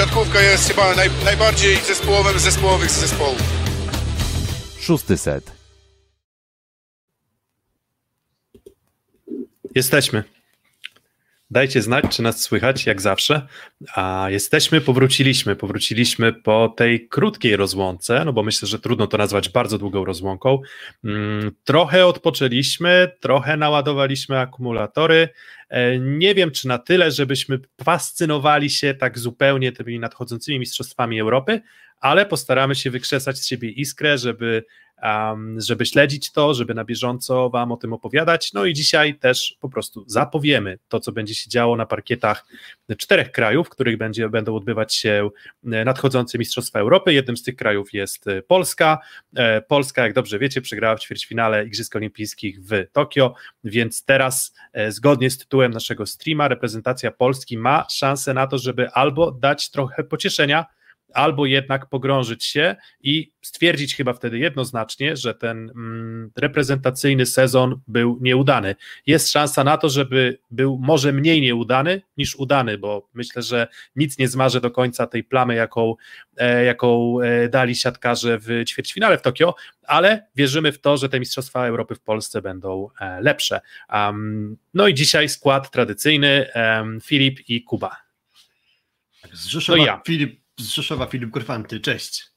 siatkówka jest chyba naj, najbardziej zespołowym z zespołowych zespołów. Szósty set. Jesteśmy. Dajcie znać, czy nas słychać, jak zawsze. A jesteśmy, powróciliśmy. Powróciliśmy po tej krótkiej rozłące, no bo myślę, że trudno to nazwać bardzo długą rozłąką. Mm, trochę odpoczęliśmy, trochę naładowaliśmy akumulatory. E, nie wiem, czy na tyle, żebyśmy fascynowali się tak zupełnie tymi nadchodzącymi mistrzostwami Europy, ale postaramy się wykrzesać z siebie iskrę, żeby um, żeby śledzić to, żeby na bieżąco Wam o tym opowiadać. No i dzisiaj też po prostu zapowiemy to, co będzie się działo na parkietach czterech krajów, w których będzie, będą odbywać się e, nadchodzące Mistrzostwa Europy. Jednym z tych krajów jest e, Polska. E, Polska, jak dobrze wiecie, przegrała w ćwierćfinale Igrzysk Olimpijskich w Tokio, więc teraz zgodnie z tytułem naszego streama reprezentacja Polski ma szansę na to, żeby albo dać trochę pocieszenia albo jednak pogrążyć się i stwierdzić chyba wtedy jednoznacznie, że ten mm, reprezentacyjny sezon był nieudany. Jest szansa na to, żeby był może mniej nieudany niż udany, bo myślę, że nic nie zmarzy do końca tej plamy, jaką, e, jaką e, dali siatkarze w ćwierćfinale w Tokio, ale wierzymy w to, że te Mistrzostwa Europy w Polsce będą e, lepsze. Um, no i dzisiaj skład tradycyjny, um, Filip i Kuba. Z Rzeszowa, no ja. Filip z Rzeszowa Filip Korfanty. Cześć.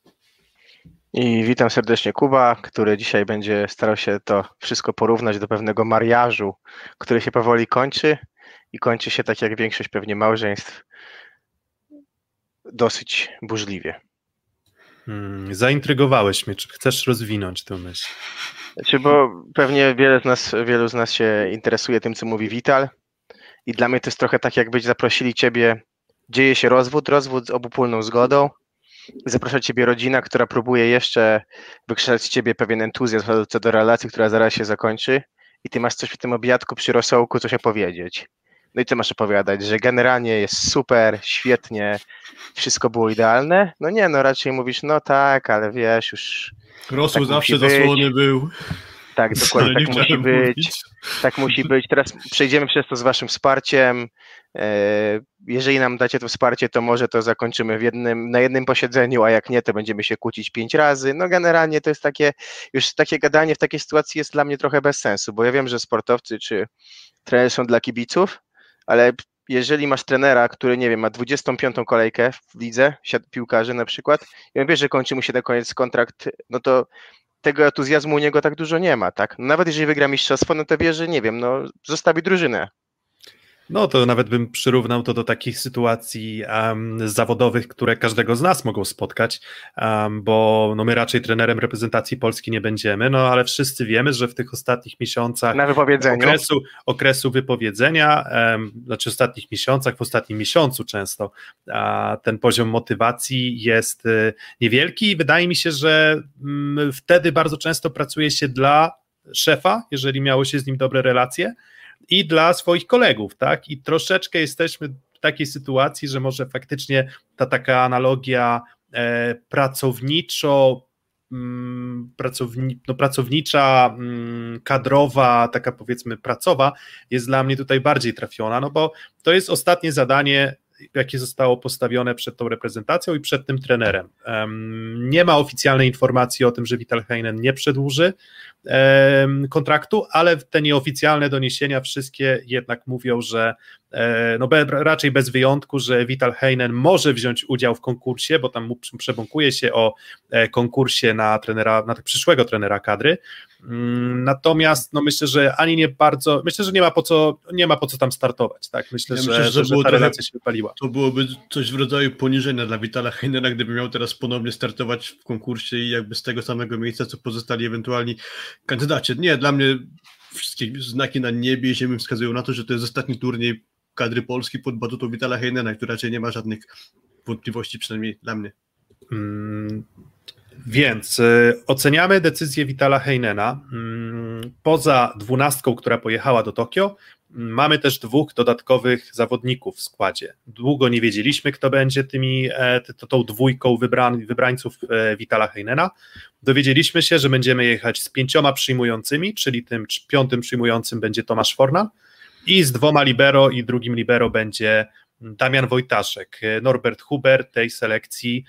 I witam serdecznie Kuba, który dzisiaj będzie starał się to wszystko porównać do pewnego mariażu, który się powoli kończy i kończy się tak jak większość pewnie małżeństw dosyć burzliwie. Hmm, zaintrygowałeś mnie, czy chcesz rozwinąć tę myśl? Znaczy, bo pewnie wiele z nas, wielu z nas się interesuje tym, co mówi Vital i dla mnie to jest trochę tak, jakbyś zaprosili ciebie dzieje się rozwód, rozwód z obopólną zgodą. Zaprasza ciebie rodzina, która próbuje jeszcze wykrzesać z ciebie pewien entuzjazm co do relacji, która zaraz się zakończy i ty masz coś w tym obiadku przy rosołku coś opowiedzieć. No i ty masz opowiadać, że generalnie jest super, świetnie, wszystko było idealne. No nie, no raczej mówisz, no tak, ale wiesz, już. Rosół tak zawsze zasłony był. Tak, dokładnie, tak musi być. Tak musi być. Teraz przejdziemy przez to z waszym wsparciem. E, jeżeli nam dacie to wsparcie, to może to zakończymy jednym, na jednym posiedzeniu, a jak nie, to będziemy się kłócić pięć razy. No generalnie to jest takie, już takie gadanie w takiej sytuacji jest dla mnie trochę bez sensu, bo ja wiem, że sportowcy czy trenerzy są dla kibiców, ale jeżeli masz trenera, który, nie wiem, ma 25. kolejkę w lidze, piłkarzy na przykład, i on wie, że kończy mu się na koniec kontrakt, no to tego entuzjazmu u niego tak dużo nie ma, tak? Nawet jeżeli wygra mistrzostwo, no to wie, że nie wiem, no zostawi drużynę. No to nawet bym przyrównał to do takich sytuacji um, zawodowych, które każdego z nas mogą spotkać, um, bo no my raczej trenerem reprezentacji Polski nie będziemy, no ale wszyscy wiemy, że w tych ostatnich miesiącach Na wypowiedzeniu. Okresu, okresu wypowiedzenia, um, znaczy ostatnich miesiącach, w ostatnim miesiącu często a, ten poziom motywacji jest y, niewielki i wydaje mi się, że mm, wtedy bardzo często pracuje się dla szefa, jeżeli miało się z nim dobre relacje, i dla swoich kolegów, tak? I troszeczkę jesteśmy w takiej sytuacji, że może faktycznie ta taka analogia e, pracowniczo mm, pracowni, no pracownicza, mm, kadrowa, taka powiedzmy pracowa, jest dla mnie tutaj bardziej trafiona, no bo to jest ostatnie zadanie jakie zostało postawione przed tą reprezentacją i przed tym trenerem. Nie ma oficjalnej informacji o tym, że Vital Heinen nie przedłuży kontraktu, ale te nieoficjalne doniesienia wszystkie jednak mówią, że no be, raczej bez wyjątku, że Vital Heinen może wziąć udział w konkursie, bo tam przebąkuje się o e, konkursie na trenera, na przyszłego trenera kadry. Mm, natomiast no myślę, że ani nie bardzo, myślę, że nie ma po co, nie ma po co tam startować, tak? Myślę, ja że, myślę, że, że, że ta relacja się wypaliła. To byłoby coś w rodzaju poniżenia dla Vitala Heinena, gdyby miał teraz ponownie startować w konkursie i jakby z tego samego miejsca, co pozostali ewentualni kandydaci. Nie, dla mnie wszystkie znaki na niebie i ziemi wskazują na to, że to jest ostatni turniej kadry Polski pod batutą Vitala Heinena, który raczej nie ma żadnych wątpliwości, przynajmniej dla mnie. Hmm, więc y, oceniamy decyzję Vitala Heinena. Hmm, poza dwunastką, która pojechała do Tokio, mm, mamy też dwóch dodatkowych zawodników w składzie. Długo nie wiedzieliśmy, kto będzie tymi, e, tą dwójką wybran, wybrańców e, Vitala Heinena. Dowiedzieliśmy się, że będziemy jechać z pięcioma przyjmującymi, czyli tym piątym przyjmującym będzie Tomasz Forna, i z dwoma libero i drugim libero będzie Damian Wojtaszek. Norbert Huber tej selekcji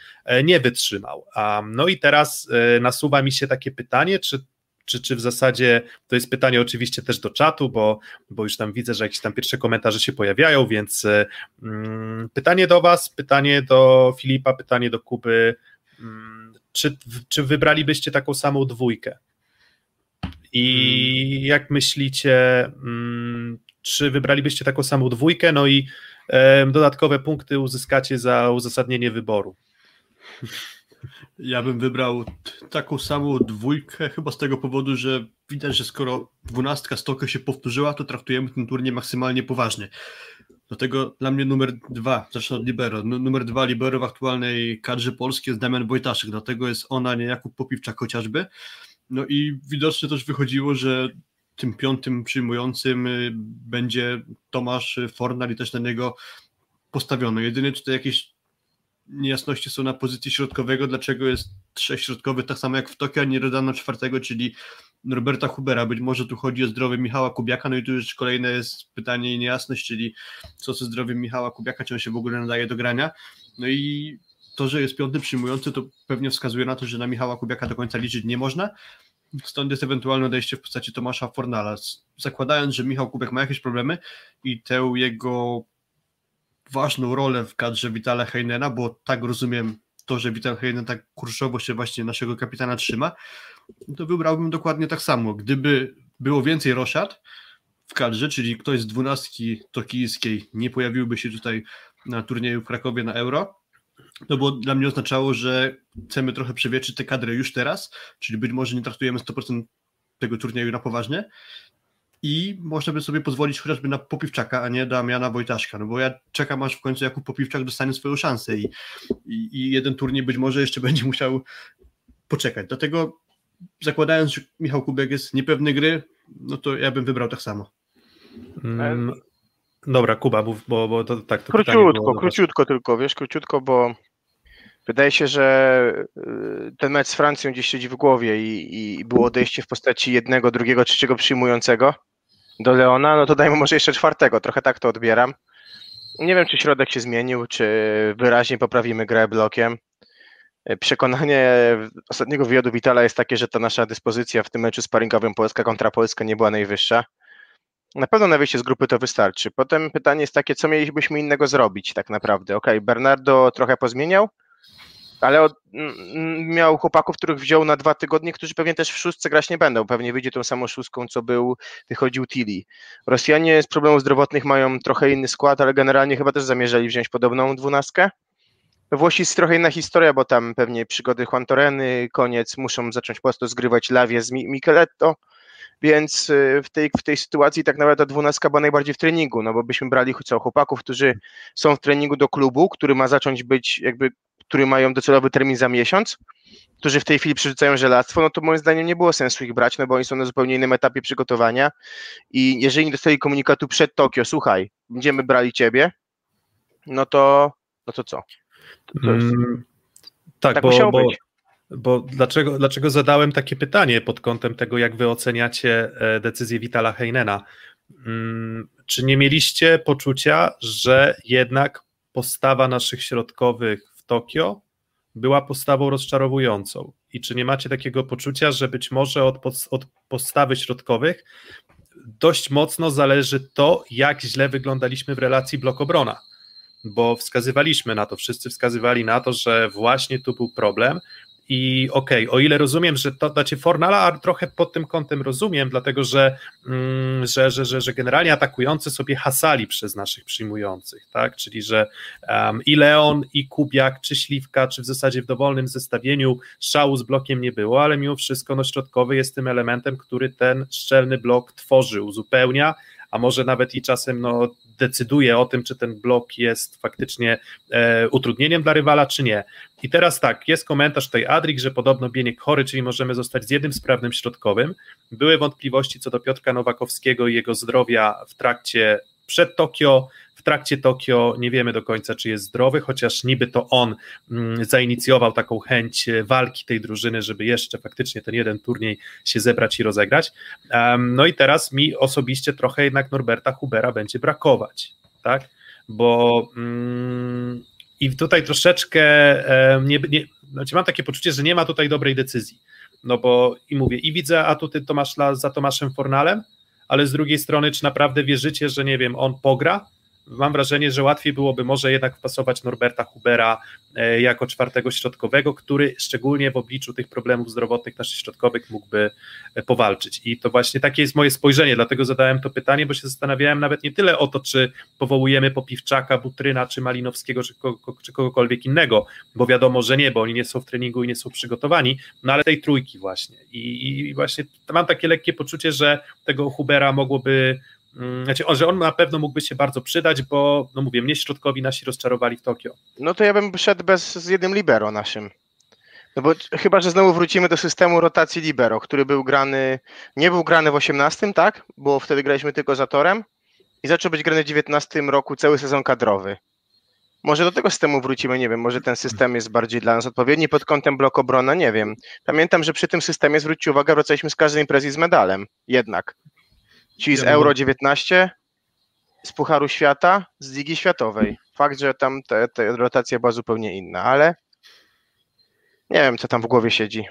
nie wytrzymał. No i teraz nasuwa mi się takie pytanie, czy czy, czy w zasadzie to jest pytanie oczywiście też do czatu, bo, bo już tam widzę, że jakieś tam pierwsze komentarze się pojawiają, więc mm, pytanie do Was, pytanie do Filipa, pytanie do Kuby. Mm, czy, czy wybralibyście taką samą dwójkę? I hmm. jak myślicie, mm, czy wybralibyście taką samą dwójkę? No i e, dodatkowe punkty uzyskacie za uzasadnienie wyboru. Ja bym wybrał taką samą dwójkę, chyba z tego powodu, że widać, że skoro dwunastka Stokio się powtórzyła, to traktujemy ten turniej maksymalnie poważnie. Dlatego dla mnie numer dwa, zacznę od Libero, numer dwa Libero w aktualnej kadrze polskiej jest Damian Wojtaszek, dlatego jest ona, nie Jakub Popiwczak chociażby. No i widocznie też wychodziło, że tym piątym przyjmującym y, będzie Tomasz Fornal i też na niego postawiono. Jedynie tutaj jakieś niejasności są na pozycji środkowego, dlaczego jest trzech środkowy, tak samo jak w Tokio, a nie dodano czwartego, czyli Roberta Hubera. Być może tu chodzi o zdrowie Michała Kubiaka, no i tu już kolejne jest pytanie i niejasność, czyli co ze zdrowiem Michała Kubiaka, czy on się w ogóle nadaje do grania. No i to, że jest piąty przyjmujący, to pewnie wskazuje na to, że na Michała Kubiaka do końca liczyć nie można. Stąd jest ewentualne odejście w postaci Tomasza Fornala. Zakładając, że Michał Kubiak ma jakieś problemy i tę jego ważną rolę w kadrze Vitala Heinena, bo tak rozumiem to, że Vital Heinen tak kurczowo się właśnie naszego kapitana trzyma, to wybrałbym dokładnie tak samo. Gdyby było więcej roszad w kadrze, czyli ktoś z dwunastki tokijskiej nie pojawiłby się tutaj na turnieju w Krakowie na Euro, to bo dla mnie oznaczało, że chcemy trochę przewietrzyć tę kadrę już teraz, czyli być może nie traktujemy 100% tego turnieju na poważnie, i można by sobie pozwolić chociażby na Popiwczaka, a nie Damiana Wojtaszka, no bo ja czekam aż w końcu Jakub Popiwczak dostanie swoją szansę i, i, i jeden turniej być może jeszcze będzie musiał poczekać. Dlatego zakładając, że Michał Kubek jest niepewny gry, no to ja bym wybrał tak samo. Mm, dobra, Kuba, bo, bo, bo to tak. To króciutko, króciutko tylko, wiesz, króciutko, bo wydaje się, że y, ten mecz z Francją gdzieś siedzi w głowie i, i było odejście w postaci jednego, drugiego, trzeciego przyjmującego do Leona, no to dajmy może jeszcze czwartego, trochę tak to odbieram. Nie wiem, czy środek się zmienił, czy wyraźnie poprawimy grę blokiem. Przekonanie ostatniego wywiadu Witala jest takie, że ta nasza dyspozycja w tym meczu sparingowym Polska kontra Polska nie była najwyższa. Na pewno na wyjście z grupy to wystarczy. Potem pytanie jest takie, co mielibyśmy innego zrobić tak naprawdę. Ok, Bernardo trochę pozmieniał, ale od, miał chłopaków, których wziął na dwa tygodnie, którzy pewnie też w szóstce grać nie będą. Pewnie wyjdzie tą samą szóstką, co był, wychodził Tilly. Rosjanie z problemów zdrowotnych mają trochę inny skład, ale generalnie chyba też zamierzali wziąć podobną dwunastkę. Włosi jest trochę inna historia, bo tam pewnie przygody Juan Toreny, koniec, muszą zacząć po prostu zgrywać Lawie z Micheletto, więc y, w tej, w tej sytuacji tak naprawdę ta dwunastka była najbardziej w treningu, no bo byśmy brali co, chłopaków, którzy są w treningu do klubu, który ma zacząć być jakby które mają docelowy termin za miesiąc, którzy w tej chwili przerzucają żelastwo, no to moim zdaniem nie było sensu ich brać, no bo oni są na zupełnie innym etapie przygotowania i jeżeli nie dostali komunikatu przed Tokio, słuchaj, będziemy brali ciebie, no to, no to co? To, to jest, mm, tak, tak bo, bo, bo dlaczego, dlaczego zadałem takie pytanie pod kątem tego, jak wy oceniacie e, decyzję Vitala Heinena? Mm, czy nie mieliście poczucia, że jednak postawa naszych środkowych Tokio była postawą rozczarowującą. I czy nie macie takiego poczucia, że być może od, od postawy środkowych dość mocno zależy to, jak źle wyglądaliśmy w relacji blok-obrona? Bo wskazywaliśmy na to, wszyscy wskazywali na to, że właśnie tu był problem i okej, okay, o ile rozumiem, że to znaczy Fornala trochę pod tym kątem rozumiem, dlatego że, mm, że, że, że, że generalnie atakujący sobie hasali przez naszych przyjmujących, tak? Czyli że um, i Leon, i Kubiak, czy Śliwka, czy w zasadzie w dowolnym zestawieniu szału z blokiem nie było, ale mimo wszystko no, środkowy jest tym elementem, który ten szczelny blok tworzy, uzupełnia, a może nawet i czasem no, decyduje o tym, czy ten blok jest faktycznie e, utrudnieniem dla rywala, czy nie. I teraz tak, jest komentarz tutaj Adrik, że podobno Bieniek chory, czyli możemy zostać z jednym sprawnym środkowym. Były wątpliwości co do Piotrka Nowakowskiego i jego zdrowia w trakcie przed Tokio, w trakcie Tokio nie wiemy do końca, czy jest zdrowy, chociaż niby to on mm, zainicjował taką chęć walki tej drużyny, żeby jeszcze faktycznie ten jeden turniej się zebrać i rozegrać. No i teraz mi osobiście trochę jednak Norberta Hubera będzie brakować, tak? bo mm, i tutaj troszeczkę e, nie, nie, znaczy mam takie poczucie, że nie ma tutaj dobrej decyzji. No bo i mówię, i widzę atuty Tomasz, za Tomaszem Fornalem, ale z drugiej strony, czy naprawdę wierzycie, że nie wiem, on pogra? Mam wrażenie, że łatwiej byłoby może jednak wpasować Norberta Hubera e, jako czwartego środkowego, który szczególnie w obliczu tych problemów zdrowotnych naszych środkowych mógłby e, powalczyć. I to właśnie takie jest moje spojrzenie, dlatego zadałem to pytanie, bo się zastanawiałem nawet nie tyle o to, czy powołujemy Popiwczaka, Butryna, czy Malinowskiego, czy, czy kogokolwiek innego, bo wiadomo, że nie, bo oni nie są w treningu i nie są przygotowani, no ale tej trójki właśnie. I, i właśnie mam takie lekkie poczucie, że tego Hubera mogłoby znaczy, że on na pewno mógłby się bardzo przydać, bo, no mówię, mnie środkowi nasi rozczarowali w Tokio. No to ja bym szedł bez, z jednym libero naszym. No bo chyba, że znowu wrócimy do systemu rotacji libero, który był grany, nie był grany w 18, tak? Bo wtedy graliśmy tylko za torem i zaczął być grany w 19 roku cały sezon kadrowy. Może do tego systemu wrócimy, nie wiem, może ten system jest bardziej dla nas odpowiedni pod kątem bloku obrona, nie wiem. Pamiętam, że przy tym systemie, zwróćcie uwagę, wracaliśmy z każdej imprezy z medalem, jednak. Ci z Euro 19, z Pucharu Świata, z Ligi Światowej. Fakt, że tam ta, ta rotacja była zupełnie inna, ale nie wiem, co tam w głowie siedzi.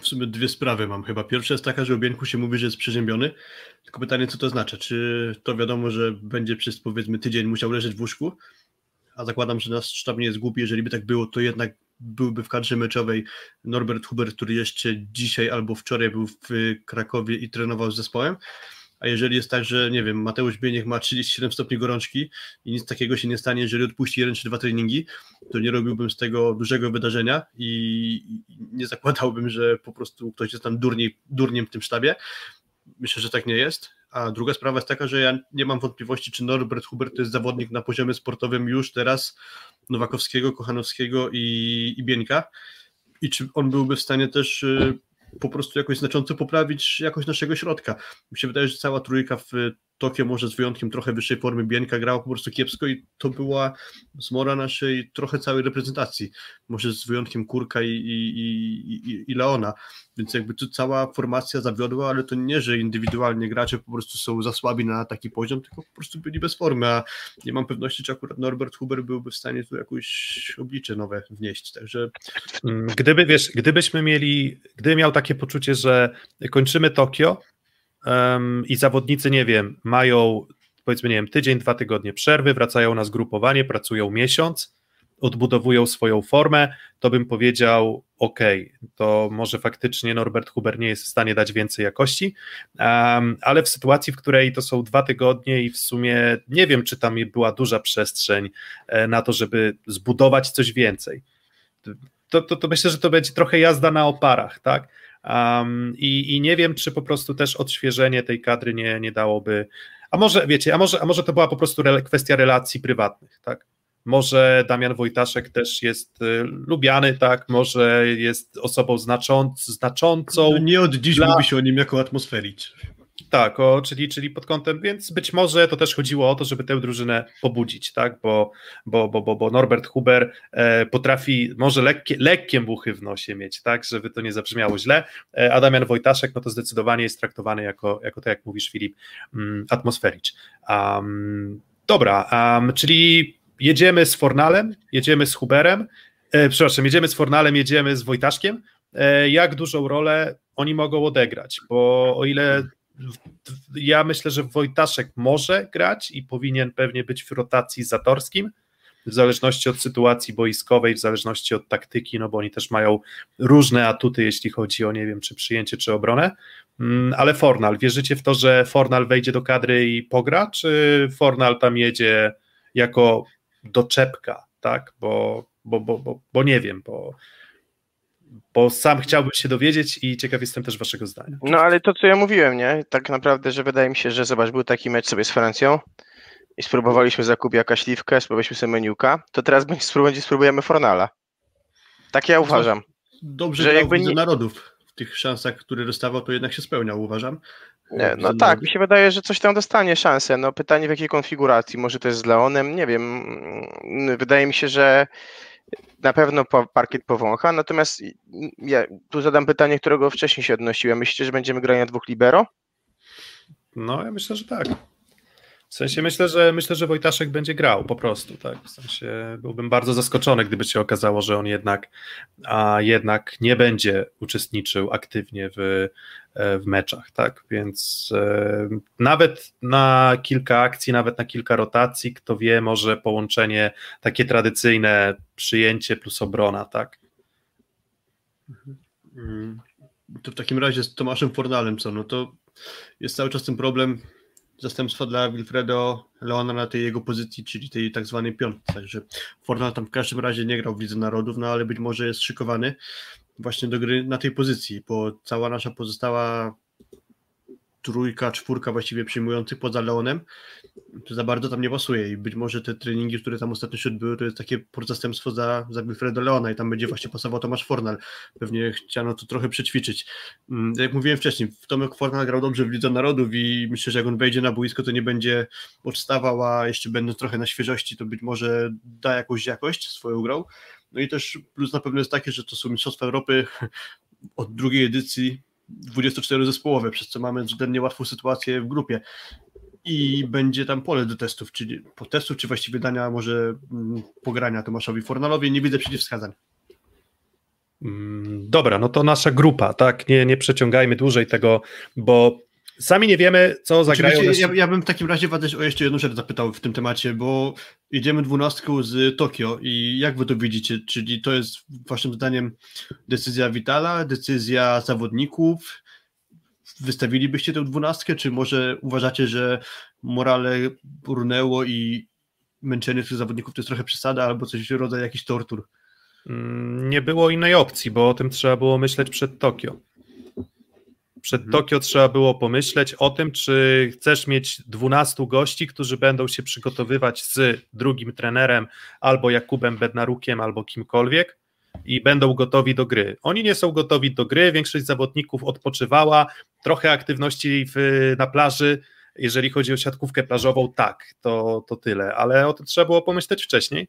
W sumie dwie sprawy mam chyba. Pierwsza jest taka, że o Bieńku się mówi, że jest przeziębiony. Tylko pytanie, co to znaczy? Czy to wiadomo, że będzie przez powiedzmy tydzień musiał leżeć w łóżku? A zakładam, że nasz sztab nie jest głupi. Jeżeli by tak było, to jednak byłby w kadrze meczowej Norbert Huber, który jeszcze dzisiaj albo wczoraj był w Krakowie i trenował z zespołem a jeżeli jest tak, że nie wiem, Mateusz Bieniek ma 37 stopni gorączki i nic takiego się nie stanie, jeżeli odpuści jeden czy dwa treningi, to nie robiłbym z tego dużego wydarzenia i nie zakładałbym, że po prostu ktoś jest tam durniej, durniem w tym sztabie. Myślę, że tak nie jest. A druga sprawa jest taka, że ja nie mam wątpliwości, czy Norbert Hubert to jest zawodnik na poziomie sportowym już teraz Nowakowskiego, Kochanowskiego i, i Bieńka. I czy on byłby w stanie też y, po prostu jakoś znacząco poprawić jakość naszego środka. Mi się wydaje, że cała trójka w Tokio, może z wyjątkiem trochę wyższej formy Bienka, grała po prostu kiepsko i to była zmora naszej trochę całej reprezentacji. Może z wyjątkiem Kurka i, i, i, i Leona. Więc jakby tu cała formacja zawiodła, ale to nie, że indywidualnie gracze po prostu są za słabi na taki poziom, tylko po prostu byli bez formy, a nie mam pewności, czy akurat Norbert Huber byłby w stanie tu jakieś oblicze nowe wnieść. Także. Mm, gdyby, wiesz, gdybyśmy mieli, gdyby miał takie poczucie, że kończymy Tokio, um, i zawodnicy, nie wiem, mają powiedzmy, nie wiem, tydzień, dwa tygodnie przerwy, wracają na zgrupowanie, pracują miesiąc, odbudowują swoją formę, to bym powiedział, ok, to może faktycznie Norbert Huber nie jest w stanie dać więcej jakości, um, ale w sytuacji, w której to są dwa tygodnie i w sumie nie wiem, czy tam była duża przestrzeń e, na to, żeby zbudować coś więcej, to, to, to myślę, że to będzie trochę jazda na oparach, tak? Um, i, I nie wiem, czy po prostu też odświeżenie tej kadry nie, nie dałoby. A może wiecie, a może, a może to była po prostu re, kwestia relacji prywatnych, tak? Może Damian Wojtaszek też jest y, lubiany, tak? Może jest osobą znacząc, znaczącą. No nie od dziś dla... mówi się o nim jako atmosfericz. Tak, o, czyli, czyli pod kątem, więc być może to też chodziło o to, żeby tę drużynę pobudzić, tak, bo, bo, bo, bo, bo Norbert Huber e, potrafi może lekkie, lekkie buchy w nosie mieć, tak, żeby to nie zabrzmiało źle, e, a Damian Wojtaszek, no to zdecydowanie jest traktowany jako, jako tak jak mówisz Filip, mm, atmosfericz. Um, dobra, um, czyli jedziemy z Fornalem, jedziemy z Huberem, e, przepraszam, jedziemy z Fornalem, jedziemy z Wojtaszkiem, e, jak dużą rolę oni mogą odegrać, bo o ile ja myślę, że Wojtaszek może grać i powinien pewnie być w rotacji zatorskim, w zależności od sytuacji boiskowej, w zależności od taktyki, no bo oni też mają różne atuty, jeśli chodzi o, nie wiem, czy przyjęcie, czy obronę, mm, ale Fornal, wierzycie w to, że Fornal wejdzie do kadry i pogra, czy Fornal tam jedzie jako doczepka, tak, bo, bo, bo, bo, bo nie wiem, bo bo sam chciałbym się dowiedzieć i ciekaw jestem też waszego zdania. No ale to, co ja mówiłem, nie? Tak naprawdę, że wydaje mi się, że zobacz, był taki mecz sobie z Francją i spróbowaliśmy Zakubiaka śliwkę, spróbowaliśmy sobie meniuka, to teraz będzie spróbujemy Fornala. Tak ja uważam. Dobrze, że jakby nie... narodów w tych szansach, które dostawał, to jednak się spełniał, uważam. Nie, no tak, mi się wydaje, że coś tam dostanie szansę. No pytanie w jakiej konfiguracji, może to jest z Leonem, nie wiem. Wydaje mi się, że na pewno parkiet powącha, natomiast ja tu zadam pytanie, którego wcześniej się odnosiłem. Myślicie, że będziemy grać na dwóch libero? No, ja myślę, że tak. W sensie myślę, że myślę, że Wojtaszek będzie grał po prostu, tak. W sensie byłbym bardzo zaskoczony, gdyby się okazało, że on jednak, a jednak nie będzie uczestniczył aktywnie w, w meczach, tak. Więc e, nawet na kilka akcji, nawet na kilka rotacji, kto wie, może połączenie takie tradycyjne przyjęcie plus obrona, tak. Mhm. To w takim razie z Tomaszem Fornalem co? No to jest cały czas ten problem zastępstwa dla Wilfredo Leona na tej jego pozycji, czyli tej tak zwanej piątce. Także Fornal tam w każdym razie nie grał w Lidze Narodów, no ale być może jest szykowany właśnie do gry na tej pozycji, bo cała nasza pozostała trójka, czwórka właściwie przyjmujących poza Leonem, to za bardzo tam nie pasuje i być może te treningi, które tam ostatnio się odbyły, to jest takie zastępstwo za, za Wilfredo Leona i tam będzie właśnie pasował Tomasz Fornal. Pewnie chciano to trochę przećwiczyć. Mm, jak mówiłem wcześniej, Tomek Fornal grał dobrze w Lidze Narodów i myślę, że jak on wejdzie na boisko, to nie będzie odstawał, a jeszcze będąc trochę na świeżości, to być może da jakąś jakość swoją grą. No i też plus na pewno jest takie, że to są Mistrzostwa Europy od drugiej edycji 24 zespołowe, przez co mamy względnie łatwą sytuację w grupie. I będzie tam pole do testów, czyli po testów, czy właściwie dania może mm, pogrania Tomaszowi Fornalowi, nie widzę przeciwwskazań. Mm, dobra, no to nasza grupa, tak, nie, nie przeciągajmy dłużej tego, bo Sami nie wiemy, co zagrają. Nasi... Ja, ja, bym w takim razie was o jeszcze jedną rzecz zapytał w tym temacie, bo jedziemy dwunastką z Tokio i jak wy to widzicie? Czyli to jest waszym zdaniem decyzja Vitala, decyzja zawodników? Wystawilibyście tę dwunastkę, czy może uważacie, że morale brunęło i męczenie tych zawodników to jest trochę przesada albo coś w rodzaju jakiś tortur? Mm, nie było innej opcji, bo o tym trzeba było myśleć przed Tokio. Przed mhm. Tokio trzeba było pomyśleć o tym, czy chcesz mieć 12 gości, którzy będą się przygotowywać z drugim trenerem, albo Jakubem Bednarukiem, albo kimkolwiek i będą gotowi do gry. Oni nie są gotowi do gry, większość zawodników odpoczywała, trochę aktywności w, na plaży, jeżeli chodzi o siatkówkę plażową, tak, to, to tyle, ale o tym trzeba było pomyśleć wcześniej.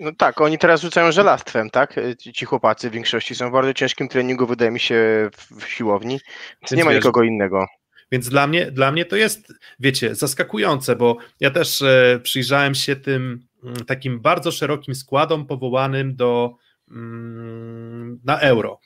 No tak, oni teraz rzucają żelastwem, tak? Ci chłopacy w większości są w bardzo ciężkim treningu, wydaje mi się, w siłowni, więc, nie ma wiesz, nikogo innego. Więc dla mnie, dla mnie to jest, wiecie, zaskakujące, bo ja też e, przyjrzałem się tym m, mm, takim bardzo szerokim składom powołanym do mm, na euro.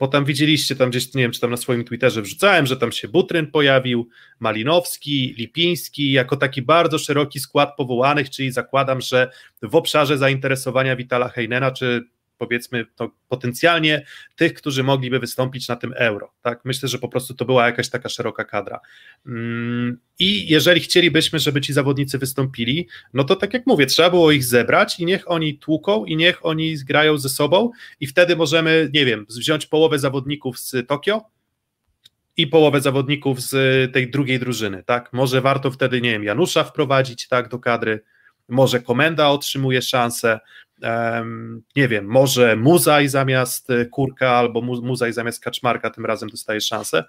Potem widzieliście tam gdzieś, nie wiem, czy tam na swoim Twitterze wrzucałem, że tam się Butryn pojawił, Malinowski, Lipiński, jako taki bardzo szeroki skład powołanych, czyli zakładam, że w obszarze zainteresowania Witala Heinena, czy powiedzmy to potencjalnie tych, którzy mogliby wystąpić na tym euro. Tak? Myślę, że po prostu to była jakaś taka szeroka kadra. Mm, I jeżeli chcielibyśmy, żeby ci zawodnicy wystąpili, no to tak jak mówię, trzeba było ich zebrać i niech oni tłuką i niech oni grają ze sobą i wtedy możemy, nie wiem, wziąć połowę zawodników z Tokio, i połowę zawodników z tej drugiej drużyny, tak? Może warto wtedy, nie wiem, Janusza wprowadzić, tak, do kadry, może komenda otrzymuje szansę, nie wiem, może Muzaj zamiast e, Kurka albo Muzaj zamiast Kaczmarka tym razem dostaje szansę,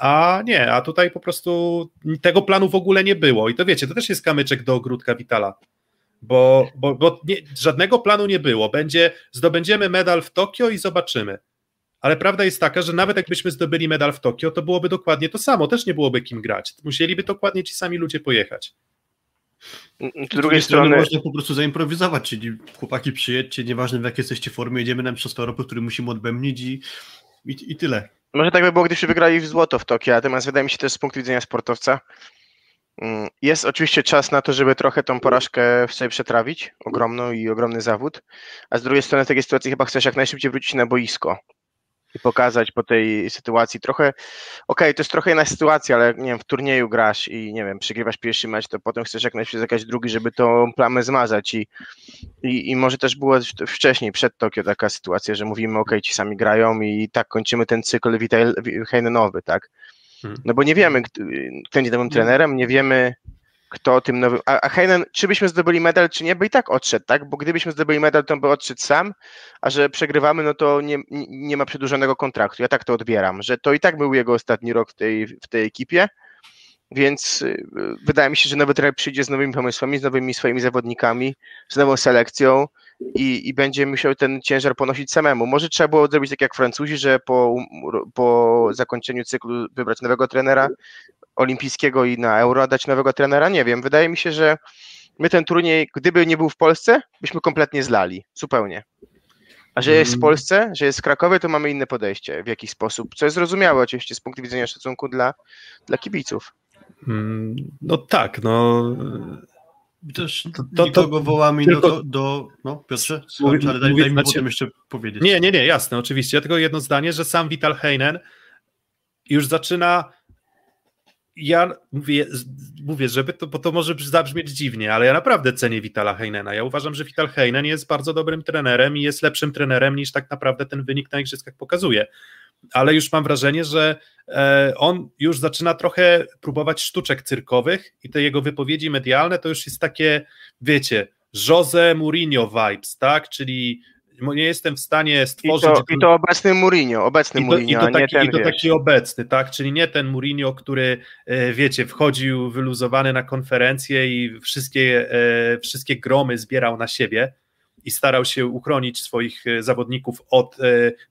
a nie, a tutaj po prostu tego planu w ogóle nie było. I to wiecie, to też jest kamyczek do ogródka Witala, bo, bo, bo nie, żadnego planu nie było, będzie, zdobędziemy medal w Tokio i zobaczymy, ale prawda jest taka, że nawet jakbyśmy zdobyli medal w Tokio, to byłoby dokładnie to samo, też nie byłoby kim grać, musieliby dokładnie ci sami ludzie pojechać. Z drugiej strony można po prostu zaimprowizować, czyli chłopaki przyjedźcie, nieważne w jakiej jesteście formie, jedziemy na Mistrzostwa Europy, który musimy odbębnić i, i, i tyle. Może tak by było, gdybyśmy wygrali w złoto w Tokio, natomiast wydaje mi się też z punktu widzenia sportowca, mm, jest oczywiście czas na to, żeby trochę tą porażkę w sobie przetrawić, ogromną i ogromny zawód, a z drugiej strony w takiej sytuacji chyba chcesz jak najszybciej wrócić na boisko, i pokazać po tej sytuacji trochę, okej, okay, to jest trochę inna sytuacja, ale nie wiem, w turnieju grasz i nie wiem, przegrywasz pierwszy mecz, to potem chcesz jak najszybciej zagrać drugi, żeby tą plamę zmazać i, i, i może też była wcześniej, przed Tokio taka sytuacja, że mówimy, okej, okay, ci sami grają i tak kończymy ten cykl Heinenowy, tak? Hmm. No bo nie wiemy, kto będzie nowym trenerem, nie wiemy, kto tym nowym. A, a Heinen, czy byśmy zdobyli medal, czy nie, by i tak odszedł, tak? Bo gdybyśmy zdobyli medal, to on by odszedł sam, a że przegrywamy, no to nie, nie ma przedłużonego kontraktu. Ja tak to odbieram, że to i tak był jego ostatni rok w tej, w tej ekipie. Więc y, wydaje mi się, że nowy trener przyjdzie z nowymi pomysłami, z nowymi swoimi zawodnikami, z nową selekcją i, i będzie musiał ten ciężar ponosić samemu. Może trzeba było zrobić tak jak Francuzi, że po, po zakończeniu cyklu wybrać nowego trenera olimpijskiego i na Euro dać nowego trenera? Nie wiem. Wydaje mi się, że my ten turniej, gdyby nie był w Polsce, byśmy kompletnie zlali. Zupełnie. A że jest w mm. Polsce, że jest w Krakowie, to mamy inne podejście w jakiś sposób, co jest zrozumiałe oczywiście z punktu widzenia szacunku dla, dla kibiców. No tak, no. Też to, to, nikogo wołamy tylko, do, do. No, Piotrze, mówię, ale daj, mówię, daj mi znaczy, potem jeszcze powiedzieć. Nie, nie, nie, jasne, oczywiście. Ja tylko jedno zdanie, że sam Vital Heinen już zaczyna ja mówię, mówię, żeby to, bo to może zabrzmieć dziwnie, ale ja naprawdę cenię Vitala Heinena. Ja uważam, że Vital Heinen jest bardzo dobrym trenerem i jest lepszym trenerem niż tak naprawdę ten wynik na igrzyskach pokazuje. Ale już mam wrażenie, że e, on już zaczyna trochę próbować sztuczek cyrkowych i te jego wypowiedzi medialne to już jest takie, wiecie, Jose Mourinho vibes, tak? Czyli nie jestem w stanie stworzyć. I to, i to obecny Mourinho, obecny i to, Mourinho, i to, taki, i to taki obecny, tak? Czyli nie ten Mourinho, który e, wiecie, wchodził wyluzowany na konferencję i wszystkie, e, wszystkie gromy zbierał na siebie i starał się uchronić swoich zawodników od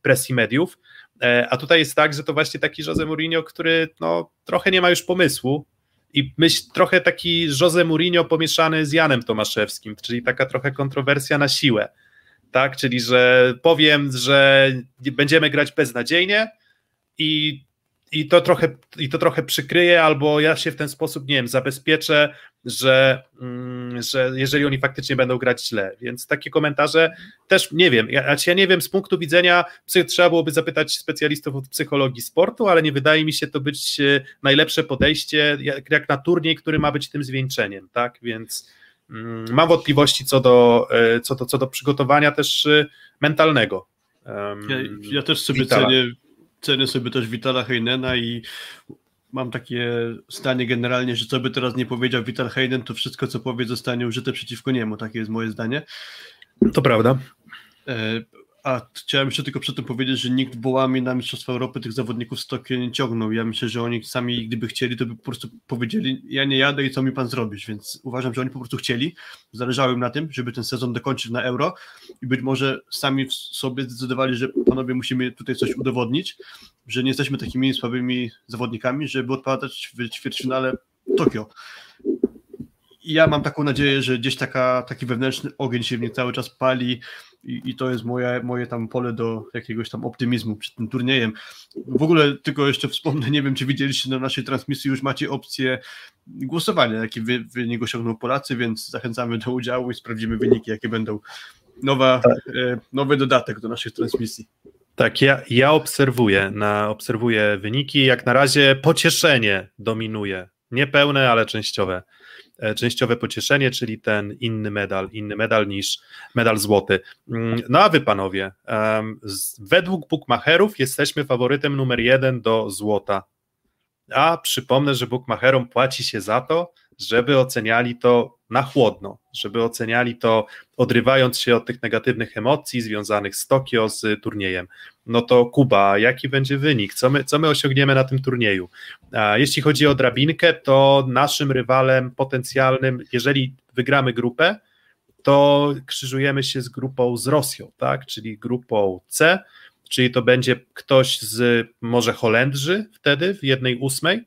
presji mediów. A tutaj jest tak, że to właśnie taki Jose Mourinho, który no, trochę nie ma już pomysłu, i myśl trochę taki Jose Mourinho pomieszany z Janem Tomaszewskim, czyli taka trochę kontrowersja na siłę tak? Czyli, że powiem, że będziemy grać beznadziejnie i, i, to trochę, i to trochę przykryje, albo ja się w ten sposób, nie wiem, zabezpieczę, że, mm, że jeżeli oni faktycznie będą grać źle. Więc takie komentarze też nie wiem. Ja, ja nie wiem, z punktu widzenia, trzeba byłoby zapytać specjalistów od psychologii sportu, ale nie wydaje mi się to być e, najlepsze podejście, jak, jak na turniej, który ma być tym zwieńczeniem, tak? Więc Mm, mam wątpliwości co do, e, co do, co do przygotowania też e, mentalnego. Ja, ja też sobie cenię, cenię sobie też Witala Heinena i mam takie zdanie generalnie, że co by teraz nie powiedział Vital Heinen, to wszystko co powie zostanie użyte przeciwko niemu, takie jest moje zdanie. To prawda. A chciałem jeszcze tylko przy tym powiedzieć, że nikt wołami na Mistrzostwa Europy tych zawodników z Tokio nie ciągnął. Ja myślę, że oni sami, gdyby chcieli, to by po prostu powiedzieli, ja nie jadę i co mi pan zrobić, więc uważam, że oni po prostu chcieli, zależało im na tym, żeby ten sezon dokończyć na Euro i być może sami w sobie zdecydowali, że panowie musimy tutaj coś udowodnić, że nie jesteśmy takimi słabymi zawodnikami, żeby odpadać w ćwierćfinale Tokio. Ja mam taką nadzieję, że gdzieś taka, taki wewnętrzny ogień się w nich cały czas pali, i, i to jest moje, moje tam pole do jakiegoś tam optymizmu przed tym turniejem. W ogóle tylko jeszcze wspomnę, nie wiem czy widzieliście na naszej transmisji, już macie opcję głosowania, jaki wy, wynik osiągną Polacy, więc zachęcamy do udziału i sprawdzimy wyniki, jakie będą. Nowa, tak. e, nowy dodatek do naszych transmisji. Tak, ja, ja obserwuję, na, obserwuję wyniki. Jak na razie pocieszenie dominuje. Niepełne, ale częściowe. E, częściowe pocieszenie, czyli ten inny medal, inny medal niż medal złoty. Mm, no a wy panowie, według bookmacherów jesteśmy faworytem numer jeden do złota. A przypomnę, że bookmacherom płaci się za to, żeby oceniali to na chłodno, żeby oceniali to odrywając się od tych negatywnych emocji związanych z Tokio, z turniejem. No to Kuba, jaki będzie wynik? Co my, co my osiągniemy na tym turnieju? A jeśli chodzi o drabinkę, to naszym rywalem potencjalnym, jeżeli wygramy grupę, to krzyżujemy się z grupą z Rosją, tak? czyli grupą C, czyli to będzie ktoś z może Holendrzy wtedy w jednej ósmej,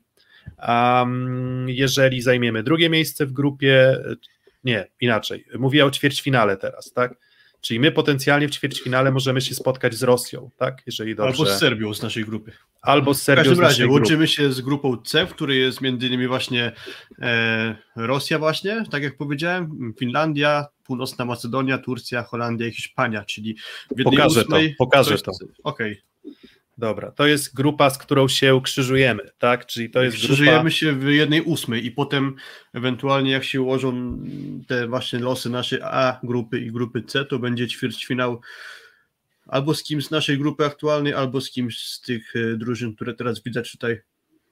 Um, jeżeli zajmiemy drugie miejsce w grupie, nie, inaczej, mówię o ćwierćfinale teraz, tak? Czyli my potencjalnie w ćwierćfinale możemy się spotkać z Rosją, tak? Jeżeli dobrze. Albo z Serbią z naszej grupy. Albo z Serbią. W każdym razie łączymy się z grupą C, w której jest między innymi właśnie e, Rosja właśnie, tak jak powiedziałem, Finlandia, Północna Macedonia, Turcja, Holandia i Hiszpania, czyli w jednej Pokażę ósmej, to, pokażę to. Okej. Okay. Dobra, to jest grupa, z którą się krzyżujemy, tak? Czyli to jest Krzyżujemy grupa... się w jednej ósmej i potem ewentualnie jak się ułożą te właśnie losy naszej A grupy i grupy C, to będzie ćwierćfinał albo z kimś z naszej grupy aktualnej, albo z kimś z tych e, drużyn, które teraz widać tutaj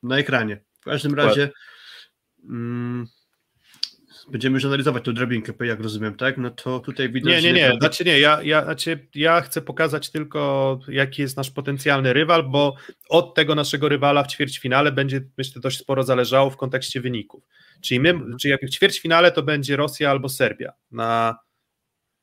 na ekranie. W każdym razie mm, będziemy już analizować tę drabinkę, jak rozumiem, tak? No to tutaj widać... Nie, nie, nie, znaczy nie, ja, ja, znaczy ja chcę pokazać tylko, jaki jest nasz potencjalny rywal, bo od tego naszego rywala w ćwierćfinale będzie, myślę, dość sporo zależało w kontekście wyników. Czyli my, czyli jak w ćwierćfinale to będzie Rosja albo Serbia na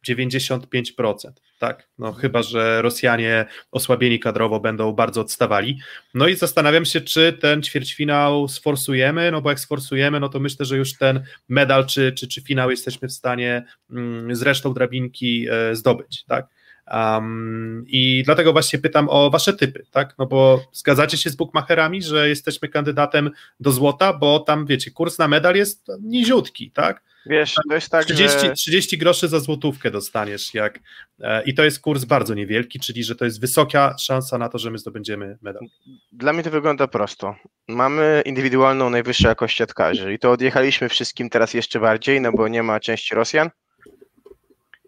95%, tak? No chyba, że Rosjanie osłabieni kadrowo będą bardzo odstawali. No i zastanawiam się, czy ten ćwierćfinał sforsujemy, no bo jak sforsujemy, no to myślę, że już ten medal czy, czy, czy finał jesteśmy w stanie mm, z resztą drabinki e, zdobyć, tak? Um, I dlatego właśnie pytam o wasze typy, tak? No bo zgadzacie się z bookmacherami, że jesteśmy kandydatem do złota, bo tam wiecie, kurs na medal jest niziutki, tak? Wiesz, jest tak, 30, że... 30 groszy za złotówkę dostaniesz, jak e, i to jest kurs bardzo niewielki, czyli że to jest wysoka szansa na to, że my zdobędziemy medal. Dla mnie to wygląda prosto. Mamy indywidualną najwyższą jakość siatkarzy i to odjechaliśmy wszystkim teraz jeszcze bardziej, no bo nie ma części Rosjan.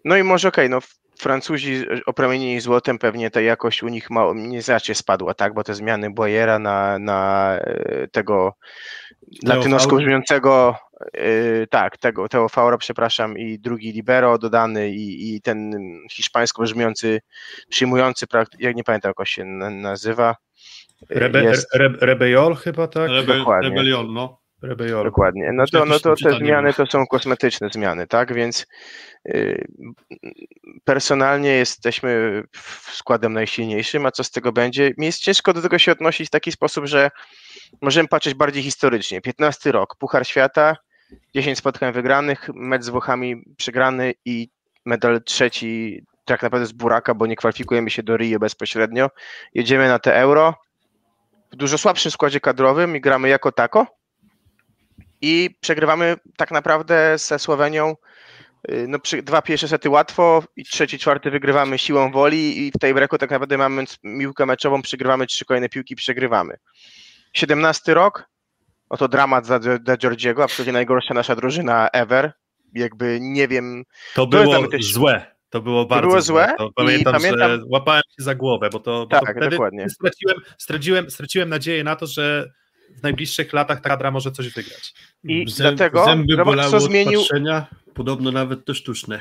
No i może okej, okay, no Francuzi opromienieni złotem, pewnie ta jakość u nich ma, nie znacznie spadła, tak? Bo te zmiany Boyera na, na e, tego latynosko brzmiącego, yy, tak, tego Teo Faura, przepraszam, i drugi libero dodany i, i ten hiszpańsko brzmiący, przyjmujący, jak nie pamiętam jak się nazywa. Rebe, jest... Re, Rebejol chyba, tak? Rebe, Rebelion, no. Dokładnie. No to, no to te zmiany to są kosmetyczne zmiany, tak? Więc yy, personalnie jesteśmy składem najsilniejszym, a co z tego będzie? Mi jest ciężko do tego się odnosić w taki sposób, że możemy patrzeć bardziej historycznie. 15 rok, Puchar Świata, 10 spotkań wygranych, mecz z Włochami przegrany i medal trzeci tak naprawdę z buraka, bo nie kwalifikujemy się do Rio bezpośrednio. Jedziemy na te euro w dużo słabszym składzie kadrowym i gramy jako tako i przegrywamy tak naprawdę ze Słowenią y, no, dwa pierwsze sety łatwo i trzeci, czwarty wygrywamy siłą woli i w tej breku tak naprawdę mamy piłkę meczową, przegrywamy trzy kolejne piłki, przegrywamy. 17 rok, no to dramat dla, dla Georgiego, absolutnie najgorsza nasza drużyna ever. Jakby nie wiem. To było też... złe. To było bardzo było złe. złe. pamiętam, pamiętam, że łapałem się za głowę, bo to, tak, bo to wtedy dokładnie. Straciłem, straciłem, straciłem nadzieję na to, że w najbliższych latach ta kadra może coś wygrać. I Zęb, dlatego zęby zobacz, co zmienił. Podobno nawet te sztuczne.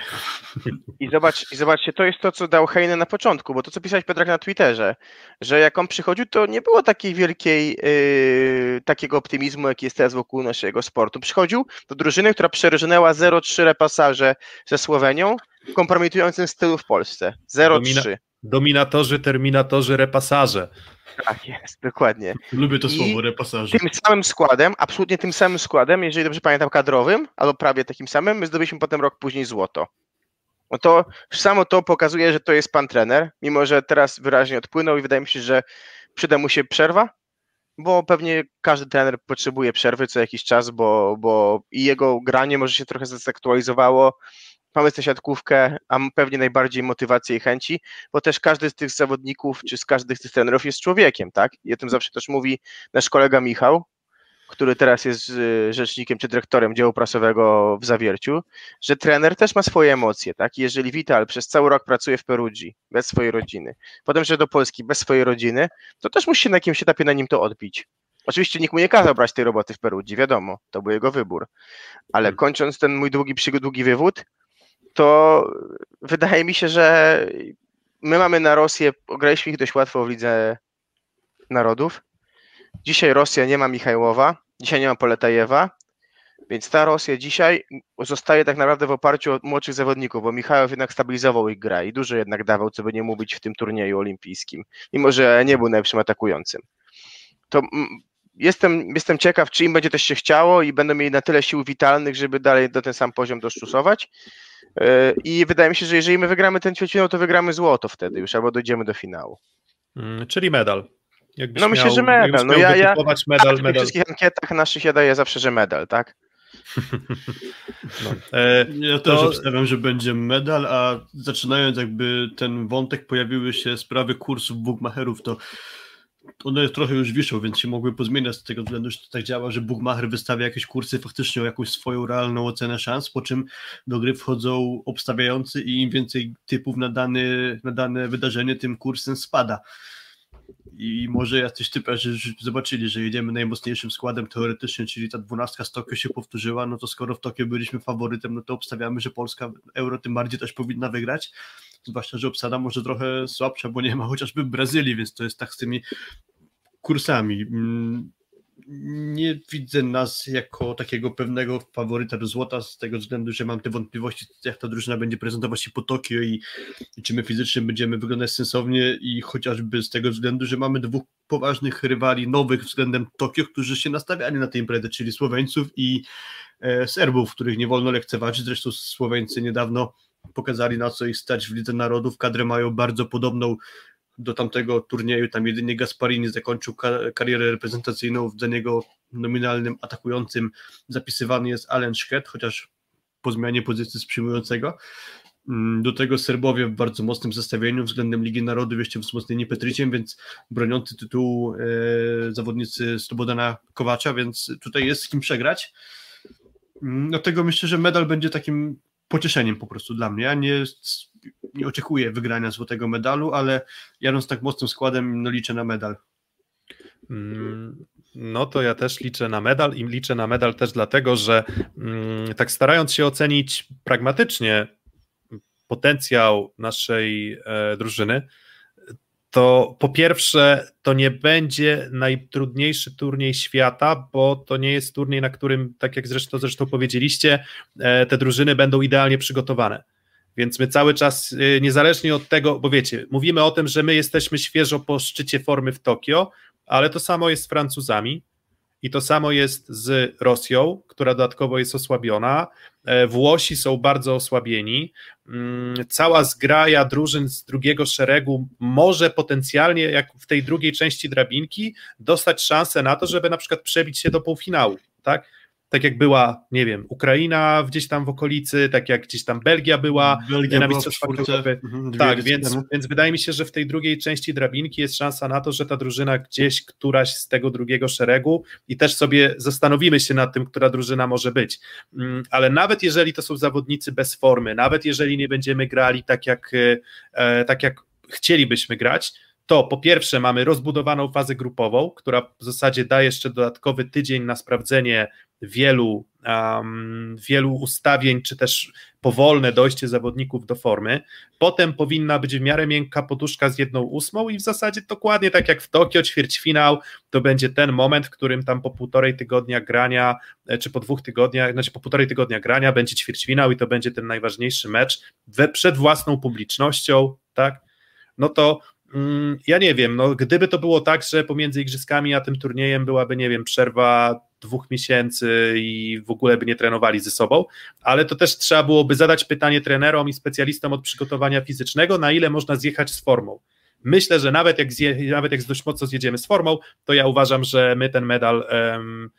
I, zobacz, I zobaczcie, to jest to, co dał Heine na początku, bo to, co pisałeś Pedrak na Twitterze, że jak on przychodził, to nie było takiej wielkiej, yy, takiego optymizmu, jaki jest teraz wokół naszego sportu. Przychodził do drużyny, która przerżnęła 0-3 repasaże ze Słowenią w kompromitującym stylu w Polsce. 0-3. Domina dominatorzy, terminatorzy, repasarze. Tak jest, dokładnie. Lubię to słowo, repasaże. Tym samym składem, absolutnie tym samym składem, jeżeli dobrze pamiętam, kadrowym, albo prawie takim samym, my zdobyliśmy potem rok później złoto. No to samo to pokazuje, że to jest pan trener, mimo że teraz wyraźnie odpłynął i wydaje mi się, że przyda mu się przerwa, bo pewnie każdy trener potrzebuje przerwy co jakiś czas, bo, bo i jego granie może się trochę zaktualizowało, mamy tę siatkówkę, a pewnie najbardziej motywację i chęci, bo też każdy z tych zawodników, czy z każdy z tych trenerów jest człowiekiem, tak? I o tym zawsze też mówi nasz kolega Michał, który teraz jest y, rzecznikiem czy dyrektorem działu prasowego w Zawierciu, że trener też ma swoje emocje, tak? jeżeli Vital przez cały rok pracuje w Perugii bez swojej rodziny, potem że do Polski bez swojej rodziny, to też musi się na jakimś etapie na nim to odbić. Oczywiście nikt mu nie kazał brać tej roboty w Perugii, wiadomo, to był jego wybór. Ale hmm. kończąc ten mój długi, długi wywód, to wydaje mi się, że my mamy na Rosję, graliśmy ich dość łatwo w Lidze Narodów. Dzisiaj Rosja nie ma Michajłowa, dzisiaj nie ma Poletajewa, więc ta Rosja dzisiaj zostaje tak naprawdę w oparciu o młodszych zawodników, bo Michałow jednak stabilizował ich grę i dużo jednak dawał, co by nie być w tym turnieju olimpijskim, mimo że nie był najlepszym atakującym. To jestem, jestem ciekaw, czy im będzie też się chciało i będą mieli na tyle sił witalnych, żeby dalej do ten sam poziom doszczusować. E, I wydaje mi się, że jeżeli my wygramy ten ćwierćfinał, to wygramy złoto wtedy już, albo dojdziemy do finału. Mm, czyli medal. Jakbyś no myślę, miał, że medal. No ja, ja medal, medal. w wszystkich ankietach naszych ja daję zawsze, że medal, tak? No. E, ja też to... obstawiam, że będzie medal, a zaczynając jakby ten wątek, pojawiły się sprawy kursów bookmacherów, to one trochę już wiszą, więc się mogły pozmieniać z tego względu, że to tak działa, że Bookmacher wystawia jakieś kursy faktycznie o jakąś swoją realną ocenę szans, po czym do gry wchodzą obstawiający i im więcej typów na, dany, na dane wydarzenie, tym kursem spada. I może jacyś typerzy zobaczyli, że jedziemy najmocniejszym składem teoretycznie, czyli ta dwunastka z Tokio się powtórzyła, no to skoro w Tokio byliśmy faworytem, no to obstawiamy, że Polska euro tym bardziej też powinna wygrać zwłaszcza, że obsada może trochę słabsza, bo nie ma chociażby Brazylii, więc to jest tak z tymi kursami. Nie widzę nas jako takiego pewnego faworyta do złota, z tego względu, że mam te wątpliwości, jak ta drużyna będzie prezentować się po Tokio i, i czy my fizycznie będziemy wyglądać sensownie i chociażby z tego względu, że mamy dwóch poważnych rywali nowych względem Tokio, którzy się nastawiali na tę imprezę, czyli Słoweńców i e, Serbów, których nie wolno lekceważyć. Zresztą Słoweńcy niedawno pokazali na co ich stać w Lidze Narodów. Kadrę mają bardzo podobną do tamtego turnieju. Tam jedynie Gasparini zakończył karierę reprezentacyjną, za niego nominalnym atakującym zapisywany jest Allen Szket, chociaż po zmianie pozycji z przyjmującego. Mm, do tego Serbowie w bardzo mocnym zestawieniu względem Ligi Narodów, jeszcze wzmocnieni Petryciem, więc broniący tytułu e, zawodnicy Slobodana Kowacza, więc tutaj jest z kim przegrać. Mm, dlatego myślę, że medal będzie takim pocieszeniem po prostu dla mnie. Ja nie, nie oczekuję wygrania złotego medalu, ale jadąc tak mocnym składem, no liczę na medal. Mm, no to ja też liczę na medal i liczę na medal też dlatego, że mm, tak starając się ocenić pragmatycznie potencjał naszej e, drużyny, to po pierwsze to nie będzie najtrudniejszy turniej świata, bo to nie jest turniej, na którym, tak jak zresztą, zresztą powiedzieliście, e, te drużyny będą idealnie przygotowane. Więc my cały czas, e, niezależnie od tego, bo wiecie, mówimy o tym, że my jesteśmy świeżo po szczycie formy w Tokio, ale to samo jest z Francuzami, i to samo jest z Rosją, która dodatkowo jest osłabiona. E, Włosi są bardzo osłabieni. Mm, cała zgraja drużyn z drugiego szeregu może potencjalnie, jak w tej drugiej części drabinki, dostać szansę na to, żeby na przykład przebić się do półfinału. Tak? Tak jak była, nie wiem, Ukraina gdzieś tam w okolicy, tak jak gdzieś tam Belgia była Belgia na Mistrzostwach Europy. Mhm, tak, więc, więc wydaje mi się, że w tej drugiej części drabinki jest szansa na to, że ta drużyna gdzieś, któraś z tego drugiego szeregu i też sobie zastanowimy się nad tym, która drużyna może być. Mm, ale nawet jeżeli to są zawodnicy bez formy, nawet jeżeli nie będziemy grali tak jak, e, tak jak chcielibyśmy grać, to po pierwsze mamy rozbudowaną fazę grupową, która w zasadzie daje jeszcze dodatkowy tydzień na sprawdzenie wielu, um, wielu ustawień, czy też powolne dojście zawodników do formy. Potem powinna być w miarę miękka poduszka z jedną ósmą i w zasadzie dokładnie tak jak w Tokio, ćwierćfinał, to będzie ten moment, w którym tam po półtorej tygodnia grania, e, czy po dwóch tygodniach, znaczy po półtorej tygodnia grania będzie ćwierćfinał i to będzie ten najważniejszy mecz we, przed własną publicznością, tak? No to mm, ja nie wiem, no gdyby to było tak, że pomiędzy igrzyskami a tym turniejem byłaby, nie wiem, przerwa dwóch miesięcy i w ogóle by nie trenowali ze sobą, ale to też trzeba byłoby zadać pytanie trenerom i specjalistom od przygotowania fizycznego, na ile można zjechać z formą. Myślę, że nawet jak, zje, nawet jak dość mocno zjedziemy z formą, to ja uważam, że my ten medal um,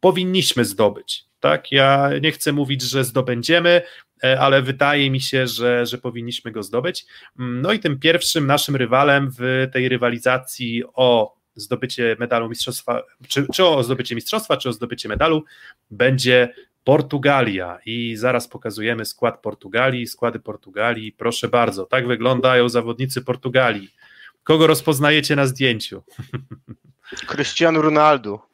powinniśmy zdobyć. Tak? Ja nie chcę mówić, że zdobędziemy, e, ale wydaje mi się, że, że powinniśmy go zdobyć. Mm, no i tym pierwszym naszym rywalem w tej rywalizacji o zdobycie medalu mistrzostwa, czy, czy o zdobycie mistrzostwa, czy o zdobycie medalu, będzie Portugalia i zaraz pokazujemy skład Portugalii, składy Portugalii. Proszę bardzo, tak wyglądają zawodnicy Portugalii. Kogo rozpoznajecie na zdjęciu? Cristiano Ronaldo.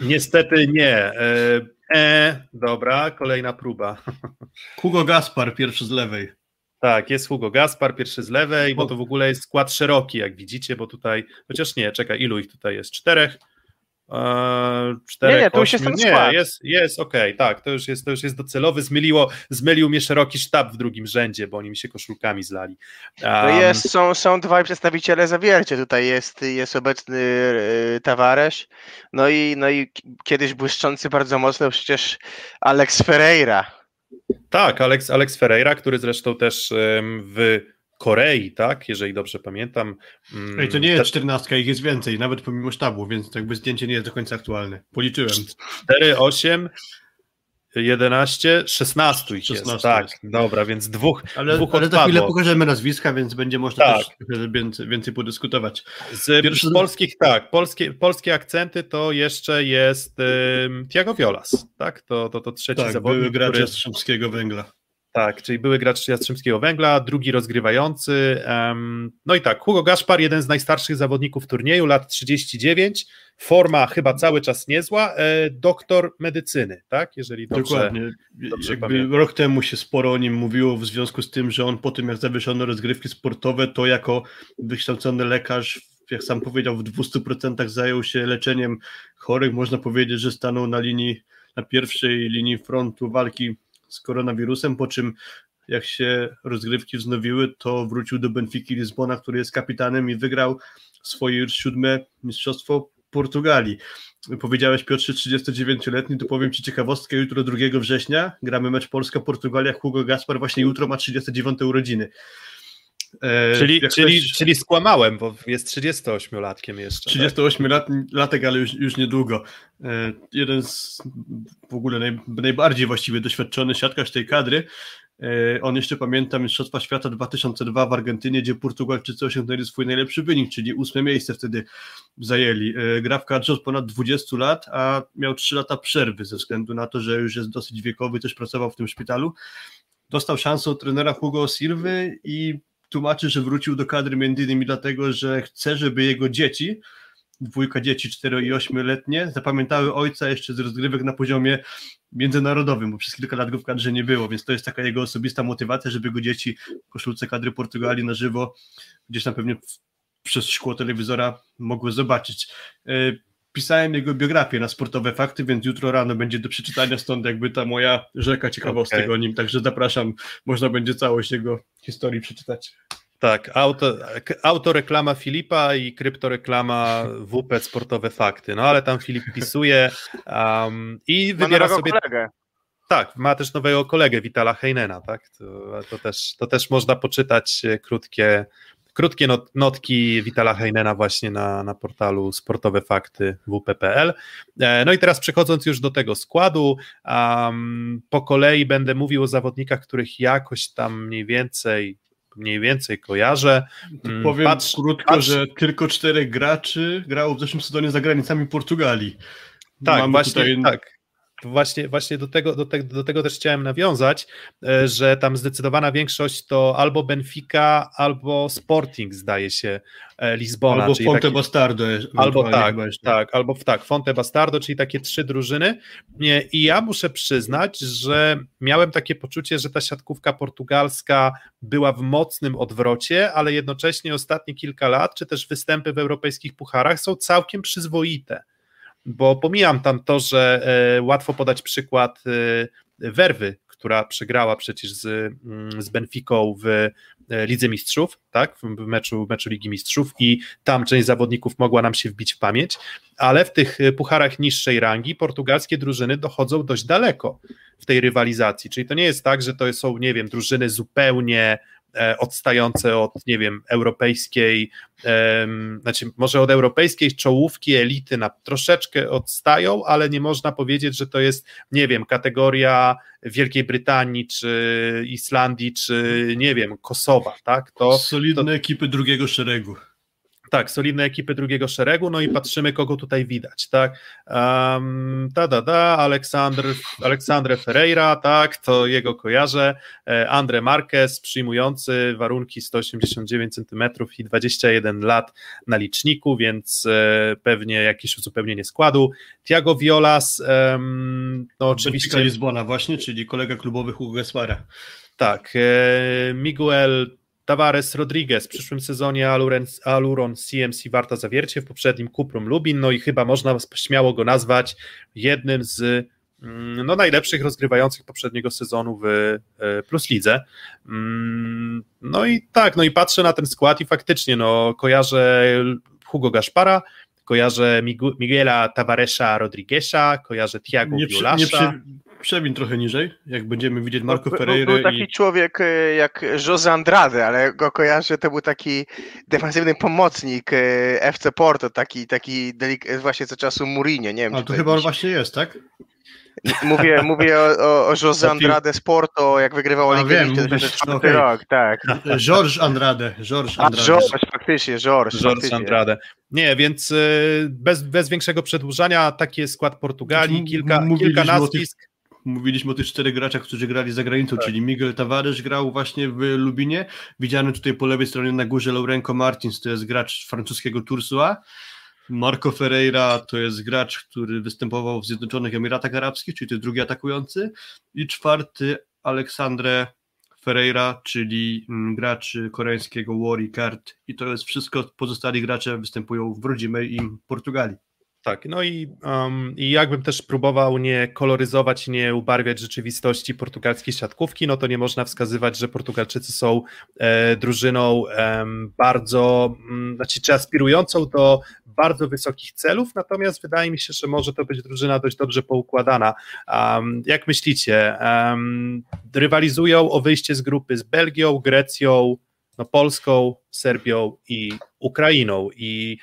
Niestety nie. E, e, dobra, kolejna próba. Hugo Gaspar, pierwszy z lewej. Tak, jest Hugo Gaspar, pierwszy z lewej, bo to w ogóle jest skład szeroki, jak widzicie, bo tutaj, chociaż nie, czekaj, ilu ich tutaj jest? Czterech? Eee, czterech, nie, nie, to już jest ten nie, skład. jest, jest okej, okay, tak, to już jest, to już jest docelowy, zmyliło, zmylił mnie szeroki sztab w drugim rzędzie, bo oni mi się koszulkami zlali. Um, jest, są, są dwaj przedstawiciele zawiercie, tutaj jest, jest obecny yy, no i, no i kiedyś błyszczący bardzo mocno przecież Alex Ferreira, tak, Alex, Alex Ferreira, który zresztą też w Korei, tak, jeżeli dobrze pamiętam. Mm, Ej, to nie jest czternastka, ich jest więcej, nawet pomimo sztabu, więc jakby zdjęcie nie jest do końca aktualne. Policzyłem. 4, 8, 11, 16 ich 16 jest, tak, jest. dobra, więc dwóch Ale, dwóch ale za chwilę pokażemy nazwiska, więc będzie można tak. też więcej, więcej podyskutować. Z, Pierwszy... z polskich, tak, polskie, polskie akcenty to jeszcze jest um, Tiago Violas, tak, to, to, to trzeci tak, zawodnik, były gracz który... Jastrzębskiego Węgla. Tak, czyli były gracz Jastrzębskiego Węgla, drugi rozgrywający. No i tak, Hugo Gaspar, jeden z najstarszych zawodników turnieju, lat 39, forma chyba cały czas niezła, e, doktor medycyny, tak? Jeżeli dobrze, Dokładnie. Dobrze rok temu się sporo o nim mówiło w związku z tym, że on po tym jak zawieszono rozgrywki sportowe, to jako wykształcony lekarz jak sam powiedział, w 200% zajął się leczeniem chorych. Można powiedzieć, że stanął na linii, na pierwszej linii frontu walki z koronawirusem, po czym jak się rozgrywki wznowiły, to wrócił do Benfiki Lizbona, który jest kapitanem i wygrał swoje już siódme mistrzostwo Portugalii. Powiedziałeś Piotrze 39-letni, to powiem Ci ciekawostkę, jutro 2 września gramy mecz Polska-Portugalia, Hugo Gaspar właśnie jutro ma 39 urodziny. E, czyli, czyli, ktoś... czyli skłamałem, bo jest 38-latkiem jeszcze. 38-latek, tak? ale już, już niedługo. E, jeden z w ogóle naj, najbardziej właściwie doświadczony siatkarz tej kadry. E, on jeszcze pamięta Mistrzostwa Świata 2002 w Argentynie, gdzie Portugalczycy osiągnęli swój najlepszy wynik, czyli ósme miejsce wtedy zajęli. Gra w kadrze od ponad 20 lat, a miał 3 lata przerwy ze względu na to, że już jest dosyć wiekowy, też pracował w tym szpitalu. Dostał szansę od trenera Hugo Silwy i tłumaczy, że wrócił do kadry między innymi dlatego, że chce, żeby jego dzieci, dwójka dzieci 4 i 8-letnie, zapamiętały ojca jeszcze z rozgrywek na poziomie międzynarodowym, bo przez kilka lat go w kadrze nie było, więc to jest taka jego osobista motywacja, żeby go dzieci w koszulce kadry Portugalii na żywo gdzieś tam pewnie przez szkło telewizora mogły zobaczyć. Pisałem jego biografię na sportowe fakty, więc jutro rano będzie do przeczytania, stąd jakby ta moja rzeka ciekawostek okay. o nim, także zapraszam, można będzie całość jego historii przeczytać. Tak, auto, autoreklama Filipa i kryptoreklama WP Sportowe Fakty, no ale tam Filip pisuje um, i wybiera sobie... Kolegę. Tak, ma też nowego kolegę, Witala Heinena, tak, to, to, też, to też można poczytać e, krótkie krótkie not, notki Witala Heinena właśnie na, na portalu Sportowe Fakty WP.pl. E, no i teraz przechodząc już do tego składu, um, po kolei będę mówił o zawodnikach, których jakoś tam mniej więcej mniej więcej kojarzę. Mm, powiem patrz, krótko, patrz. że tylko czterech graczy grało w zeszłym sezonie za granicami Portugalii. Tak, Mamy właśnie tak właśnie, właśnie do, tego, do, te, do tego też chciałem nawiązać, e, że tam zdecydowana większość to albo Benfica, albo Sporting zdaje się e, Lizbona. Albo Fonte taki, Bastardo. Albo tak, tak, albo tak, Fonte Bastardo, czyli takie trzy drużyny. I ja muszę przyznać, że miałem takie poczucie, że ta siatkówka portugalska była w mocnym odwrocie, ale jednocześnie ostatnie kilka lat, czy też występy w europejskich pucharach są całkiem przyzwoite bo pomijam tam to, że e, łatwo podać przykład e, Werwy, która przegrała przecież z, mm, z Benficą w e, Lidze Mistrzów, tak, w meczu, meczu Ligi Mistrzów i tam część zawodników mogła nam się wbić w pamięć, ale w tych pucharach niższej rangi portugalskie drużyny dochodzą dość daleko w tej rywalizacji, czyli to nie jest tak, że to są, nie wiem, drużyny zupełnie odstające od, nie wiem, europejskiej, znaczy może od europejskiej czołówki, elity na troszeczkę odstają, ale nie można powiedzieć, że to jest, nie wiem, kategoria Wielkiej Brytanii, czy Islandii, czy nie wiem, Kosowa, tak? To, Solidne to... ekipy drugiego szeregu. Tak, solidne ekipy drugiego szeregu, no i patrzymy, kogo tutaj widać, tak. Um, ta, da, da, Aleksandr, Aleksandre Ferreira, tak, to jego kojarzę. E, Andre Marquez, przyjmujący warunki 189 cm i 21 lat na liczniku, więc e, pewnie jakieś uzupełnienie składu. Tiago Violas, um, no oczywiście. Lizbona właśnie, czyli kolega klubowy Hugo Gaspara. Tak, e, Miguel Tavares Rodriguez w przyszłym sezonie Aluren, Aluron CMC Warta Zawiercie, w poprzednim Kuprum Lubin, no i chyba można śmiało go nazwać jednym z mm, no, najlepszych rozgrywających poprzedniego sezonu w e, Plus Lidze. Mm, no i tak, no i patrzę na ten skład i faktycznie no, kojarzę Hugo Gaszpara, kojarzę Miguela Tavaresa Rodrigueza, kojarzę Tiago nie, Violasza. Nie, przewin trochę niżej, jak będziemy widzieć Marco Ferreira. Był, był taki i... człowiek e, jak Jose Andrade, ale go kojarzę, to był taki defensywny pomocnik e, FC Porto, taki, taki delik- właśnie co czasu Mourinho, nie wiem. Ale to chyba on właśnie jest, tak? Mówię, mówię o, o Jose Andrade z Porto, jak wygrywał Ligę Mistrzów okay. rok, tak. George Andrade. George Andrade. A, George, faktycznie, George. George faktycznie. Andrade. Nie, więc y, bez, bez większego przedłużania, taki jest skład Portugalii, znaczy, kilka, kilka nazwisk mówiliśmy o tych czterech graczach, którzy grali za granicą, tak. czyli Miguel Tavares grał właśnie w Lubinie, widziany tutaj po lewej stronie na górze Laurenko Martins, to jest gracz francuskiego Tursua, Marco Ferreira to jest gracz, który występował w Zjednoczonych Emiratach Arabskich, czyli to jest drugi atakujący. I czwarty Aleksandre Ferreira, czyli mm, gracz koreańskiego Wari Kart i to jest wszystko, pozostali gracze występują w rodzimej im Portugalii. Tak, no i, um, i jakbym też próbował nie koloryzować, nie ubarwiać rzeczywistości portugalskiej siatkówki, no to nie można wskazywać, że Portugalczycy są e, drużyną e, bardzo, m, mm, znaczy czy aspirującą do bardzo wysokich celów, natomiast wydaje mi się, że może to być drużyna dość dobrze poukładana. Um, jak myślicie, um, rywalizują o wyjście z grupy z Belgią, Grecją, no, Polską, Serbią i Ukrainą i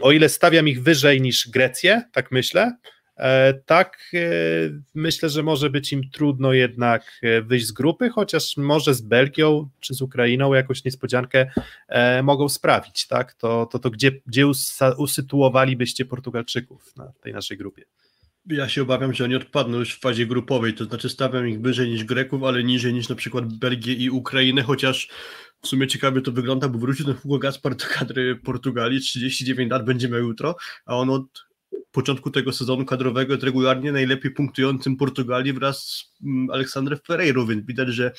o ile stawiam ich wyżej niż Grecję, tak myślę, e, tak e, myślę, że może być im trudno jednak e, wyjść z grupy, chociaż może z Belgią czy z Ukrainą jakąś niespodziankę mogą sprawić, tak? To, to, to gdzie, gdzie usytuowalibyście Portugalczyków na tej naszej grupie? Ja się obawiam, że oni odpadną już w fazie grupowej, to znaczy stawiam ich wyżej niż Greków, ale niżej niż na przykład Belgię i Ukrainę, chociaż w sumie ciekawie to wygląda, bo wrócił ten Hugo Gaspar do kadry Portugalii, 39 lat będzie miał jutro, a on od początku tego sezonu kadrowego jest regularnie najlepiej punktującym Portugalii wraz z mm, Aleksandrem Ferreiro, więc widać, że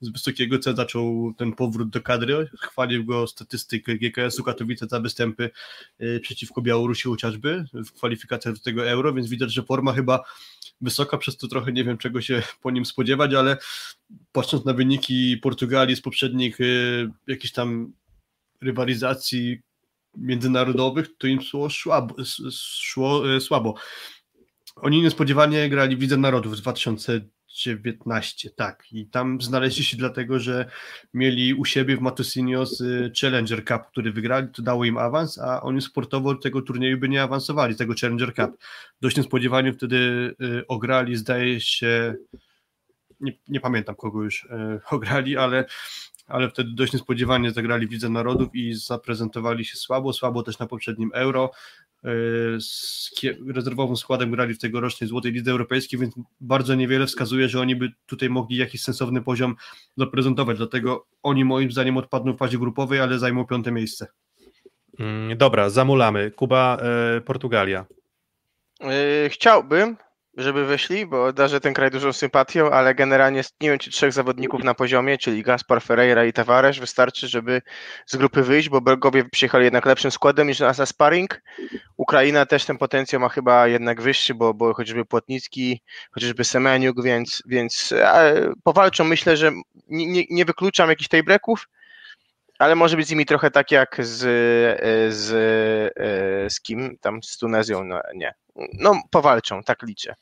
z wysokiego C zaczął ten powrót do kadry. Chwalił go statystyk GKS-u Katowice za występy y, przeciwko Białorusi chociażby w kwalifikacjach do tego Euro, więc widać, że forma chyba wysoka, przez to trochę nie wiem czego się po nim spodziewać, ale patrząc na wyniki Portugalii z poprzednich y, jakichś tam rywalizacji międzynarodowych, to im szło, szło y, słabo. Oni niespodziewanie grali w Lidze Narodów w 2019, tak, i tam znaleźli się dlatego, że mieli u siebie w Matosinhos Challenger Cup, który wygrali, to dało im awans, a oni sportowo tego turnieju by nie awansowali, tego Challenger Cup. Dość niespodziewanie wtedy y, ograli, zdaje się, nie, nie pamiętam kogo już ograli, ale ale wtedy dość niespodziewanie zagrali w Lidze Narodów i zaprezentowali się słabo, słabo też na poprzednim Euro. E, z rezerwowym składem grali w tegorocznej Złotej Lidze Europejskiej, więc bardzo niewiele wskazuje, że oni by tutaj mogli jakiś sensowny poziom zaprezentować, dlatego oni moim zdaniem odpadną w fazie grupowej, ale zajmą piąte miejsce. Mm, dobra, zamulamy. Kuba, e, Portugalia. E, chciałbym, żeby wyszli, bo darzę ten kraj dużą sympatią, ale generalnie nie wiem, czy trzech zawodników na poziomie, czyli Gaspar, Ferreira i Tavares wystarczy, żeby z grupy wyjść, bo Belgowie przyjechali jednak lepszym składem niż na sparring. Ukraina też ten potencjał ma chyba jednak wyższy, bo, bo chociażby Płotnicki, chociażby Semeniuk, więc, więc powalczą. Myślę, że nie, nie, nie wykluczam jakichś tej breków, ale może być z nimi trochę tak jak z, z, z kim tam, z Tunezją, no nie. No powalczą, tak liczę.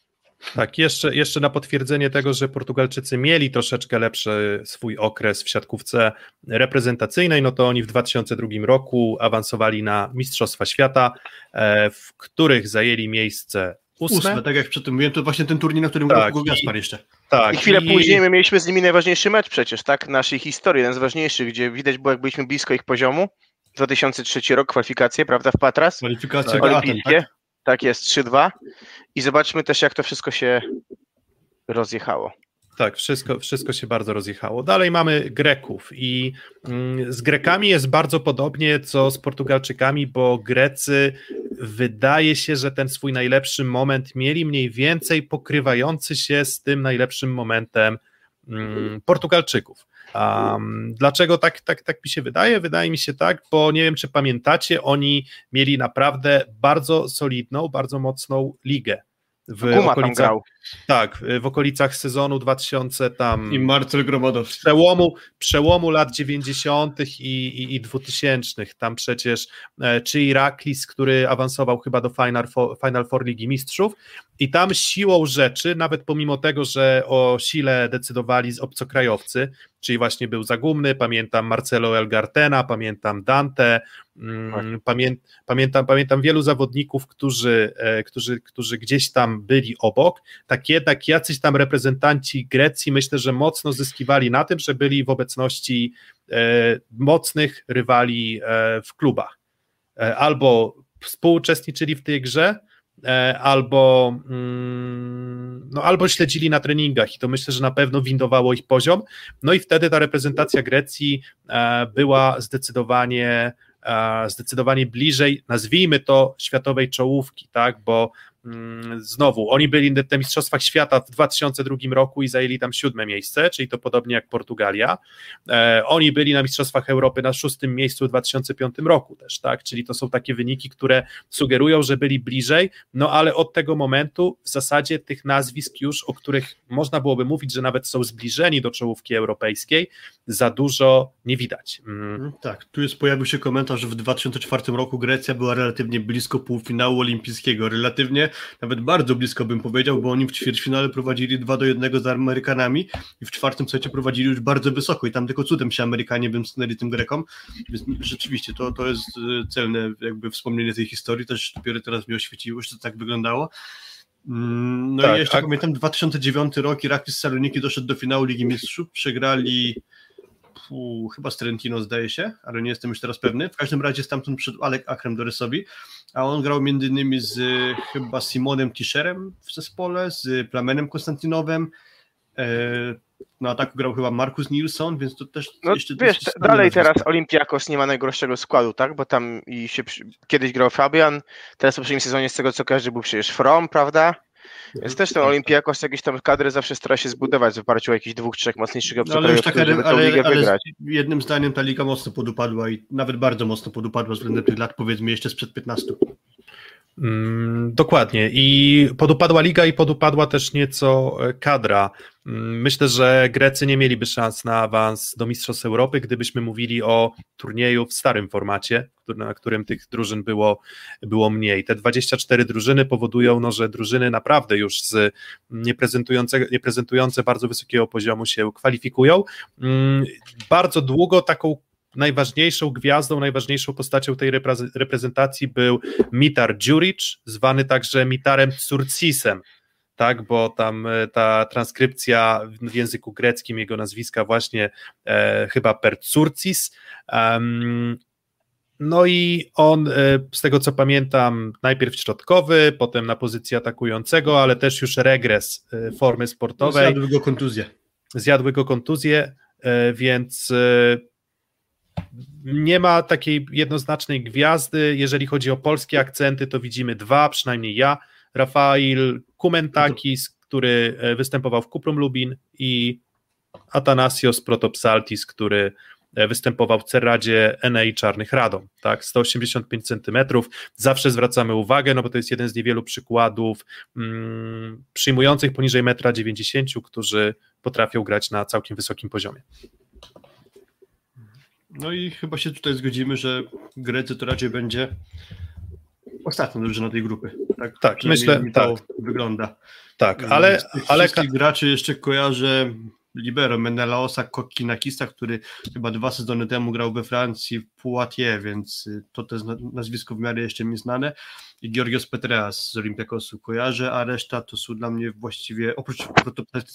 Tak, jeszcze, jeszcze na potwierdzenie tego, że Portugalczycy mieli troszeczkę lepszy swój okres w siatkówce reprezentacyjnej, no to oni w 2002 roku awansowali na Mistrzostwa Świata, e, w których zajęli miejsce ósme. ósme tak jak przedtem mówiłem, to właśnie ten turniej, na którym tak, grał Gaspar jeszcze. Tak, I chwilę i... później my mieliśmy z nimi najważniejszy mecz przecież, tak, naszej historii, jeden z ważniejszych, gdzie widać było, jak byliśmy blisko ich poziomu. 2003 rok, kwalifikacje, prawda, w Patras? Kwalifikacje tak. olimpijskie. Tak? Tak jest, 3-2. I zobaczmy też, jak to wszystko się rozjechało. Tak, wszystko, wszystko się bardzo rozjechało. Dalej mamy Greków i mm, z Grekami jest bardzo podobnie co z Portugalczykami, bo Grecy wydaje się, że ten swój najlepszy moment mieli mniej więcej pokrywający się z tym najlepszym momentem mm, Portugalczyków. Um, dlaczego tak, tak, tak mi się wydaje? Wydaje mi się tak, bo nie wiem, czy pamiętacie, oni mieli naprawdę bardzo solidną, bardzo mocną ligę w okolicach, tak, w okolicach sezonu 2000 tam i Marcel Gromodow przełomu, przełomu lat 90. i, i, i 2000 tam przecież e, czy Iraklis, który awansował chyba do Final Four, Final Four Ligi Mistrzów i tam siłą rzeczy, nawet pomimo tego, że o sile decydowali z obcokrajowcy, czyli właśnie był Zagumny, pamiętam Marcelo Elgartena, pamiętam Dante, mm, tak. pamię, pamiętam, pamiętam wielu zawodników, którzy, e, którzy, którzy gdzieś tam byli obok, tak jednak jacyś tam reprezentanci Grecji myślę, że mocno zyskiwali na tym, że byli w obecności e, mocnych rywali e, w klubach. Albo współuczestniczyli w tej grze, albo, mm, no, albo śledzili na treningach i to myślę, że na pewno windowało ich poziom. No i wtedy ta reprezentacja Grecji e, była zdecydowanie, e, zdecydowanie bliżej, nazwijmy to światowej czołówki, tak, bo znowu, oni byli na Mistrzostwach Świata w 2002 roku i zajęli tam siódme miejsce, czyli to podobnie jak Portugalia. E, oni byli na Mistrzostwach Europy na szóstym miejscu w 2005 roku też, tak? Czyli to są takie wyniki, które sugerują, że byli bliżej, no ale od tego momentu w zasadzie tych nazwisk już, o których można byłoby mówić, że nawet są zbliżeni do czołówki europejskiej, za dużo nie widać. Mm. Tak, tu jest pojawił się komentarz, że w 2004 roku Grecja była relatywnie blisko półfinału olimpijskiego. Relatywnie, nawet bardzo blisko bym powiedział, bo oni w ćwierćfinale prowadzili 2 do 1 z Amerykanami i w czwartym secie prowadzili już bardzo wysoko i tam tylko cudem się Amerykanie wymknęli tym Grekom. Więc rzeczywiście to, to jest e, celne jakby wspomnienie tej historii. Też dopiero teraz mi oświeciło, że to tak wyglądało. Mm, no tak, i jeszcze a... pamiętam 2009 rok Iraklis Saloniki doszedł do finału Ligi Mistrzów, przegrali fu, chyba z Trentino zdaje się, ale nie jestem już teraz pewny. W każdym razie stamtąd przyszedł Alek Akrem Dorysowi, a on grał między innymi z chyba Simonem Tischerem w zespole, z Plamenem Konstantinowem, e, na ataku grał chyba Markus Nilsson, więc to też no, jeszcze... Wiesz, dalej teraz Olympiakos nie ma najgorszego składu, tak? Bo tam i się kiedyś grał Fabian, teraz w poprzednim sezonie z tego co każdy był przecież From, prawda? Więc też ten Olimpiakos jakieś tam kadry zawsze stara się zbudować w oparciu o jakichś dwóch, trzech mocniejszych obcokrajowców, no, żeby tę ligę ale wygrać. jednym zdaniem ta liga mocno podupadła i nawet bardzo mocno podupadła względem tych lat, powiedzmy jeszcze sprzed 15. Mm, dokładnie. I podupadła liga i podupadła też nieco e, kadra. Mm, myślę, że Grecy nie mieliby szans na awans do Mistrzostw Europy, gdybyśmy mówili o turnieju w starym formacie, na którym tych drużyn było, było mniej. Te 24 drużyny powodują, no, że drużyny naprawdę już z nieprezentujące, nieprezentujące bardzo wysokiego poziomu się kwalifikują. Mm, bardzo długo taką najważniejszą gwiazdą, najważniejszą postacią tej reprezentacji był Mitar Djuric, zwany także Mitarem Surcisem, tak, bo tam e, ta transkrypcja w języku greckim jego nazwiska właśnie e, chyba Percurcis. Um, no i on, e, z tego co pamiętam, najpierw środkowy, potem na pozycji atakującego, ale też już regres e, formy sportowej. Zjadły go kontuzję. Zjadły go kontuzję, więc nie ma takiej jednoznacznej gwiazdy. Jeżeli chodzi o polskie akcenty, to widzimy dwa, przynajmniej ja. Rafael Kumentakis, który e, występował w Kuprum Lubin i Atanasios Protopsaltis, który e, występował w Cerradzie Enei Czarnych Radom, tak, 185 cm. Zawsze zwracamy uwagę, no bo to jest jeden z niewielu przykładów mm, przyjmujących poniżej 1,90 m, którzy potrafią grać na całkiem wysokim poziomie. No i chyba się tutaj zgodzimy, że Grecy to raczej będzie ostatnia drużyna tej grupy. Tak, tak myślę, tak. wygląda. Tak, ale... Z ale... wszystkich graczy jeszcze kojarzę libero Menelaosa Kokinakista, który chyba dwa sezony temu grał we Francji w Poitiers, więc y, to też nazwisko w miarę jeszcze mi znane. I Georgios Petreas z Olympiakosu kojarzę, a reszta to są dla mnie właściwie, oprócz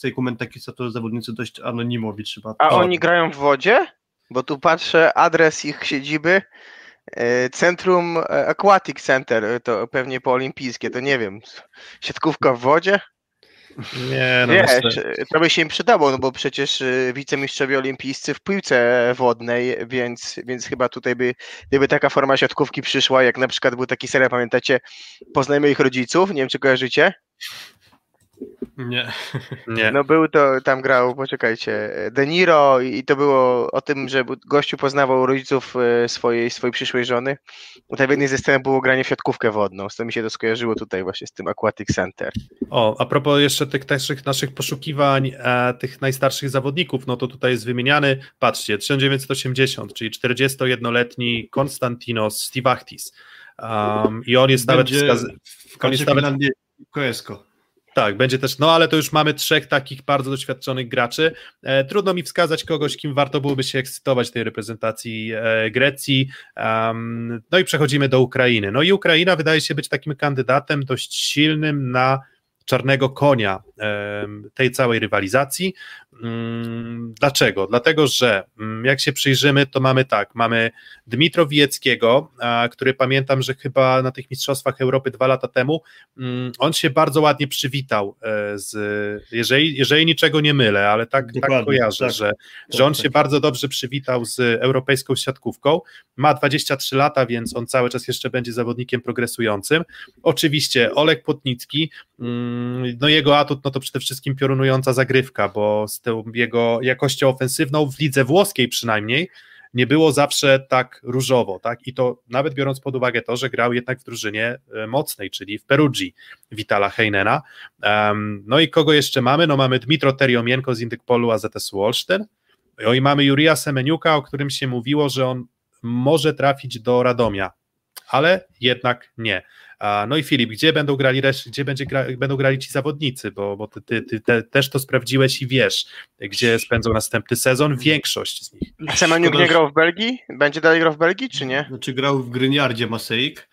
tej Komentakisa, to zawodnicy dość anonimowi trzeba. A oni grają w wodzie? Bo tu patrzę, adres ich siedziby, e, Centrum Aquatic Center, e, to pewnie po olimpijskie, to nie wiem, siatkówka w wodzie? Nie, no Wiesz, to by się im przydało, no bo przecież e, wicemistrzowie olimpijscy w piłce wodnej, więc, więc chyba tutaj by, gdyby taka forma siatkówki przyszła, jak na przykład był taki serial, pamiętacie, Poznajmy ich rodziców, nie wiem czy kojarzycie? Nie. nie. No był to, tam grał, poczekajcie, De Niro i to było o tym, że gościu poznawał rodziców e, swojej, swojej przyszłej żony. Tutaj w jednej ze scen było granie w siatkówkę wodną, z to mi się to skojarzyło tutaj właśnie z tym Aquatic Center. O, a propos jeszcze tych naszych, naszych poszukiwań e, tych najstarszych zawodników, no to tutaj jest wymieniany, patrzcie, 1980, czyli 41-letni Konstantinos Stivaktis. Um, I on jest Będzie nawet wskazany. On jest nawet... Koesko. Tak, będzie też, no ale to już mamy trzech takich bardzo doświadczonych graczy. E, trudno mi wskazać kogoś, kim warto byłoby się ekscytować tej reprezentacji e, Grecji. Um, no i przechodzimy do Ukrainy. No i Ukraina wydaje się być takim kandydatem dość silnym na czarnego konia tej całej rywalizacji. Mm, dlaczego? Dlatego, że mm, jak się przyjrzymy, to mamy tak, mamy Dmitro Wieckiego, który pamiętam, że chyba na tych Mistrzostwach Europy dwa lata temu, mm, on się bardzo ładnie przywitał e, z, jeżeli, jeżeli niczego nie mylę, ale tak, tak kojarzę, tak. Że, że on tak. się bardzo dobrze przywitał z europejską siatkówką, ma 23 lata, więc on cały czas jeszcze będzie zawodnikiem progresującym. Oczywiście Olek Płotnicki, no jego atut, no to przede wszystkim piorunująca zagrywka, bo z tą jego jakością ofensywną w lidze włoskiej przynajmniej nie było zawsze tak różowo, tak? I to nawet biorąc pod uwagę to, że grał jednak w drużynie e, mocnej, czyli w Perugii Vitala Heinena. Um, no i kogo jeszcze mamy? No mamy Dmitro Teriomienko z Indykpolu AZS Olsztyn. No i mamy Jurija Semeniuka, o którym się mówiło, że on może trafić do Radomia, ale jednak nie. No i Filip, gdzie będą grali, gdzie będzie gra, będą grali ci zawodnicy, bo, bo ty, ty, ty te, też to sprawdziłeś i wiesz, gdzie spędzą następny sezon, większość z nich. A Semeniuk nie grał w Belgii? Będzie dalej grał w Belgii, czy nie? Znaczy grał w Gryniardzie Maseik,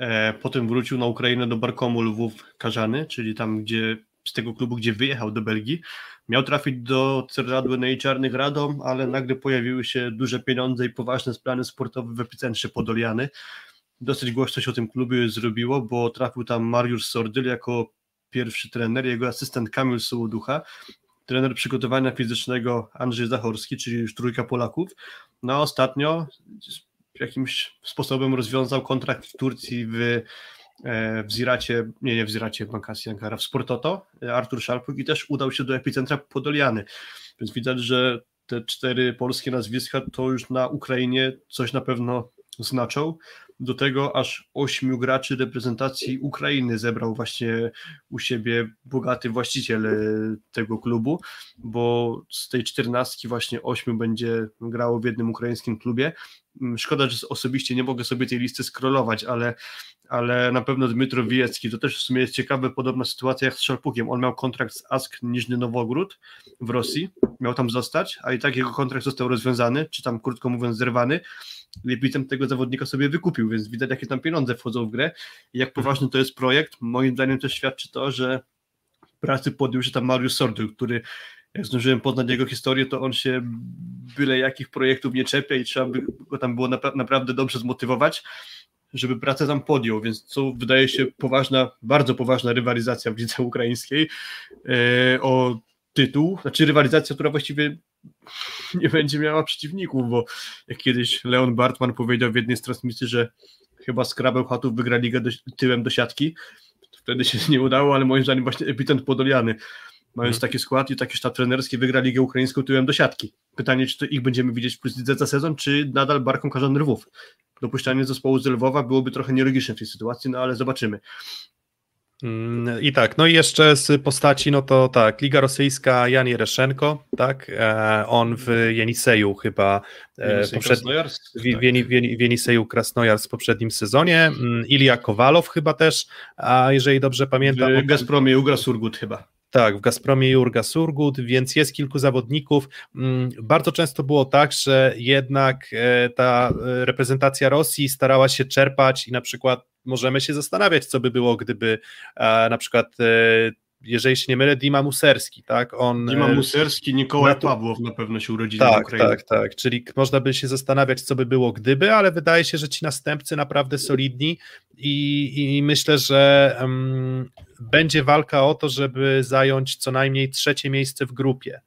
e, potem wrócił na Ukrainę do Barkomu Lwów Karzany, czyli tam, gdzie z tego klubu, gdzie wyjechał do Belgii. Miał trafić do Cerradły Czarnych Radom, ale nagle pojawiły się duże pieniądze i poważne plany sportowe w epicentrze Podoliany dosyć głośno się o tym klubie zrobiło, bo trafił tam Mariusz Sordyl jako pierwszy trener, jego asystent Kamil Sołoducha, trener przygotowania fizycznego Andrzej Zachorski, czyli już trójka Polaków. No a ostatnio jakimś sposobem rozwiązał kontrakt w Turcji w, e, w Ziracie, nie, nie w Ziracie, w Bankasji Ankara, w Sportoto, Artur Szalpuk i też udał się do epicentra Podoliany. Więc widać, że te cztery polskie nazwiska to już na Ukrainie coś na pewno znaczą. Do tego aż ośmiu graczy reprezentacji Ukrainy zebrał właśnie u siebie bogaty właściciel e, tego klubu, bo z tej czternastki właśnie ośmiu będzie grało w jednym ukraińskim klubie. Mm, szkoda, że osobiście nie mogę sobie tej listy scrollować, ale, ale na pewno Dmytro Wijecki, to też w sumie jest ciekawe, podobna sytuacja jak z Szalpukiem. On miał kontrakt z Ask Niżny Nowogród w Rosji, miał tam zostać, a i tak jego kontrakt został rozwiązany, czy tam krótko mówiąc zerwany Lepitem tego zawodnika sobie wykupił, więc widać jakie tam pieniądze wchodzą w grę i jak poważny to jest projekt. Moim zdaniem też świadczy to, że pracy podjął się tam Mariusz Sordyl, który jak zdążyłem poznać jego historię, to on się byle jakich projektów nie czepia i trzeba by go tam było napra naprawdę dobrze zmotywować, żeby pracę tam podjął, więc to wydaje się poważna, bardzo poważna rywalizacja w lidze ukraińskiej e, o tytuł, znaczy rywalizacja, która właściwie nie będzie miała przeciwników, bo jak kiedyś Leon Bartman powiedział w jednej z transmisji, że chyba Skrabel Chatów wygra ligę do, tyłem do siatki, wtedy się nie udało, ale moim zdaniem właśnie epitent Podoliany, mając hmm. taki skład i taki sztab trenerski, wygra ligę ukraińską tyłem do siatki. Pytanie, czy to ich będziemy widzieć w plus za sezon, czy nadal barką Karzan Rwów. Dopuszczanie zespołu z Lwowa byłoby trochę nielogiczne w tej sytuacji, no ale zobaczymy. Mm, I tak, no i jeszcze z postaci, no to tak, Liga Rosyjska Jan Jereszenko, tak, e, on w Jeniseju chyba, e, poprzedni, w, w, Jeniseju Krasnojarsk w poprzednim sezonie, mm, Ilia Kowalow chyba też, a jeżeli dobrze pamiętam... W Gazpromie Ugra Surgut chyba. Tak, w Gazpromie Jurga Surgut, więc jest kilku zawodników. Mm, bardzo często było tak, że jednak e, ta reprezentacja Rosji starała się czerpać i na przykład możemy się zastanawiać, co by było, gdyby e, na przykład e, jeżeli się nie mylę, Dima Muserski, tak? On, Dima e, Muserski, Nikołaj na Pawłow na pewno się urodzili tak, w Ukrainie. Tak, tak, czyli można by się zastanawiać, co by było gdyby, ale wydaje się, że ci następcy naprawdę solidni i, i myślę, że um, będzie walka o to, żeby zająć co najmniej trzecie miejsce w grupie,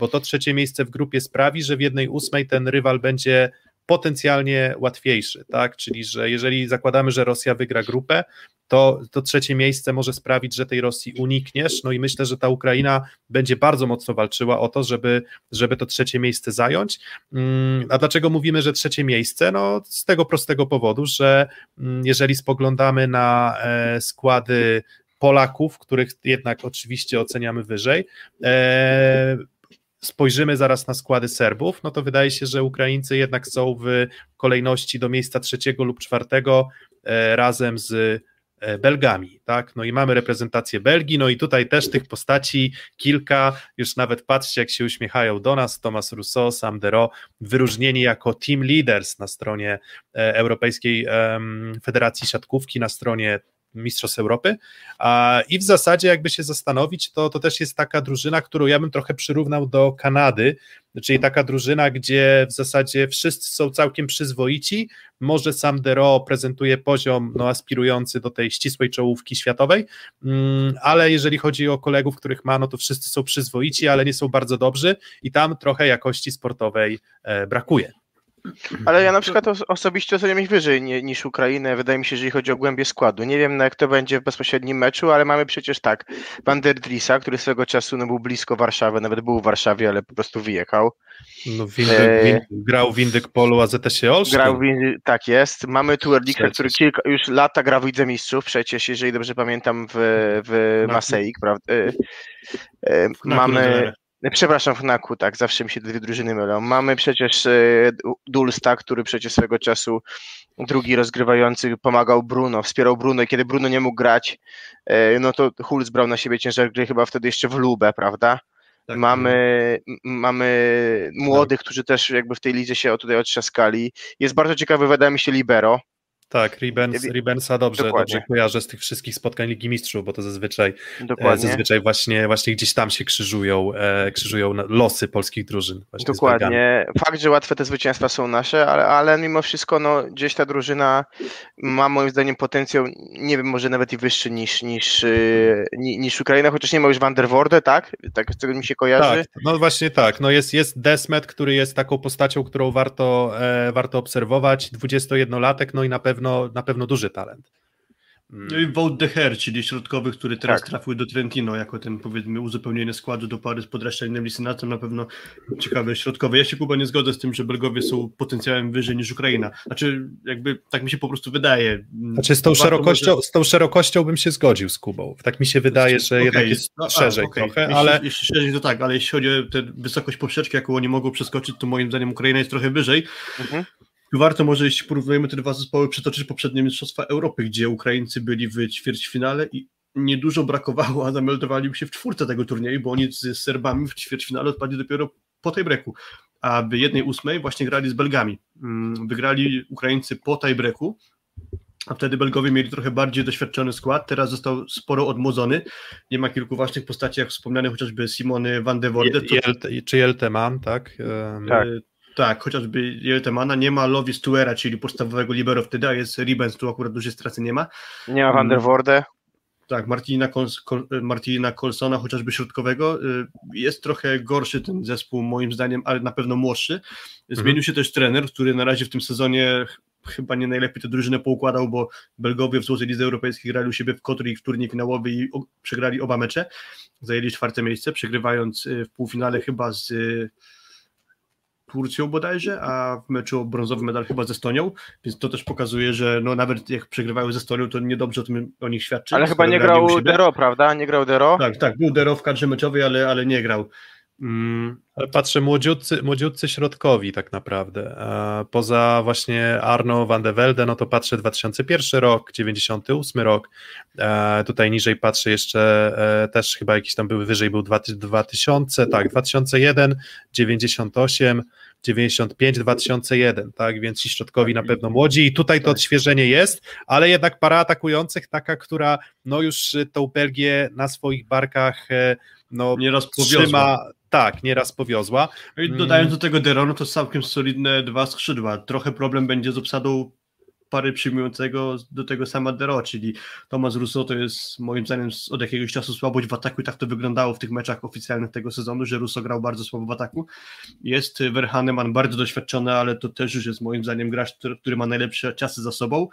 bo to trzecie miejsce w grupie sprawi, że w jednej ósmej ten rywal będzie potencjalnie łatwiejszy, tak? Czyli, że jeżeli zakładamy, że Rosja wygra grupę, to, to trzecie miejsce może sprawić, że tej Rosji unikniesz. No i myślę, że ta Ukraina będzie bardzo mocno walczyła o to, żeby, żeby to trzecie miejsce zająć. Mm, a dlaczego mówimy, że trzecie miejsce? No z tego prostego powodu, że mm, jeżeli spoglądamy na e, składy Polaków, których jednak oczywiście oceniamy wyżej, e, spojrzymy zaraz na składy Serbów, no to wydaje się, że Ukraińcy jednak są w kolejności do miejsca trzeciego lub czwartego e, razem z e, Belgami, tak? No i mamy reprezentację Belgii, no i tutaj też tych postaci kilka, już nawet patrzcie, jak się uśmiechają do nas, Thomas Rousseau, Sam Dero, wyróżnieni jako team leaders na stronie e, Europejskiej Federacji Siatkówki, na stronie Mistrzostw Europy. I w zasadzie, jakby się zastanowić, to, to też jest taka drużyna, którą ja bym trochę przyrównał do Kanady, czyli taka drużyna, gdzie w zasadzie wszyscy są całkiem przyzwoici. Może sam Dero prezentuje poziom no, aspirujący do tej ścisłej czołówki światowej, mm, ale jeżeli chodzi o kolegów, których ma, no to wszyscy są przyzwoici, ale nie są bardzo dobrzy i tam trochę jakości sportowej e, brakuje. Ale ja na przykład osobiście oceniam ich wyżej niż Ukrainę, wydaje mi się, jeżeli chodzi o głębię składu. Nie wiem, jak to będzie w bezpośrednim meczu, ale mamy przecież tak, Van der Drisa, który swego czasu no, był blisko Warszawy, nawet był w Warszawie, ale po prostu wyjechał. No, Windyk, e... Windyk, grał w Indyk Polu AZS Olsztyn. Grał w Indyk, tak jest. Mamy tu Erlika, który kilka, już lata gra w Lidze Mistrzów, przecież, jeżeli dobrze pamiętam, w, w Maseik, prawda? E, e, mamy... Przepraszam, Fnaku, tak, zawsze mi się dwie drużyny mylą. Mamy przecież e, Dulsta, który przecież swego czasu drugi rozgrywający pomagał Bruno, wspierał Bruno i kiedy Bruno nie mógł grać, e, no to Hulz brał na siebie ciężar gry chyba wtedy jeszcze w Lubę, prawda? Tak, mamy, mamy młodych, którzy też jakby w tej lidze się tutaj otrzaskali. Jest bardzo ciekawy, wydaje mi się, Libero, tak, Ribens, Ribensa dobrze, dobrze kojarzę z tych wszystkich spotkań Ligi Mistrzów, bo to zazwyczaj, e, Dokładnie. zazwyczaj właśnie, właśnie gdzieś tam się krzyżują, e, krzyżują losy polskich drużyn. Dokładnie. Fakt, że łatwe te zwycięstwa są nasze, ale, ale mimo wszystko no, gdzieś ta drużyna ma moim zdaniem potencjał, nie wiem, może nawet i wyższy niż, niż, yy, niż Ukraina, chociaż nie ma już Van der Worde, tak? Tak z tego mi się kojarzy. Tak, no właśnie tak. No jest, jest Desmet, który jest taką postacią, którą warto, e, warto obserwować, 21-latek, no i na pewno pewno, na pewno duży talent. No i Wout de Her, czyli środkowy, który teraz tak. trafił do Trentino jako ten powiedzmy uzupełnienie składu do pary z podraszczeniem Lisynatem, na pewno ciekawy środkowy. Ja się Kuba nie zgodzę z tym, że Belgowie są potencjałem wyżej niż Ukraina. Znaczy jakby tak mi się po prostu wydaje. Znaczy z tą, szerokością, może... z tą szerokością bym się zgodził z Kubą. Tak mi się wydaje, że okay. jednak jest no, szerzej a, okay. trochę, jeśli, ale... Jeśli szerzej to tak, ale jeśli chodzi o tę wysokość poprzeczki, jaką oni mogą przeskoczyć, to moim zdaniem Ukraina jest trochę wyżej. Mhm. Warto może, jeśli porównujemy te dwa zespoły, przytoczyć poprzednie Mistrzostwa Europy, gdzie Ukraińcy byli w ćwierćfinale i niedużo brakowało, a zameldowali się w czwórce tego turnieju, bo oni z Serbami w ćwierćfinale odpadli dopiero po tej breku. A w jednej ósmej właśnie grali z Belgami. Mm, wygrali Ukraińcy po tiebreaku, a wtedy Belgowie mieli trochę bardziej doświadczony skład, teraz został sporo odmłodzony. Nie ma kilku ważnych postaci, jak wspomniane chociażby Simony van de Voorde. To... Czy Jelteman, tak? tak. Tak, chociażby Jeltemana, nie ma Lovi Stuera, czyli podstawowego libero wtedy, a jest Ribens, tu akurat dużej straty nie ma. Nie ma Van der Voorde. Tak, Martina, Kol, Martina Colsona, chociażby środkowego. Y, jest trochę gorszy ten zespół, moim zdaniem, ale na pewno młodszy. Zmienił mhm. się też trener, który na razie w tym sezonie chyba nie najlepiej tę drużynę poukładał, bo Belgowie w Złotej Lidze Europejskiej grali u siebie w Kotry i w turniej finałowy i przegrali oba mecze. Zajęli czwarte miejsce, przegrywając y, w półfinale chyba z Turcją bodajże, a w meczu o brązowy medal chyba ze Estonią, więc to też pokazuje, że no nawet jak przegrywają ze Estonią, to niedobrze o tym o nich świadczy. Ale chyba nie grał Dero, prawda? Nie grał Dero? Tak, tak, był Dero w kadrze meczowej, ale, ale nie grał. Mm, ale patrzę, młodziutcy, młodziutcy środkowi tak naprawdę. Poza właśnie Arno van de Velde, no to patrzę 2001 rok, 98 rok. Tutaj niżej patrzę jeszcze e, też chyba jakiś tam był wyżej, był 2000, tak, 2001, 98, 95, 2001, tak, więc ci środkowi na pewno młodzi i tutaj to odświeżenie jest, ale jednak para atakujących taka, która no już tą Belgię na swoich barkach e, no, Nieraz trzyma, tak, nieraz powiozła. I dodając do tego Deronu, to całkiem solidne dwa skrzydła. Trochę problem będzie z obsadą pary przyjmującego do tego sama Dero, czyli Tomasz Russo to jest moim zdaniem od jakiegoś czasu słabość w ataku i tak to wyglądało w tych meczach oficjalnych tego sezonu, że Russo grał bardzo słabo w ataku. Jest Verhaneman bardzo doświadczony, ale to też już jest moim zdaniem gracz, który, który ma najlepsze czasy za sobą.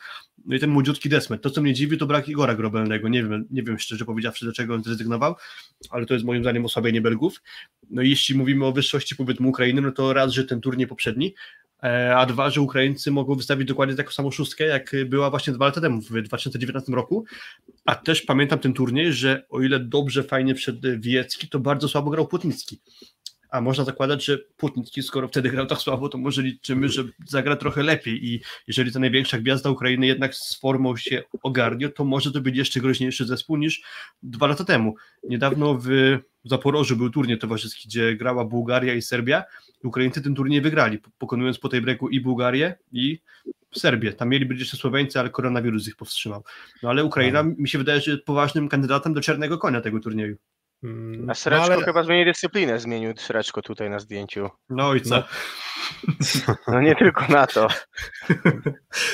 No i ten młodziutki Desmet. To, co mnie dziwi, to brak Igora Grobelnego. Nie wiem, nie wiem szczerze powiedziawszy, dlaczego on zrezygnował, ale to jest moim zdaniem osłabienie Belgów. No i jeśli mówimy o wyższości powiedzmy Ukrainy, no to raz, że ten turniej poprzedni, a dwa, że Ukraińcy mogą wystawić dokładnie taką samą szóstkę, jak była właśnie dwa lata temu, w 2019 roku. A też pamiętam ten turniej, że o ile dobrze, fajnie przed Wiecki, to bardzo słabo grał Płotnicki. A można zakładać, że Płotnicki, skoro wtedy grał tak słabo, to może liczymy, że zagra trochę lepiej. I jeżeli ta największa gwiazda Ukrainy jednak z formą się ogarnie, to może to być jeszcze groźniejszy zespół niż dwa lata temu. Niedawno w Zaporożu był turniej towarzyski, gdzie grała Bułgaria i Serbia Ukraińcy ten turniej wygrali, pokonując po tej breaku i Bułgarię i Serbię. Tam mieli być jeszcze Słoweńcy, ale koronawirus ich powstrzymał. No ale Ukraina no. mi się wydaje, że jest poważnym kandydatem do czarnego konia tego turnieju. Mm, A Sreczko no, ale... chyba zmieni dyscyplinę, zmienił Sreczko tutaj na zdjęciu. No i co? No, no nie tylko na to.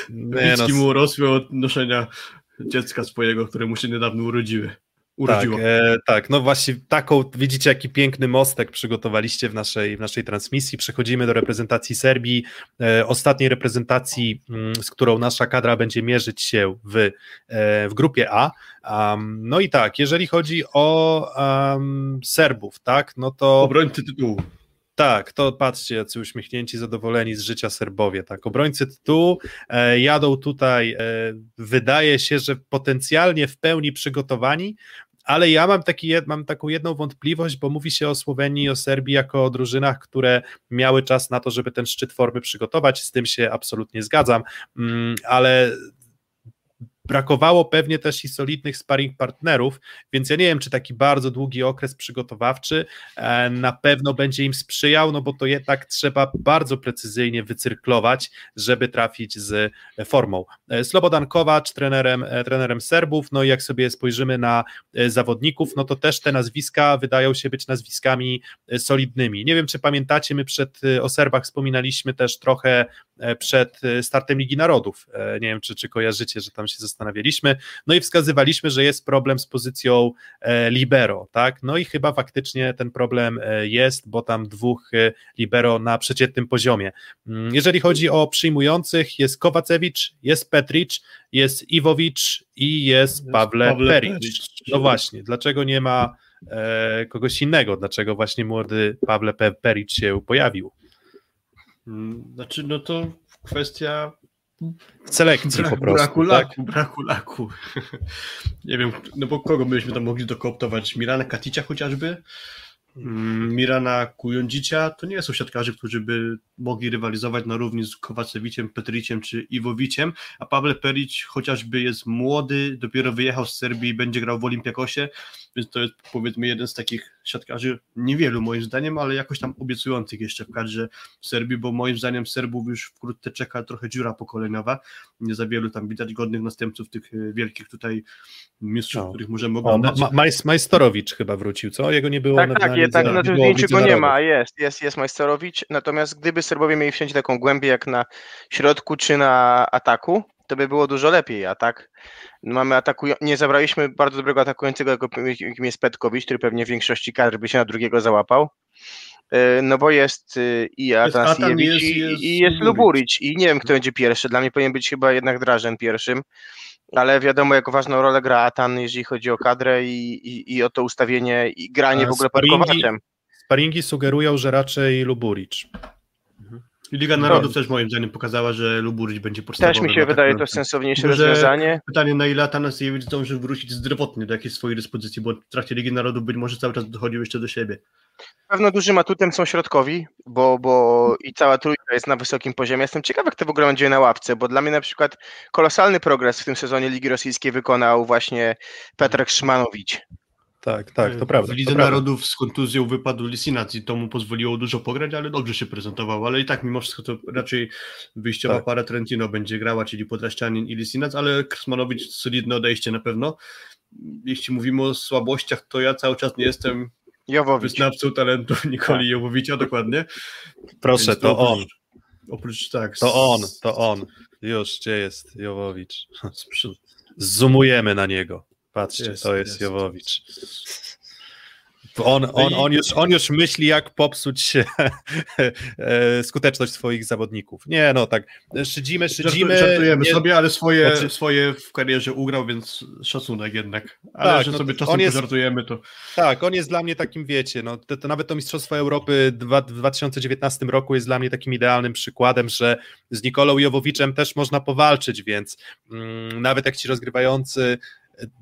Nie, no... mu urosły od noszenia dziecka swojego, które mu się niedawno urodziły urodziło. Tak, e, tak, no właśnie taką, widzicie jaki piękny mostek przygotowaliście w naszej, w naszej transmisji. Przechodzimy do reprezentacji Serbii, e, ostatniej reprezentacji, m, mm, z którą nasza kadra będzie mierzyć się w, e, w grupie A. Um, no i tak, jeżeli chodzi o um, Serbów, tak, no to... Obrońcy tytułu. Tak, to patrzcie, jacy uśmiechnięci, zadowoleni z życia Serbowie. Tak, obrońcy tytułu e, jadą tutaj, e, wydaje się, że potencjalnie w pełni przygotowani, ale ja mam, taki, mam taką jedną wątpliwość, bo mówi się o Słowenii i o Serbii jako o drużynach, które miały czas na to, żeby ten szczyt formy przygotować, z tym się absolutnie zgadzam, mm, ale brakowało pewnie też i solidnych sparring partnerów, więc ja nie wiem, czy taki bardzo długi okres przygotowawczy e, na pewno będzie im sprzyjał, no bo to jednak trzeba bardzo precyzyjnie wycyrklować, żeby trafić z formą. E, Slobodan Kowacz, trenerem, e, trenerem Serbów, no i jak sobie spojrzymy na zawodników, no to też te nazwiska wydają się być nazwiskami solidnymi. Nie wiem, czy pamiętacie, my przed o Serbach wspominaliśmy też trochę przed startem Ligi Narodów. Nie wiem, czy, czy kojarzycie, że tam się zastanawialiśmy, no i wskazywaliśmy, że jest problem z pozycją e, libero, tak, no i chyba faktycznie ten problem e, jest, bo tam dwóch e, libero na przeciętnym poziomie. Mm, jeżeli chodzi o przyjmujących, jest Kowacewicz, jest Petric, jest Iwowicz i jest Pawle, Pawle Peric. No właśnie, dlaczego nie ma e, kogoś innego, dlaczego właśnie młody Pawle Peric się pojawił? Mm, znaczy, no to kwestia selekcji Brak, po prostu. Braku tak? laku, braku laku. Nie wiem, no bo kogo byśmy tam mogli dokooptować? Mirana Katicia chociażby? Mm, Mirana Kujondzicia to nie są siatkarze, którzy by mogli rywalizować na równi z Kowacewiciem, Petriciem czy Iwowiciem, a Pawle Perić chociażby jest młody, dopiero wyjechał z Serbii i będzie grał w Olimpiakosie, więc to jest powiedzmy jeden z takich siatkarzy, niewielu moim zdaniem, ale jakoś tam obiecujących jeszcze w kadrze Serbii, bo moim zdaniem Serbów już wkrótce czeka trochę dziura pokoleniowa, nie za wielu tam widać godnych następców tych e, wielkich tutaj mistrzów, no. których możemy oglądać. O, ma, Majstorowicz chyba wrócił, co? Jego nie było tak, na Tak, tak, na tym zdjęciu go nie ma, jest, jest, jest Majstorowicz, natomiast gdyby Serbowie mieli wsiąść taką głębię jak na środku czy na ataku, to by było dużo lepiej, a tak mamy atakują, nie zabraliśmy bardzo dobrego atakującego, jakim jest Petkowicz, który pewnie w większości kadr by się na drugiego załapał. E, no bo jest y, i Atanasiewicz i, jest, i jest Luburic i nie wiem kto będzie pierwszy, dla mnie powinien być chyba jednak Drażen pierwszym, ale wiadomo jak ważną rolę gra Atan, jeżeli chodzi o kadrę i, i, i o to ustawienie i granie a w ogóle pod Kowaczem. Sparingi sugerują, że raczej Luburic. Liga Narodów też moim zdaniem pokazała, że Luburić będzie podstawowy. Też mi się wydaje to sensowniejsze rozwiązanie. Pytanie, na ile Atanasiewicz zdąży wrócić zdrowotnie do jakiejś swojej dyspozycji, bo w trakcie Ligi Narodów być może cały czas dochodził jeszcze do siebie. Pewno dużym atutem są środkowi, bo, bo i cała trójka jest na wysokim poziomie. Jestem ciekawy, jak to w ogóle będzie na ławce, bo dla mnie na przykład kolosalny progres w tym sezonie Ligi Rosyjskiej wykonał właśnie Petrek Szmanowicz. Tak, tak, to prawda. W Lidze Narodów z kontuzją wypadł Lisinac i to mu pozwoliło dużo pograć, ale dobrze się prezentował, ale i tak mimo wszystko to raczej wyjściowa tak. para Trentino będzie grała, czyli Podraszczanin i Lisinac, ale Krsmanowicz solidne odejście na pewno. Jeśli mówimy o słabościach, to ja cały czas nie jestem Jowowicz. wyznawcą talentu Nikoli tak. Jowowicza, dokładnie. Proszę, Więc to, on. Oprócz tak. To on, to on. Już, gdzie jest Jowowicz? Zoomujemy na niego. Patrzcie, jest, to jest, jest Jowowicz. On, no on, on, już, on już myśli, jak popsuć e, skuteczność swoich zawodników. Nie, no tak, szydzimy, szydzimy. Żartujemy nie... sobie, ale swoje, znaczy... swoje w karierze ugrał, więc szacunek jednak. Ale tak, że no, sobie czasem jest, żartujemy, to... Tak, on jest dla mnie takim, wiecie, no, to, to nawet to Mistrzostwo Europy dwa, w 2019 roku jest dla mnie takim idealnym przykładem, że z Nikolą Jowowiczem też można powalczyć, więc mm, nawet jak ci rozgrywający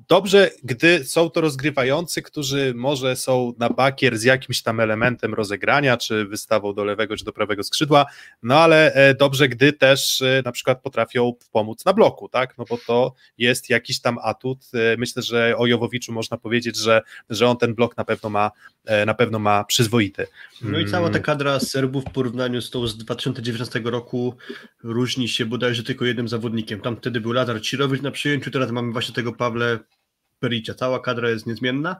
Dobrze, gdy są to rozgrywający, którzy może są na bakier z jakimś tam elementem rozegrania, czy wystawą do lewego, czy do prawego skrzydła, no ale e, dobrze, gdy też e, na przykład potrafią pomóc na bloku, tak, no bo to jest jakiś tam atut. E, myślę, że o Jowowiczu można powiedzieć, że, że on ten blok na pewno ma, na pewno ma przyzwoity. No i cała ta mm. kadra Serbów w porównaniu z tą z 2019 roku różni się bodajże tylko jednym zawodnikiem. Tam wtedy był Lazar Cirowicz na przyjęciu, teraz mamy właśnie tego Pawle Pericia. Cała kadra jest niezmienna,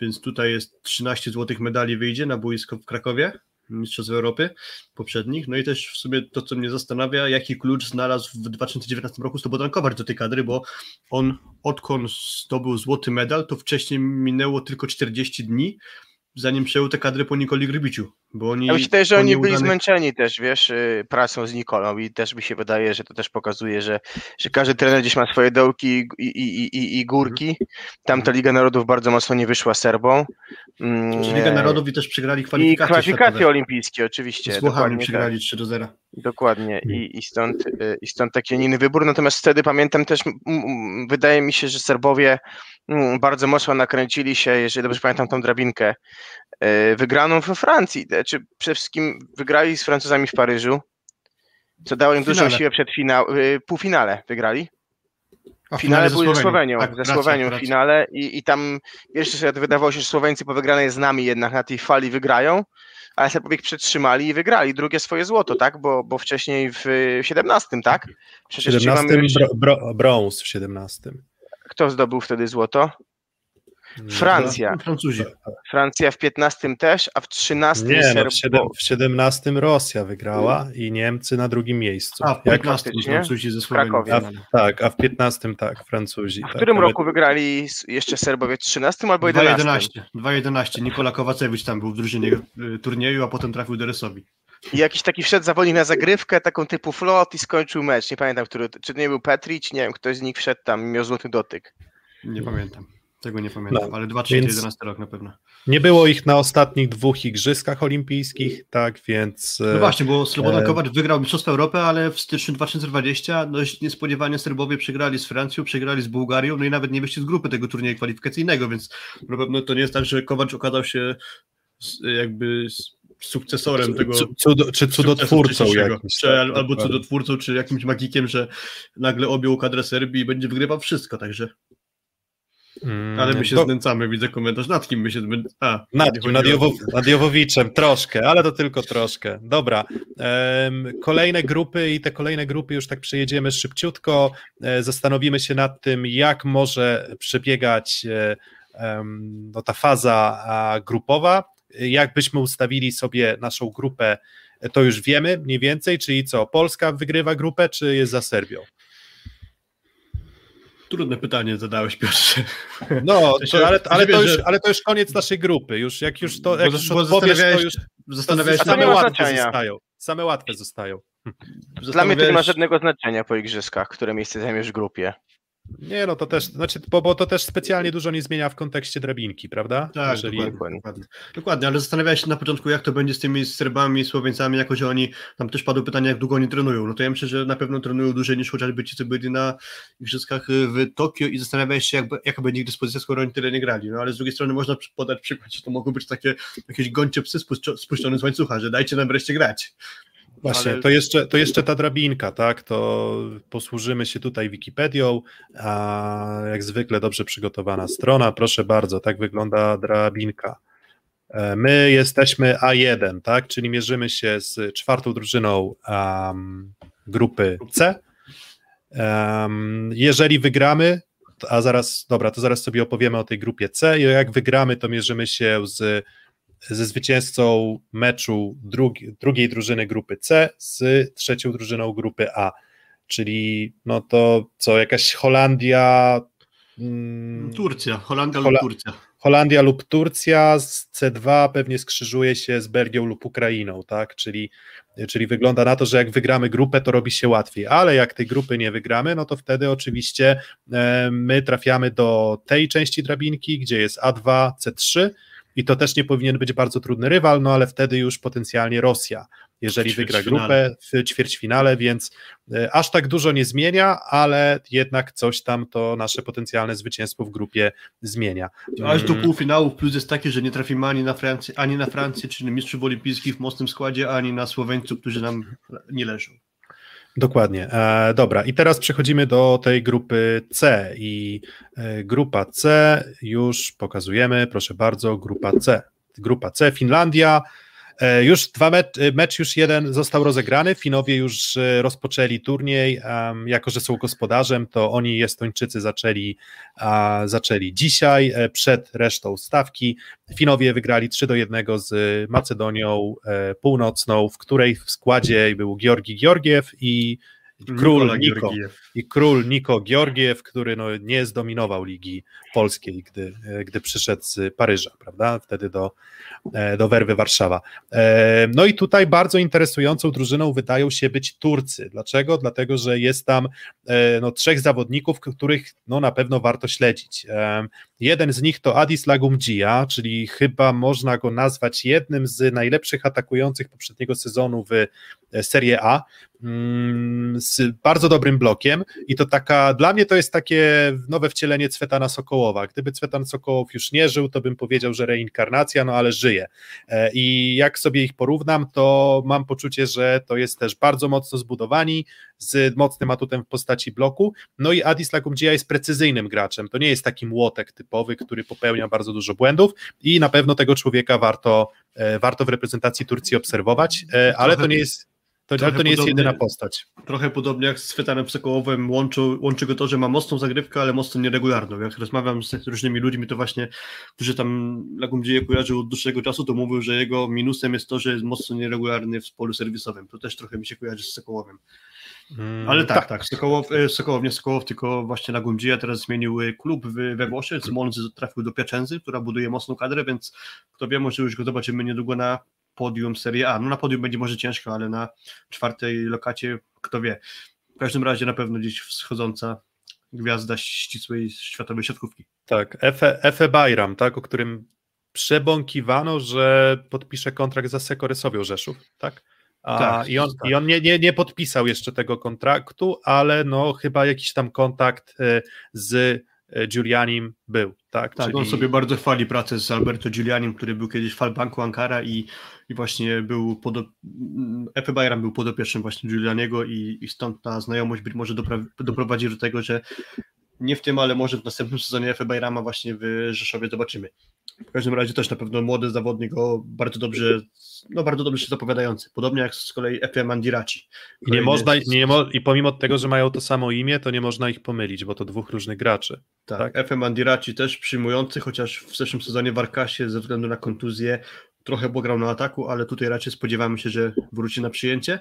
więc tutaj jest 13 złotych medali wyjdzie na boisko w Krakowie, Mistrzostw Europy poprzednich. No i też w sumie to, co mnie zastanawia, jaki klucz znalazł w 2019 roku Slobodan Kowacz do tej kadry, bo on odkąd zdobył złoty medal, to wcześniej minęło tylko 40 dni, zanim przejął te kadry po Nikoli Grybiciu. Bo oni, ja myślę, że oni byli zmęczeni też, wiesz, y, pracą z Nikolą i też mi się wydaje, że to też pokazuje, że, że każdy trener gdzieś ma swoje dołki i, i, i, i górki. Tam ta Liga Narodów bardzo mocno nie wyszła Serbą. Mm, Liga Narodów i też przegrali kwalifikacje. I kwalifikacje olimpijskie oczywiście. Z Włochami przegrali 3 do 0. Dokładnie I, i, stąd, y, i stąd taki inny wybór. Natomiast wtedy pamiętam też, wydaje mi się, że Serbowie bardzo mocno nakręcili się, jeżeli dobrze pamiętam tą drabinkę, y, wygraną we Francji czy przede wszystkim wygrali z Francuzami w Paryżu, co dało im dużą siłę przed finał, y, półfinale wygrali. W finale były ze Słowenią, tak, ze Słowenią w finale i, i tam jeszcze sobie wydawało się, że Słoweńcy po wygranej z nami jednak na tej fali wygrają, ale Serbowie przetrzymali i wygrali drugie swoje złoto, tak? Bo, bo wcześniej w 17, tak? Przecież w 17 bro, bro, brąz w 17. Kto zdobył wtedy złoto? Francja. No, Francuzi. Francja w 15 też, a w 13 Nie, no w, 7, w 17 Rosja wygrała i Niemcy na drugim miejscu. A w 15 Francuzi ze Słowenii. A w, tak, a w 15 tak, Francuzi. A w tak, którym roku wygrali jeszcze Serbowie? 13 albo 11? 2-11. Nikola Kowacewicz tam był w drużynie y, turnieju, a potem trafił do Resowi. I jakiś taki wszedł zawodnik na zagrywkę, taką typu flot i skończył mecz. Nie pamiętam, który, czy to nie był Petrić, nie wiem, ktoś z nich wszedł tam i miał złoty dotyk. Nie pamiętam. Tego nie pamiętam, no, ale 2011 rok na pewno. Nie było ich na ostatnich dwóch igrzyskach olimpijskich, tak więc. No właśnie, bo Slobodan e... Kowacz wygrał Mistrzostwa Europy, ale w styczniu 2020 dość niespodziewanie Serbowie przegrali z Francją, przegrali z Bułgarią, no i nawet nie wyszli z grupy tego turnieju kwalifikacyjnego, więc na pewno to nie jest tak, że Kowacz okazał się jakby sukcesorem tego. Cudo, czy cudotwórcą jakimś. Czy, tak, albo cudotwórcą, czy jakimś magikiem, że nagle objął kadrę Serbii i będzie wygrywał wszystko, także. Mm, ale my się to... znęcamy, widzę komentarz. Nad kim my się znęcamy? Nad, kim, nad, Jowo, nad Jowowiczem, troszkę, ale to tylko troszkę. Dobra. Um, kolejne grupy i te kolejne grupy już tak przejedziemy szybciutko. E, zastanowimy się nad tym, jak może przebiegać um, no, ta faza a, grupowa. Jak byśmy ustawili sobie naszą grupę, to już wiemy mniej więcej, czyli co, Polska wygrywa grupę, czy jest za Serbią? Trudne pytanie zadałeś, Piotrze. No, to, ale, ale, to już, ale to już koniec naszej grupy. Już jak już to jak już odpowiesz, to już zastanawiałeś się, same łatwe zostają. Same łatwe zostają. Dla mnie to nie ma żadnego znaczenia po igrzyskach, które miejsce zajmiesz w grupie. Nie, no to też, znaczy, bo, bo to też specjalnie dużo nie zmienia w kontekście drabinki, prawda? Tak, Jeżeli... dokładnie, dokładnie, dokładnie. ale zastanawiałeś się na początku, jak to będzie z tymi Serbami, Słoweńcami, jako że oni, tam też padło pytanie, jak długo oni trenują. No to ja myślę, że na pewno trenują dłużej niż chociażby ci, co byli na igrzyskach w Tokio i zastanawiałeś się, jak, jaka będzie ich dyspozycja, skoro oni tyle nie grali. No ale z drugiej strony można podać przykład, że to mogą być takie jakieś gończe psy spuszczone z łańcucha, że dajcie nam wreszcie grać. Właśnie, ale... to, jeszcze, to jeszcze ta drabinka, tak? To posłużymy się tutaj Wikipedią, a jak zwykle dobrze przygotowana strona. Proszę bardzo, tak wygląda drabinka. E, my jesteśmy A1, tak? Czyli mierzymy się z czwartą drużyną um, grupy C. Um, jeżeli wygramy, a zaraz, dobra, to zaraz sobie opowiemy o tej grupie C. I jak wygramy, to mierzymy się z ze zwycięzcą meczu drugi, drugiej drużyny grupy C z trzecią drużyną grupy A. Czyli no to co, jakaś Holandia. Mm, Turcja, Holandia Hola lub Turcja. Holandia lub Turcja z C2 pewnie skrzyżuje się z Belgią lub Ukrainą, tak? Czyli, czyli wygląda na to, że jak wygramy grupę, to robi się łatwiej, ale jak tej grupy nie wygramy, no to wtedy oczywiście e, my trafiamy do tej części drabinki, gdzie jest A2, C3 i to też nie powinien być bardzo trudny rywal, no ale wtedy już potencjalnie Rosja jeżeli wygra grupę w ćwierćfinale, więc e, aż tak dużo nie zmienia, ale jednak coś tam to nasze potencjalne zwycięstwo w grupie zmienia. Aż do mm. półfinału plus jest taki, że nie trafimy ani na Francję, ani na Francję, czyli mistrzów olimpijskich w mocnym składzie, ani na Słoweńców, którzy nam nie leżą. Dokładnie. E, dobra, i teraz przechodzimy do tej grupy C i e, grupa C już pokazujemy, proszę bardzo, grupa C. Grupa C, Finlandia, już dwa mecz, e, mecz już jeden został rozegrany, Finowie już e, rozpoczęli turniej, jako że są gospodarzem, to oni Estończycy zaczęli, zaczęli dzisiaj, przed resztą stawki. Finowie wygrali 3 do 1 z Macedonią Północną, w której w składzie był Georgi Georgiew i król Niko, i król Niko Georgiew, który no, nie zdominował Ligi Polskiej, gdy, gdy przyszedł z Paryża, prawda? Wtedy do, E, do Werwy Warszawa. E, no i tutaj bardzo interesującą drużyną wydają się być Turcy. Dlaczego? Dlatego, że jest tam e, no, trzech zawodników, których no, na pewno warto śledzić. Jeden z nich to Adis Lagumdzija, czyli chyba można go nazwać jednym z najlepszych atakujących poprzedniego sezonu w Serie A, mm, z bardzo dobrym blokiem i to taka, dla mnie to jest takie nowe wcielenie Cwetana Sokołowa. Gdyby Cwetan Sokołow już nie żył, to bym powiedział, że reinkarnacja, no ale żyje. E, I jak sobie ich porównam, to mam poczucie, że to jest też bardzo mocno zbudowani, z mocnym atutem w postaci bloku. No i Adis Lagumdzija jest precyzyjnym graczem. To nie jest taki młotek typowy, który popełnia bardzo dużo błędów i na pewno tego człowieka warto, e, warto w reprezentacji Turcji obserwować, e, ale to nie jest to, ale to nie jest jedyna postać. Trochę podobnie jak z Fetanem Sokołowem, łączy, łączy go to, że ma mocną zagrywkę, ale mocno nieregularną. Jak rozmawiam z różnymi ludźmi, to właśnie, którzy tam Lagumdzieje kojarzył od dłuższego czasu, to mówił, że jego minusem jest to, że jest mocno nieregularny w polu serwisowym. To też trochę mi się kojarzy z Sokołowem. Mm, ale tak, tak, tak. Sokołow, e, Sokołow, nie Sokołow, tylko właśnie Lagumdzija teraz zmienił e, klub we Włoszech, z Monzy trafił do Piacenzy, która buduje mocną kadrę, więc kto wie, może już go zobaczymy niedługo na podium Serie A. No na podium będzie może ciężko, ale na czwartej lokacie kto wie. W każdym razie na pewno gdzieś wschodząca gwiazda ścisłej światowej siatkówki. Tak, Efe, Efe Bayram, tak, o którym przebąkiwano, że podpisze kontrakt za Sekorysowią Rzeszów, tak? A, tak, I on, tak. i on nie, nie, nie podpisał jeszcze tego kontraktu, ale no chyba jakiś tam kontakt e, z Giulianim był. Tak, tak Czyli... on sobie bardzo chwali pracę z Alberto Giulianim, który był kiedyś w Falbanku Ankara i, i właśnie był pod, Efe Bayram był podopiecznym właśnie Giulianiego i, i stąd ta znajomość być może doprowadzi do tego, że nie w tym, ale może w następnym sezonie Efe Bayrama właśnie w Rzeszowie zobaczymy. W każdym razie też na pewno młody zawodnik o bardzo dobrze, no bardzo dobrze się zapowiadający. Podobnie jak z kolei Efe Mandiraci. I nie można, nie mo i pomimo tego, że mają to samo imię, to nie można ich pomylić, bo to dwóch różnych graczy. Tak, tak? Efe Mandiraci też przyjmujący, chociaż w zeszłym sezonie w Arkasie ze względu na kontuzję trochę pograł na ataku, ale tutaj raczej spodziewamy się, że wróci na przyjęcie.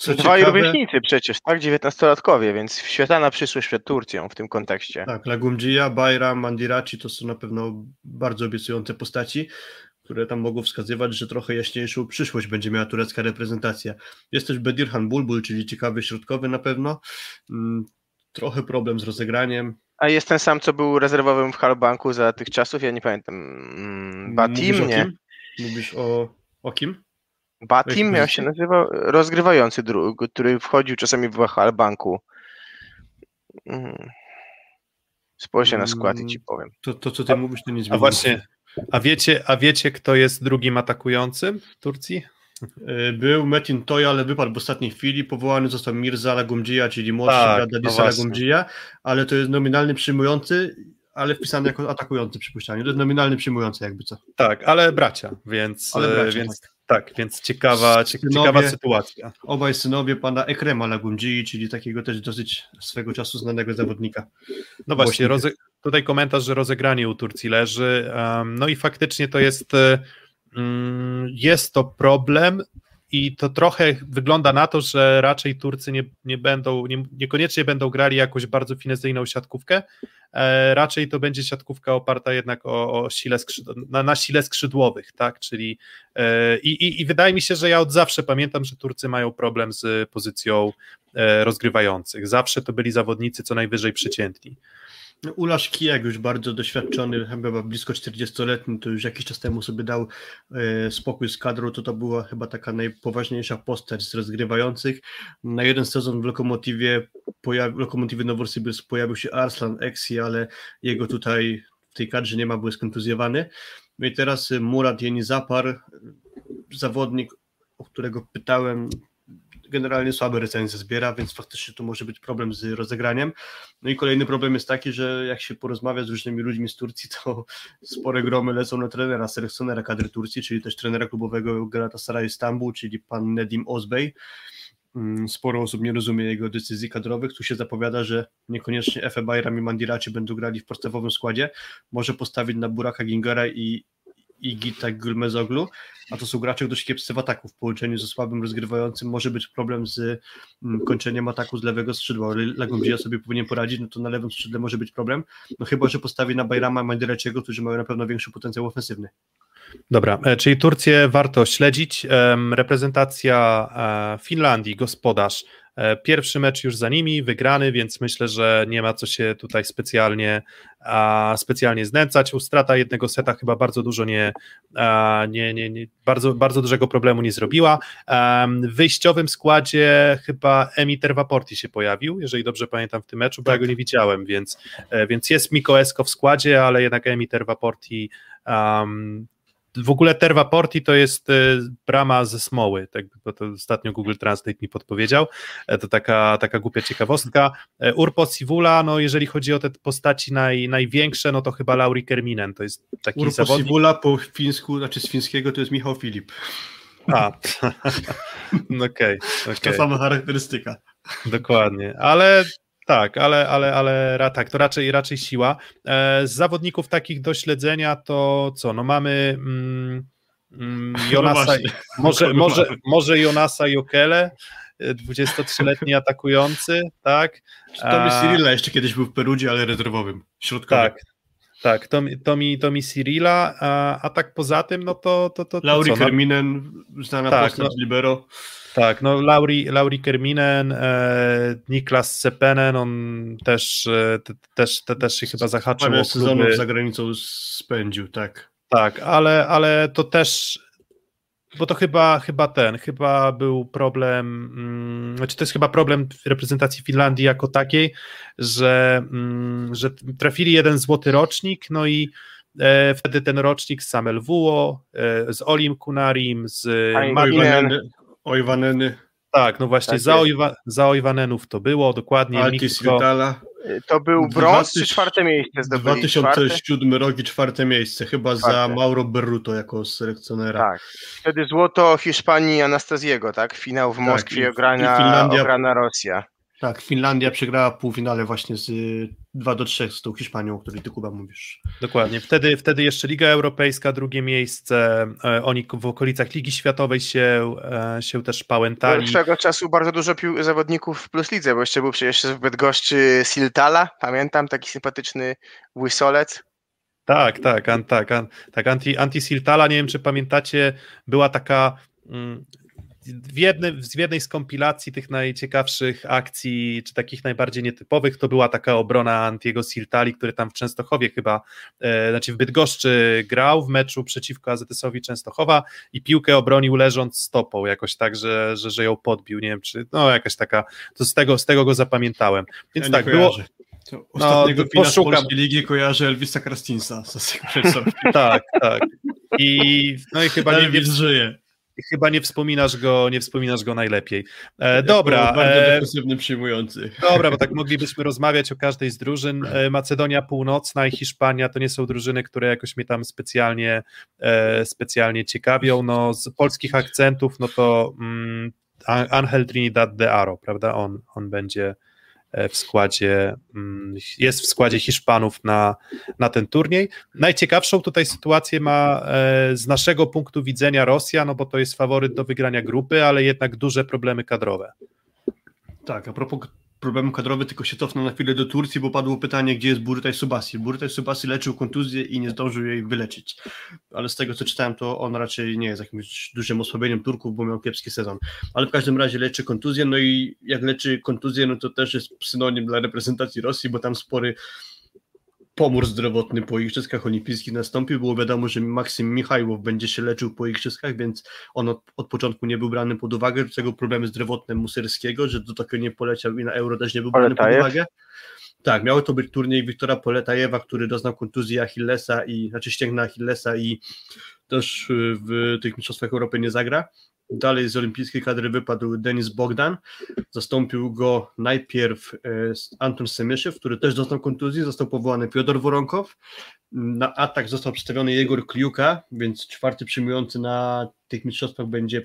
Co Dwaj ciekawe, rówieśnicy przecież, tak? 19-latkowie, więc świetna przyszłość przed Turcją w tym kontekście. Tak, Lagumdzija, Bayram, Mandiraci to są na pewno bardzo obiecujące postaci, które tam mogą wskazywać, że trochę jaśniejszą przyszłość będzie miała turecka reprezentacja. Jest też Bedirhan Bulbul, czyli ciekawy środkowy na pewno. Mm, trochę problem z rozegraniem. A jest ten sam, co był rezerwowym w Halbanku za tych czasów? Ja nie pamiętam. Mm, Batim, nie? Mówisz o, o kim? Batim miał się nazywał rozgrywający, który wchodził czasami w Halbanku. Mm. Spojrzę na skład i ci mm, powiem. To, to co ty a, mówisz, to nie A właśnie, a wiecie, a wiecie, kto jest drugim atakującym w Turcji? E, był Metin Toja, ale wypadł w ostatniej chwili. Powołany został Mirza Lagumdzija, czyli młodszy tak, brat Dadisa no Lagumdzija, ale to jest nominalny przyjmujący ale wpisany jako atakujący przypuszczalnie. To jest nominalny przyjmujący jakby co. Tak, ale bracia, więc, ale bracia, więc tak. Tak. więc ciekawa, synowie, ciekawa sytuacja. Obaj synowie pana Ekrema Lagundzi, czyli takiego też dosyć swego czasu znanego zawodnika. No właśnie, roze, tutaj komentarz, że rozegranie u Turcji leży, um, no i faktycznie to jest um, jest to problem, i to trochę wygląda na to, że raczej Turcy nie, nie będą, nie, niekoniecznie będą grali jakąś bardzo finezyjną siatkówkę, e, raczej to będzie siatkówka oparta jednak o, o sile na, na sile skrzydłowych, tak, czyli e, i, i wydaje mi się, że ja od zawsze pamiętam, że Turcy mają problem z pozycją e, rozgrywających, zawsze to byli zawodnicy co najwyżej przeciętni. Ulasz Kijak już bardzo doświadczony, chyba blisko 40-letni, to już jakiś czas temu sobie dał e, spokój z kadrą, to to była chyba taka najpoważniejsza postać z rozgrywających. Na jeden sezon w Lokomotywie, pojawi, Lokomotywie pojawił się Arslan Eksi, ale jego tutaj w tej kadrze nie ma, był skontuzjowany. No i teraz Murat Jenizapar, zawodnik, o którego pytałem generalnie słabe recenzje zbiera, więc faktycznie tu może być problem z rozegraniem. No i kolejny problem jest taki, że jak się porozmawia z różnymi ludźmi z Turcji, to spore gromy lecą na trenera, selekcjonera kadry Turcji, czyli też trenera klubowego Galatasaray Istanbul, czyli pan Nedim Ozbey. Mm, sporo osób nie rozumie jego decyzji kadrowych. Tu się zapowiada, że niekoniecznie Efe Bayram i Mandiraci będą grali w podstawowym składzie. Może postawić na Buraka Gingara i i Gita Gulmezoglu, a to są gracze dość kiepscy w ataku. W połączeniu ze słabym rozgrywającym może być problem z mm, kończeniem ataku z lewego skrzydła. Ile sobie powinien poradzić, no to na lewym skrzydle może być problem, no chyba, że postawi na Bajrama i Mandireciego, którzy mają na pewno większy potencjał ofensywny. Dobra, e, czyli Turcję warto śledzić. Reprezentacja e, Finlandii, gospodarz pierwszy mecz już za nimi, wygrany, więc myślę, że nie ma co się tutaj specjalnie, a, specjalnie znęcać. Ustrata jednego seta chyba bardzo dużo nie, a, nie, nie, nie bardzo, bardzo dużego problemu nie zrobiła. w wyjściowym składzie chyba Emiter Waporti się pojawił, jeżeli dobrze pamiętam w tym meczu, bo tak. ja go nie widziałem, więc, e, więc jest Miko Esko w składzie, ale jednak Emiter Waporti um, w ogóle Terva Porti to jest e, brama ze smoły, tak, bo to ostatnio Google Translate mi podpowiedział, e, to taka, taka głupia ciekawostka. E, Urpo Sivula, no jeżeli chodzi o te postaci naj, największe, no to chyba Lauri Kerminen, to jest taki Urpo zawodnik. Sivula po fińsku, znaczy z fińskiego to jest Michał Filip. A, no okej. Okay, okay. Ta sama charakterystyka. Dokładnie, ale tak, ale, ale, ale tak, to raczej, raczej siła. E, z zawodników takich do śledzenia to co? No mamy mm, mm, no Jonasa, no może, może, może Jonasa Jokele, 23-letni atakujący, tak? Tommy Cyrilla jeszcze kiedyś był w Perudzie, ale rezerwowym, środkowym. Tak, tak, Tommy, Tommy, Tommy Cyrilla, a, a tak poza tym, no to... to, to, to Lauri? Kerminen, znana tak, postać no, libero. Tak, no Lauri, Lauri Kerminen, e, Niklas Sepenen, on też, e, te, też, te, też się chyba zahaczył Parę sezonów za granicą spędził, tak. Tak, ale, ale to też, bo to chyba, chyba ten, chyba był problem, mm, znaczy to jest chyba problem reprezentacji Finlandii jako takiej, że, mm, że trafili jeden złoty rocznik, no i e, wtedy ten rocznik z Samel Wuo, e, z Olim Kunarim, z Ojwaneny. Tak, no właśnie, tak za, Ojwa, za Ojwanenów to było, dokładnie. Altis Vitala. To był brąz czy czwarte miejsce zdobyli? 2007 rok i czwarte miejsce, chyba czwarte. za Mauro Berruto jako selekcjonera. Tak, wtedy złoto Hiszpanii Anastaziego, tak? Finał w tak, Moskwie, tak, ograna, Finlandia, ograna Rosja. Tak, Finlandia przegrała półfinale właśnie z 2 do 3 z tą Hiszpanią, o której ty Kuba mówisz. Dokładnie. Wtedy, wtedy jeszcze Liga Europejska, drugie miejsce. E, oni w okolicach Ligi Światowej się, e, się też pałętali. Tego czasu bardzo dużo pił zawodników w Plus Lidze, bo jeszcze był przecież w Bydgoszczy Siltala, pamiętam, taki sympatyczny łysolec. Tak, tak, an, tak, an, tak anti, anti Siltala, nie wiem czy pamiętacie, była taka mm, w, jednej, w jednej z kompilacji tych najciekawszych akcji, czy takich najbardziej nietypowych, to była taka obrona Antiego Siltali, który tam w Częstochowie chyba, e, znaczy w Bydgoszczy grał w meczu przeciwko AZS-owi Częstochowa i piłkę obronił leżąc stopą, jakoś tak, że, że, że ją podbił, nie wiem czy, no jakaś taka, to z tego, z tego go zapamiętałem. Więc ja tak, było... To ostatniego no, poszukam. Ligi kojarzy Elvisa Krastinsa. tak, tak. I, no i chyba Elvis nie, żyje chyba nie wspominasz go, nie wspominasz go najlepiej. E, dobra. Bardzo e, defensywny przyjmujący. Dobra, bo tak moglibyśmy rozmawiać o każdej z drużyn. E, Macedonia Północna i Hiszpania to nie są drużyny, które jakoś mnie tam specjalnie, e, specjalnie ciekawią. No, z polskich akcentów, no to mm, Angel Trinidad de Aro, prawda? On, on będzie w składzie, mm, jest w składzie Hiszpanów na, na ten turniej. Najciekawszą tutaj sytuację ma e, z naszego punktu widzenia Rosja, no bo to jest faworyt do wygrania grupy, ale jednak duże problemy kadrowe. Tak, a propos problemu kadrowy, tylko się cofnę na chwilę do Turcji, bo padło pytanie, gdzie jest Burtaj Subasi. Burtaj Subasi leczył kontuzję i nie zdążył jej wyleczyć. Ale z tego, co czytałem, to on raczej nie jest jakimś dużym osłabieniem Turków, bo miał kiepski sezon. Ale w każdym razie leczy kontuzję, no i jak leczy kontuzję, no to też jest synonim dla reprezentacji Rosji, bo tam spory pomór zdrowotny po Igrzyskach Olimpijskich nastąpił. Było wiadomo, że Maksym Michajłow będzie się leczył po Igrzyskach, więc on od, od początku nie był brany pod uwagę. Do tego problemy zdrowotne Muserskiego, że do Tokio nie poleciał i na Euro też nie był brany pod uwagę. Tak, miało to być turniej Wiktora Poletajewa, który doznał kontuzji Achillesa i, znaczy ścięgna Achillesa i też w tych mistrzostwach Europy nie zagra. Dalej z olimpijskiej kadry wypadł Denis Bogdan. Zastąpił go najpierw e, Anton Semyszew, który też dostał kontuzji. Został powołany Piotr Woronkow. Na atak został przedstawiony Jegor Kliuka, więc czwarty przyjmujący na tych mistrzostwach będzie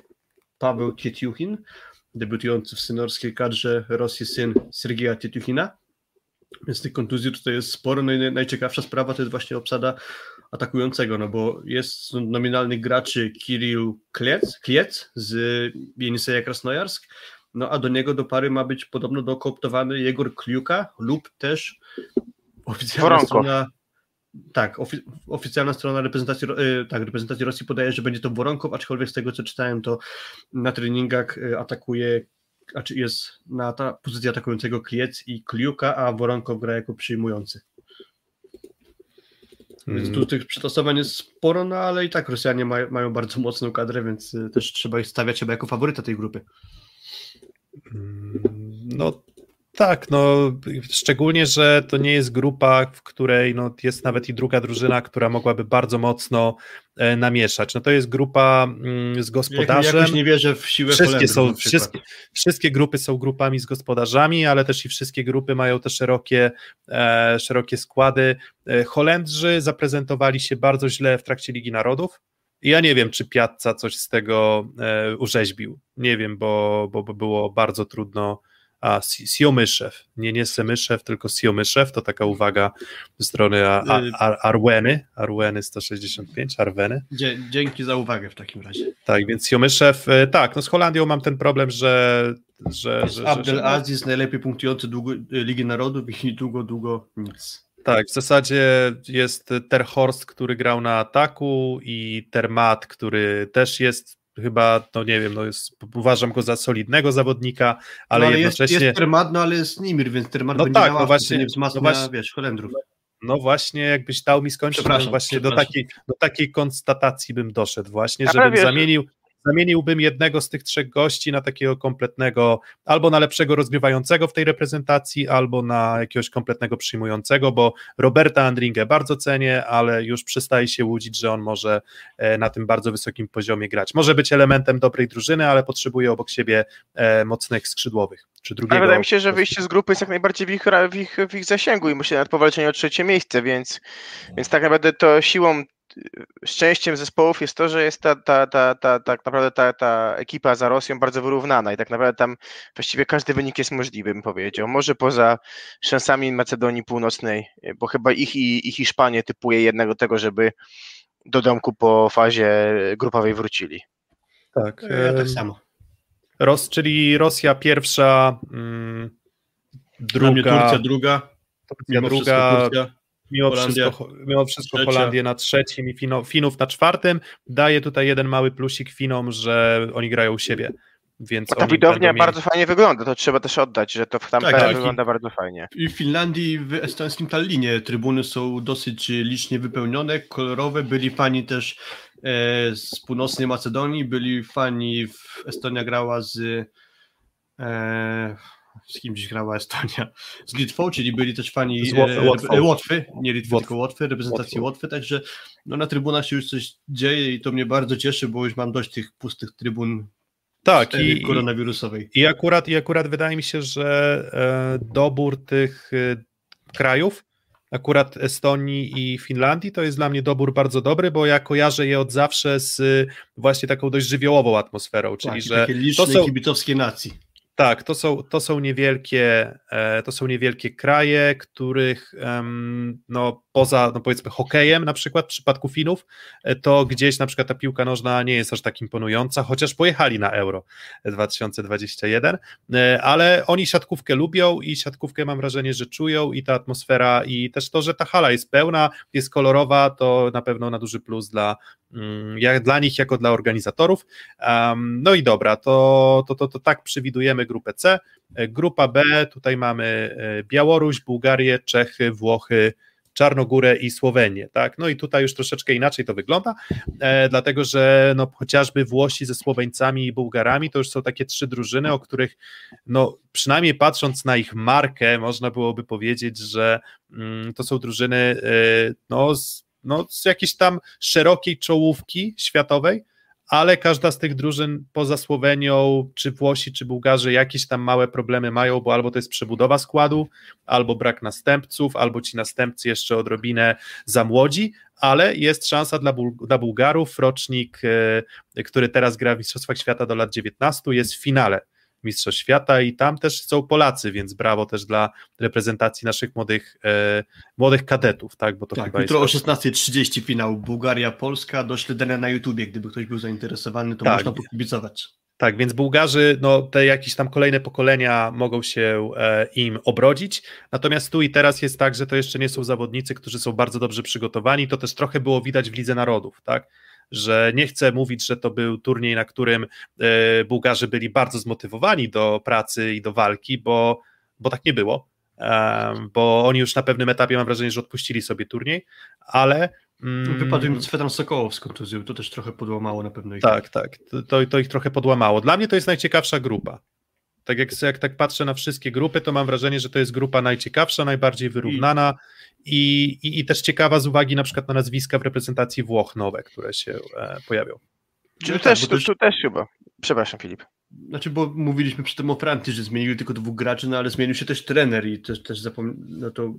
Paweł Tietjuchin, debiutujący w seniorskiej kadrze Rosji syn Sergieja Tietjuchina. Więc tych kontuzji tutaj jest sporo. No i najciekawsza sprawa to jest właśnie obsada atakującego, no bo jest nominalnych graczy Kirill Kliec, Kliec z Jeniseja Krasnojarsk, no a do niego do pary ma być podobno dokooptowany Jegor Kliuka lub też oficjalna strona tak, ofi oficjalna strona reprezentacji, yy, tak, reprezentacji Rosji podaje, że będzie to Woronkow, aczkolwiek z tego co czytałem, to na treningach yy, atakuje, znaczy jest na ta pozycji atakującego Kliec i Kliuka, a Woronkow gra jako przyjmujący. Więc tu tych przetasowań jest sporo, no ale i tak Rosjanie mają, mają bardzo mocną kadrę, więc y, też trzeba ich stawiać chyba jako faworyta tej grupy. Mm, no tak, no szczególnie, że to nie jest grupa, w której no, jest nawet i druga drużyna, która mogłaby bardzo mocno e, namieszać. No to jest grupa mm, z gospodarzem. Jakoś nie wierzę w siłę wszystkie, są, wszystkie, wszystkie grupy są grupami z gospodarzami, ale też i wszystkie grupy mają te szerokie, e, szerokie składy. E, Holendrzy zaprezentowali się bardzo źle w trakcie Ligi Narodów. Ja nie wiem, czy Piazza coś z tego e, urzeźbił. Nie wiem, bo, bo, bo było bardzo trudno a Siomyszew, nie nie Semyszew, tylko Siomyszew, to taka uwaga ze strony a, a, y- a, Arweny, Arweny 165, Arweny. Dzięki za uwagę w takim razie. Tak, więc Siomyszew, y, tak, no z Holandią mam ten problem, że... że, że Abdel że, Aziz, najlepiej punktujący długo, y, Ligi Narodów i długo, długo nic. Tak, w zasadzie jest Terhorst, który grał na ataku i Termat, który też jest chyba, no nie wiem, no jest, uważam go za solidnego zawodnika, ale, no, ale jednocześnie... Jest, jest Termat, no ale jest Nimir, więc Termat no tak, no właśnie, nie wzmacnia, no właśnie, wiesz, Holendrów. No właśnie, jakbyś dał mi skończyć, właśnie do takiej, do takiej konstatacji bym doszedł właśnie, żebym zamienił, zamieniłbym jednego z tych trzech gości na takiego kompletnego, albo na lepszego rozgrywającego w tej reprezentacji, albo na jakiegoś kompletnego przyjmującego, bo Roberta Andringę bardzo cenię, ale już przestaje się łudzić, że on może e, na tym bardzo wysokim poziomie grać. Może być elementem dobrej drużyny, ale potrzebuje obok siebie e, mocnych skrzydłowych. Czy drugiego... Ale wydaje mi się, że wyjście z grupy jest jak najbardziej w ich, w ich, w ich zasięgu i myślę nawet powalczenie o trzecie miejsce, więc, więc tak naprawdę to siłą szczęściem zespołów jest to, że jest ta, ta, ta, ta, tak naprawdę ta, ta ekipa za Rosją bardzo wyrównana i tak naprawdę tam właściwie każdy wynik jest możliwy, bym powiedział. Może poza szansami Macedonii Północnej, bo chyba ich i, i Hiszpanię typuje jednak do tego, żeby do domku po fazie grupowej wrócili. Tak. Ja tak samo. Ros, czyli Rosja pierwsza, mm, druga. Turcja druga. Turcja druga. Turcja mimo Holandia, wszystko, mimo wszystko Holandię na trzecim i Fino, Finów na czwartym. Daje tutaj jeden mały plusik Finom, że oni grają u siebie. Więc ta widownia mieli... bardzo fajnie wygląda, to trzeba też oddać, że to w tam tak, tak, wygląda i, bardzo fajnie. I w Finlandii w estońskim Tallinie trybuny są dosyć licznie wypełnione, kolorowe, byli fani też e, z północnej Macedonii, byli fani, w Estonia grała z e, z kim dziś grała Estonia, z Litwą, czyli byli też fani e, Łotwy, nie Litwy, tylko Łotwy, reprezentacji Łotwy, także no, na trybunach się już coś dzieje i to mnie bardzo cieszy, bo już mam dość tych pustych trybun tak, i, koronawirusowej. I akurat, I akurat wydaje mi się, że e, dobór tych e, krajów, akurat Estonii i Finlandii, to jest dla mnie dobór bardzo dobry, bo ja kojarzę je od zawsze z właśnie taką dość żywiołową atmosferą, czyli tak, że takie liczne to są kibicowskie nacji. Tak, to są, to są niewielkie, e, to są niewielkie kraje, których no, poza no powiedzmy hokejem na przykład w przypadku Finów, e, to gdzieś na przykład ta piłka nożna nie jest aż tak imponująca, chociaż pojechali na Euro 2021, e, ale oni siatkówkę lubią i siatkówkę mam wrażenie, że czują i ta atmosfera i też to, że ta hala jest pełna, jest kolorowa, to na pewno na duży plus dla, mm, jak dla nich jako dla organizatorów. No i dobra, to, to, to, to tak przewidujemy grupę C. E, grupa B, tutaj mamy Białoruś, Bułgarię, Czechy, Włochy, Czarnogórę i Słowenię, tak? No i tutaj już troszeczkę inaczej to wygląda, e, dlatego że no, chociażby Włosi ze Słoweńcami i Bułgarami to już są takie trzy drużyny, o których no, przynajmniej patrząc na ich markę, można byłoby powiedzieć, że mm, to są drużyny e, no, z, no, z jakiejś tam szerokiej czołówki światowej, ale każda z tych drużyn poza Słowenią, czy Włosi, czy Bułgarzy jakieś tam małe problemy mają, bo albo to jest przebudowa składu, albo brak następców, albo ci następcy jeszcze odrobinę za młodzi, ale jest szansa dla, dla Bułgarów, rocznik, e, który teraz gra w Mistrzostwach Świata do lat 19, jest w finale Mistrzostw Świata i tam też są Polacy, więc brawo też dla reprezentacji naszych młodych, e, młodych kadetów, tak, bo to tak, chyba jutro jest... o 16.30 finał Bułgaria-Polska do śledzenia na YouTubie, gdyby ktoś był zainteresowany, to Tak. można pokibicować. Tak, więc Bułgarzy, no te jakieś tam kolejne pokolenia mogą się e, im obrodzić, natomiast tu i teraz jest tak, że to jeszcze nie są zawodnicy, którzy są bardzo dobrze przygotowani, to też trochę było widać w Lidze Narodów, tak, że nie chcę mówić, że to był turniej, na którym e, Bułgarzy byli bardzo zmotywowani do pracy i do walki, bo, bo tak nie było, bo oni już na pewnym etapie mam wrażenie, że odpuścili sobie turniej, ale mm, Wypadł im Svetan Sokołow z kontuzją, to też trochę podłamało na pewno ich. tak, tak. To, to, to ich trochę podłamało. Dla mnie to jest najciekawsza grupa. Tak jak, jak tak patrzę na wszystkie grupy, to mam wrażenie, że to jest grupa najciekawsza, najbardziej wyrównana i, i, i też ciekawa z uwagi na przykład na nazwiska w reprezentacji Włoch nowe, które się e, pojawią. Czy No tu, tak, też, tu, tu też chyba. Przepraszam, Filip. Znaczy, bo mówiliśmy przy tym o Francji, że zmienili tylko dwóch graczy, no ale zmienił się też trener i też, też zapom... no to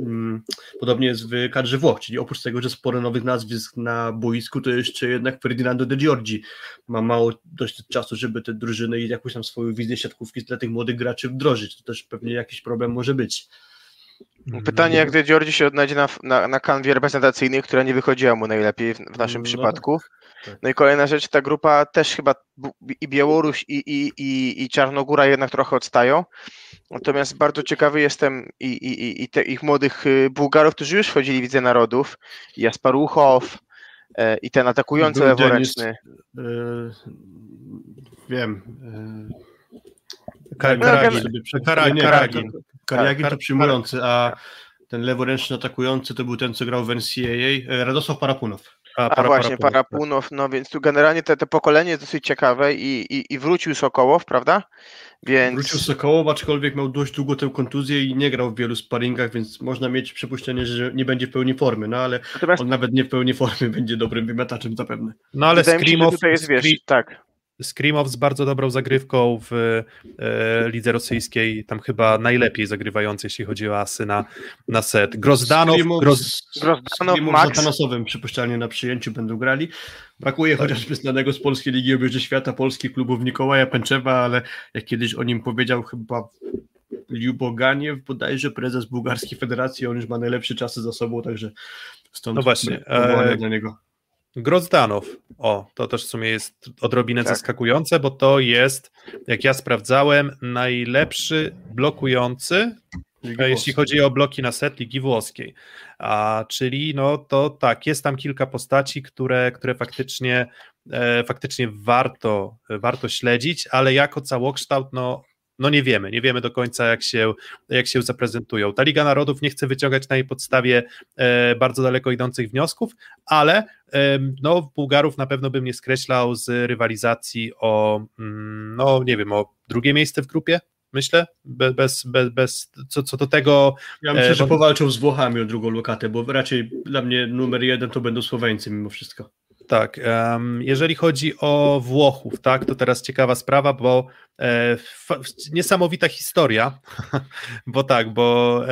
mm, podobnie jest w kadrze Włoch, czyli oprócz tego, że sporo nowych nazwisk na boisku, to jeszcze jednak Ferdinando de Giorgi ma mało dość czasu, żeby te drużyny i jakąś tam swoją wizję siatkówki dla tych młodych graczy wdrożyć. To też pewnie jakiś problem może być. Pytanie, jak De Giorgi się odnajdzie na, na, na kanwie reprezentacyjnej, która nie wychodziła mu najlepiej w, w naszym No przypadku. tak. No i kolejna rzecz, ta grupa też chyba i Białoruś i, i, i, i Czarnogóra jednak trochę odstają. Natomiast bardzo ciekawy jestem i, i, i- i te, ich młodych y, Bułgarów, którzy już wchodzili w Widzę Narodów, Jasparuchow e, i ten atakujący Był leworęczny. E, wiem. Ka- No, Karagin. nie, Karagin. Karagin Kar- to przyjmujący, a ten leworęczny atakujący to był ten, co grał w NCAA, Radosław Parapunow. A para- właśnie, para- Parapunow, no więc tu generalnie te, te pokolenie jest dosyć ciekawe i, i, i wrócił Sokołow, prawda? Więc Wrócił Sokołow, aczkolwiek miał dość długo tę kontuzję i nie grał w wielu sparingach, więc można mieć przypuszczenie, że nie będzie w pełni formy, no ale natomiast on nawet nie w pełni formy będzie dobrym wymiataczem zapewne. No ale tutaj jest, wiesz, tak. Skrimow z bardzo dobrą zagrywką w e, lidze rosyjskiej, tam chyba najlepiej zagrywający, jeśli chodzi o asy na, na set. Grozdanow, Skrimow Groz, z- Grozdanow, Max. przypuszczalnie na przyjęciu będą grali. Brakuje Tak. chociażby znanego z Polskiej Ligi Obieży Świata, polskich klubów Mikołaja Pęczewa, ale jak kiedyś o nim powiedział chyba Liuboganiew, bodajże prezes bułgarskiej federacji, on już ma najlepsze czasy za sobą, także stąd No właśnie, e, dla niego. Grozdanow. O, to też w sumie jest odrobinę Tak. zaskakujące, bo to jest, jak ja sprawdzałem, najlepszy blokujący, e, jeśli chodzi o bloki na set Ligi Włoskiej. A, czyli no to tak, jest tam kilka postaci, które, które faktycznie, e, faktycznie warto, warto śledzić, ale jako całokształt, no, no nie wiemy, nie wiemy do końca jak się, jak się zaprezentują. Ta Liga Narodów nie chce wyciągać na jej podstawie e, bardzo daleko idących wniosków, ale no, Bułgarów na pewno bym nie skreślał z rywalizacji o, mm, no nie wiem, o drugie miejsce w grupie, myślę, bez, bez, bez, bez co, co do tego, Ja myślę, e, że powalczą z Włochami o drugą lokatę, bo raczej dla mnie numer jeden to będą Słoweńcy mimo wszystko. Tak, jeżeli chodzi o Włochów, tak, to teraz ciekawa sprawa, bo e, niesamowita historia, bo tak, bo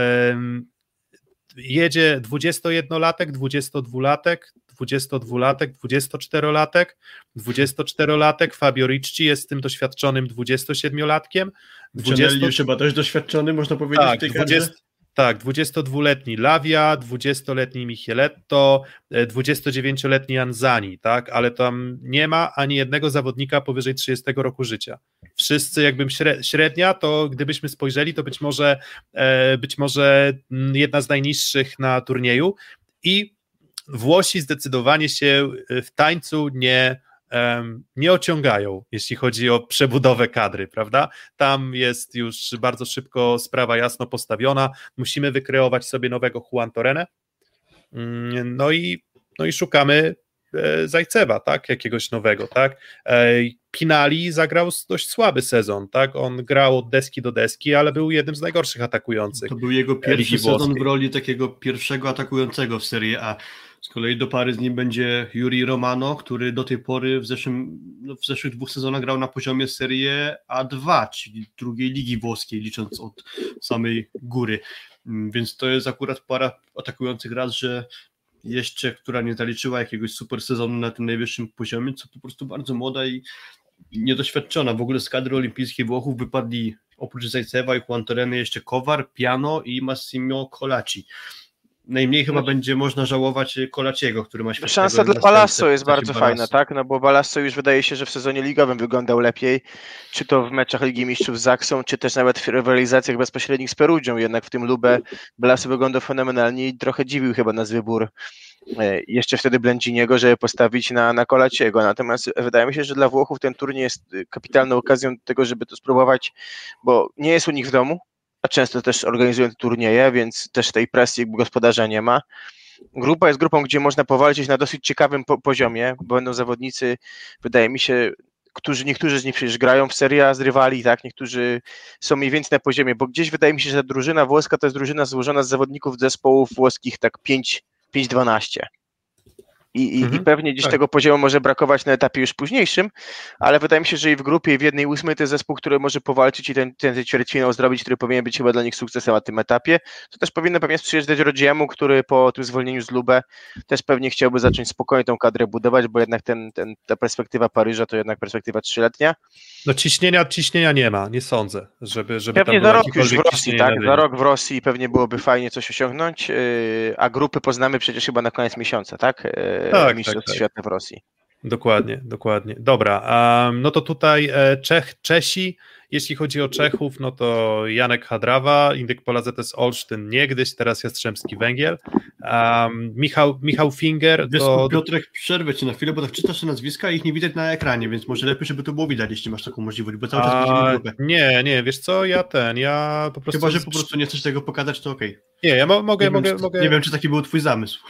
jedzie 21-latek, 22-latek, 22-latek, 24-latek, 24-latek, Fabio Ricci jest tym doświadczonym 27-latkiem, 20... już chyba też doświadczony, można powiedzieć, w tak, tej 20, kadrze. Tak, 22-letni Lavia, 20-letni Micheletto, e, 29-letni Anzani, tak, ale tam nie ma ani jednego zawodnika powyżej 30 roku życia. Wszyscy jakbym śre- średnia, to gdybyśmy spojrzeli, to być może e, być może mm, jedna z najniższych na turnieju i Włosi zdecydowanie się w tańcu nie nie ociągają, jeśli chodzi o przebudowę kadry, prawda? Tam jest już bardzo szybko sprawa jasno postawiona. Musimy wykreować sobie nowego Juan Torrenę. Mm, no i, no i szukamy e, Zajcewa, tak, jakiegoś nowego, tak. Pinali zagrał dość słaby sezon, tak, on grał od deski do deski, ale był jednym z najgorszych atakujących. To był jego pierwszy sezon w roli takiego pierwszego atakującego w Serie A. Kolei do pary z nim będzie Yuri Romano, który do tej pory w, zeszłym, no w zeszłych dwóch sezonach grał na poziomie Serie A2, czyli drugiej ligi włoskiej, licząc od samej góry. Mm, więc to jest akurat para atakujących raz, że jeszcze, która nie zaliczyła jakiegoś super sezonu na tym najwyższym poziomie, co po prostu bardzo młoda i niedoświadczona. W ogóle z kadry olimpijskiej Włochów wypadli oprócz Zajcewa i Juan Torreny jeszcze Kowar, Piano i Massimo Colaci najmniej chyba no. będzie można żałować Kolaciego, który ma świetnego Szansa dla Balasso jest bardzo Balasso. fajna, tak? No bo Balasso już wydaje się, że w sezonie ligowym wyglądał lepiej, czy to w meczach Ligi Mistrzów z Zaksą, czy też nawet w rywalizacjach bezpośrednich z Perugią, jednak w tym Lubę Balasso wyglądał fenomenalnie i trochę dziwił chyba nas wybór e, jeszcze wtedy Blędziniego, żeby postawić na, na Kolaciego. Natomiast wydaje mi się, że dla Włochów ten turniej jest kapitalną okazją do tego, żeby to spróbować, bo nie jest u nich w domu, a często też organizują turnieje, więc też tej presji gospodarza nie ma. Grupa jest grupą, gdzie można powalczyć na dosyć ciekawym po poziomie, bo będą zawodnicy, wydaje mi się, którzy, niektórzy z nich przecież grają w Serie A z rywali, tak, niektórzy są mniej więcej na poziomie, bo gdzieś wydaje mi się, że drużyna włoska to jest drużyna złożona z zawodników zespołów włoskich tak 5-12. I, mhm. i pewnie gdzieś tak. tego poziomu może brakować na etapie już późniejszym, ale wydaje mi się, że i w grupie, i w jednej ósmej to jest zespół, który może powalczyć i ten, ten ćwierćfinał zrobić, który powinien być chyba dla nich sukcesem na tym etapie. To też powinno pewnie sprzyjać Rodziemu, który po tym zwolnieniu z Lubę też pewnie chciałby zacząć spokojnie tą kadrę budować, bo jednak ten, ten, ta perspektywa Paryża to jednak perspektywa trzyletnia. No ciśnienia, ciśnienia nie ma, nie sądzę, żeby, żeby Pewnie za rok już w Rosji, tak, za rok w Rosji pewnie byłoby fajnie coś osiągnąć, yy, a grupy poznamy przecież chyba na koniec miesiąca, tak? Yy, tak, Mistrzostw tak, Świata w Rosji. Dokładnie, dokładnie. Dobra, um, no to tutaj e, Czech, Czesi, jeśli chodzi o Czechów, no to Janek Hadrawa, Indyk Pola ZS Olsztyn niegdyś, teraz Jastrzębski Węgiel, um, Michał, Michał Finger. Wiesz, to... Piotrek, przerwę ci na chwilę, bo tak czytasz te nazwiska i ich nie widać na ekranie, więc może lepiej, żeby to było widać, jeśli masz taką możliwość, bo cały czas A. Nie, nie, wiesz co, ja ten, ja po prostu... Chyba, że po prostu nie chcesz tego pokazać, to okej. Okay. Nie, ja mo mogę, nie mogę, wiem, mogę... Nie wiem, czy taki był twój zamysł.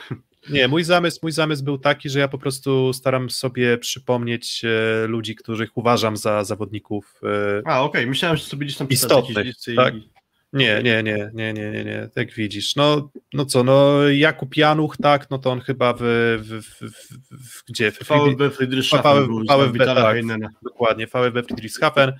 Nie, mój zamysł, mój zamysł był taki, że ja po prostu staram sobie przypomnieć e, ludzi, których uważam za zawodników. E, A, okej, okay. myślałem, że sobie gdzieś tam istotnych, tak? I... Nie, nie, nie, nie, nie, nie, nie, tak widzisz. No, no co, no Jakub Januch, tak, no to on chyba w, w, w, w, w gdzie? W VfB Friedrichshafen VfB, tak, dokładnie, VfB Friedrichshafen,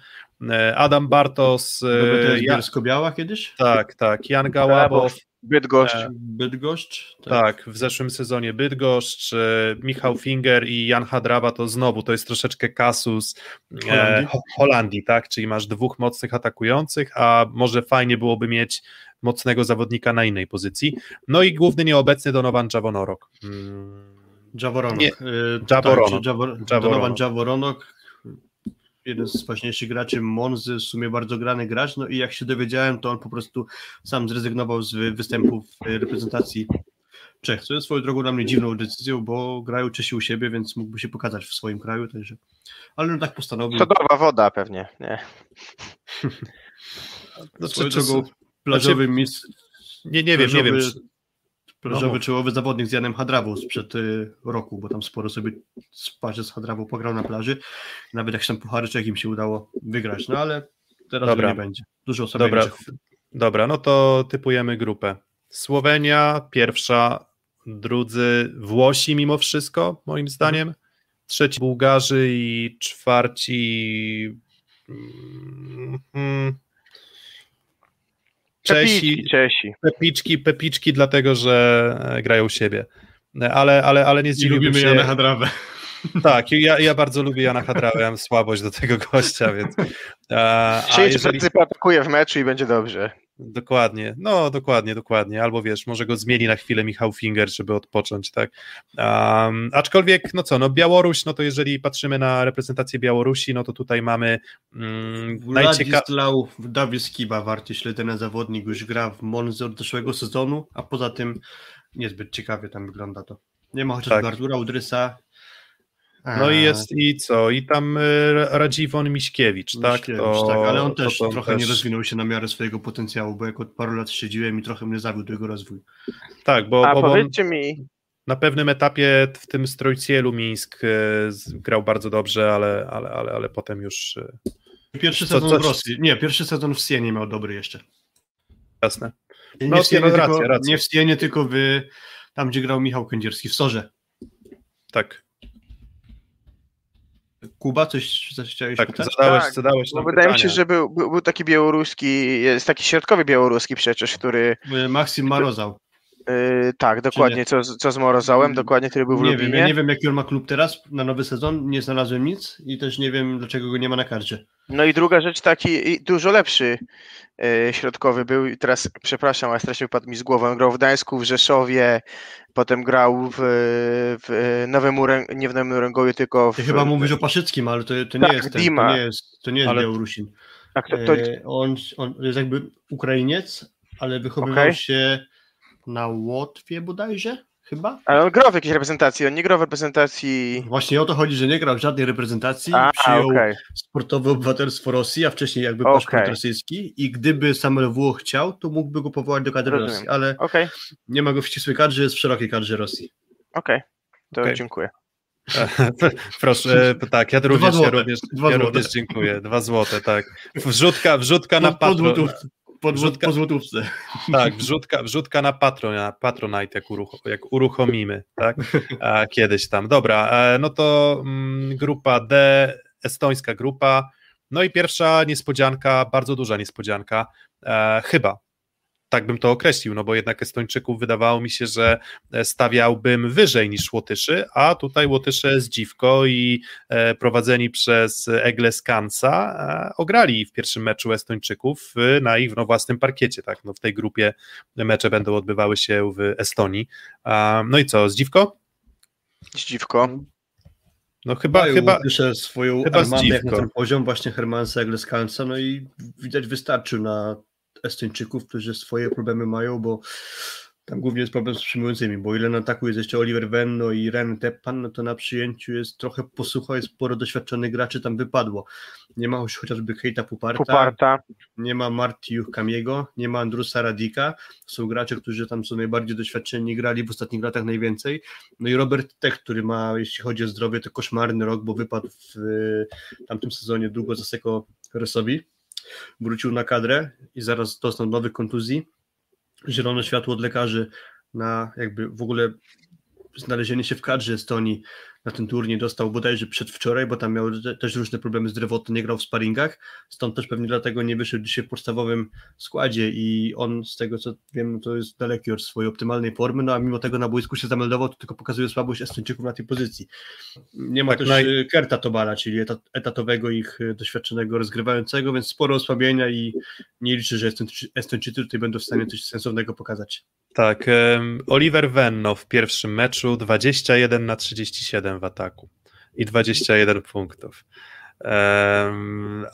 e, Adam Bartos. Były ja, Biała kiedyś? Tak, tak, Jan Gałabow. Bydgoszcz. E, Bydgoszcz? Tak. tak. w zeszłym sezonie Bydgoszcz, e, Michał Finger i Jan Hadrawa to znowu, to jest troszeczkę kasus e, Holandii. E, Holandii, tak, czyli masz dwóch mocnych atakujących, a może fajnie byłoby mieć mocnego zawodnika na innej pozycji. No i główny nieobecny Donovan Javonorok. Hmm. Jaworonok. Nie, Javoronok. Tak, Donovan Javoronok, jeden z ważniejszych graczy Monzy, w sumie bardzo grany gracz, no i jak się dowiedziałem, to on po prostu sam zrezygnował z występów reprezentacji Czech, co jest swoją drogą dla mnie dziwną decyzją, bo grają Czesi u siebie, więc mógłby się pokazać w swoim kraju, także, ale no tak postanowił. Sodowa woda pewnie, nie? no, swoją drogą plażowy znaczy, mistrz, nie, nie wiem, nie wiem, plażowy no. czołowy zawodnik z Janem Hadrawą sprzed y, roku, bo tam sporo sobie sparzy z Hadrawą pograł na plaży. Nawet jak tam pucharyczek im się udało wygrać, no ale teraz Dobra. nie będzie. Dużo osób Dobra. Dobra, no to typujemy grupę. Słowenia pierwsza, drudzy Włosi mimo wszystko, moim zdaniem. Trzeci Bułgarzy i czwarci. Mm, Czesi, Czesi. Pepiczki, pepiczki, dlatego że e, grają u siebie. E, ale, ale, ale nie zdziwiłbym lubimy się. Jana Hadrawę. Tak, ja, ja bardzo lubię Jana Hadrawę, mam słabość do tego gościa, więc... A, a jeżeli... atakuje w meczu i będzie dobrze. Dokładnie, no dokładnie, dokładnie. Albo wiesz, może go zmieni na chwilę Michał Finger, żeby odpocząć, tak. Um, aczkolwiek, no co, no Białoruś, no to jeżeli patrzymy na reprezentację Białorusi, no to tutaj mamy um, Władysław Dawid Kiba, warty śledzony zawodnik, już gra w Monzy od zeszłego sezonu, a poza tym niezbyt ciekawie tam wygląda to. Nie ma chociaż tak. Artura Udrysa, No i jest i co? I tam y, Radziwon Miśkiewicz, tak? Miśkiewicz, To, tak, ale on też to trochę też- nie rozwinął się na miarę swojego potencjału, bo jak od paru lat siedziłem i trochę mnie zawiódł jego rozwój. Tak, bo, A bo on powiedzcie mi, na pewnym etapie w tym Strojcielu Mińsk y, z- grał bardzo dobrze, ale, ale, ale, ale potem już y, Pierwszy Co- sezon coś- w Rosji, nie, pierwszy sezon w Sienie miał dobry jeszcze. jasne. Nie, No, w, Sienie, no, tylko, racja. nie w Sienie, tylko w, tam, gdzie grał Michał Kędzierski, w Sorze. Tak, Kuba, coś, coś chciałeś tak, pytać? zadałeś, Tak, zadałeś bo wydaje mi się, że był, był, był taki białoruski, jest taki środkowy białoruski przecież, który, Maksim Marozał. Yy, tak, dokładnie, co, z- co z Morozałem, dokładnie, który był w Nie Lublinie. wiem, ja nie wiem jaki on ma klub teraz na nowy sezon, nie znalazłem nic i też nie wiem dlaczego go nie ma na karcie. No i druga rzecz, taki dużo lepszy e, środkowy był. I teraz, przepraszam, ale strasznie wypadł mi z głowy. On grał w Gdańsku, w Rzeszowie, potem grał w, w Nowym Urę, nie w Nowym Uręgowie, tylko w... Ty chyba mówisz o Paszyckim, ale to, to nie Tak, jest ten, Dima. to nie jest, to nie jest Ale- Białorusin. Tak, to, to, E, on, on jest jakby Ukrainiec, ale wychowywał Okej. się na Łotwie bodajże, chyba? ale on grał w jakiejś reprezentacji, on nie grał w reprezentacji... Właśnie o to chodzi, że nie grał w żadnej reprezentacji, A, przyjął okej. sportowe obywatelstwo Rosji, a wcześniej jakby paszport rosyjski i gdyby Samuel Włoch chciał, to mógłby go powołać do kadry Rozumiem. Rosji, ale Okej, nie ma go w ścisłej kadrze, jest w szerokiej kadrze Rosji. okej. To dziękuję. Proszę, tak, ja również, ja złote, również, dwa ja złote. również dziękuję. Dwa złote, tak. Wrzutka, wrzutka na Po, po, Wrzutka- po złotówce. tak, wrzutka, wrzutka na patron, Patronite, jak, uruch, jak uruchomimy, tak, a, kiedyś tam. Dobra, e, no to mm, grupa D, estońska grupa, no i pierwsza niespodzianka, bardzo duża niespodzianka, e, chyba, tak bym to określił, no bo jednak Estończyków wydawało mi się, że e, stawiałbym wyżej niż Łotyszy, a tutaj Łotysze z dziwko i e, prowadzeni przez Egle Skansa e, ograli w pierwszym meczu Estończyków na ich no, własnym parkiecie, tak, no w tej grupie mecze będą odbywały się w Estonii. No i co, z dziwko? Dziwko. No chyba, Chyba, chyba, Pisze swoją chyba armadę jak na ten poziom właśnie Hermansa Egleskansa, no i widać wystarczył na Estończyków, którzy swoje problemy mają, bo tam głównie jest problem z przyjmującymi, bo ile na ataku jest jeszcze Oliver Venno i Ren Teppan, no to na przyjęciu jest trochę posucho, jest sporo doświadczonych graczy tam wypadło. Nie ma choć- chociażby Keita Puparta, Puparta. nie ma Marti Juchkamiego, nie ma Andrusa Radika. Są gracze, którzy tam są najbardziej doświadczeni, grali w ostatnich latach najwięcej. No i Robert Tech, który ma, jeśli chodzi o zdrowie, to koszmarny rok, bo wypadł w y, tamtym sezonie długo za Seko Resowi. Wrócił na kadrę i zaraz dostał nowych kontuzji. Zielone światło od lekarzy na jakby w ogóle znalezienie się w kadrze Estonii na ten turniej dostał bodajże przedwczoraj, bo tam miał te- też różne problemy zdrowotne, nie grał w sparingach, stąd też pewnie dlatego nie wyszedł dzisiaj w podstawowym składzie i on z tego co wiem, no to jest daleki od swojej optymalnej formy, no a mimo tego na boisku się zameldował, to tylko pokazuje słabość Estończyków na tej pozycji. Nie ma Tak, też naj- naj... Kerta Tobala, czyli etat, etatowego ich y, doświadczonego rozgrywającego, więc sporo osłabienia i nie liczę, że Estończy- Estończycy tutaj będą w stanie coś sensownego pokazać. tak, Oliver Venno w pierwszym meczu 21 na 37 w ataku. I 21 punktów.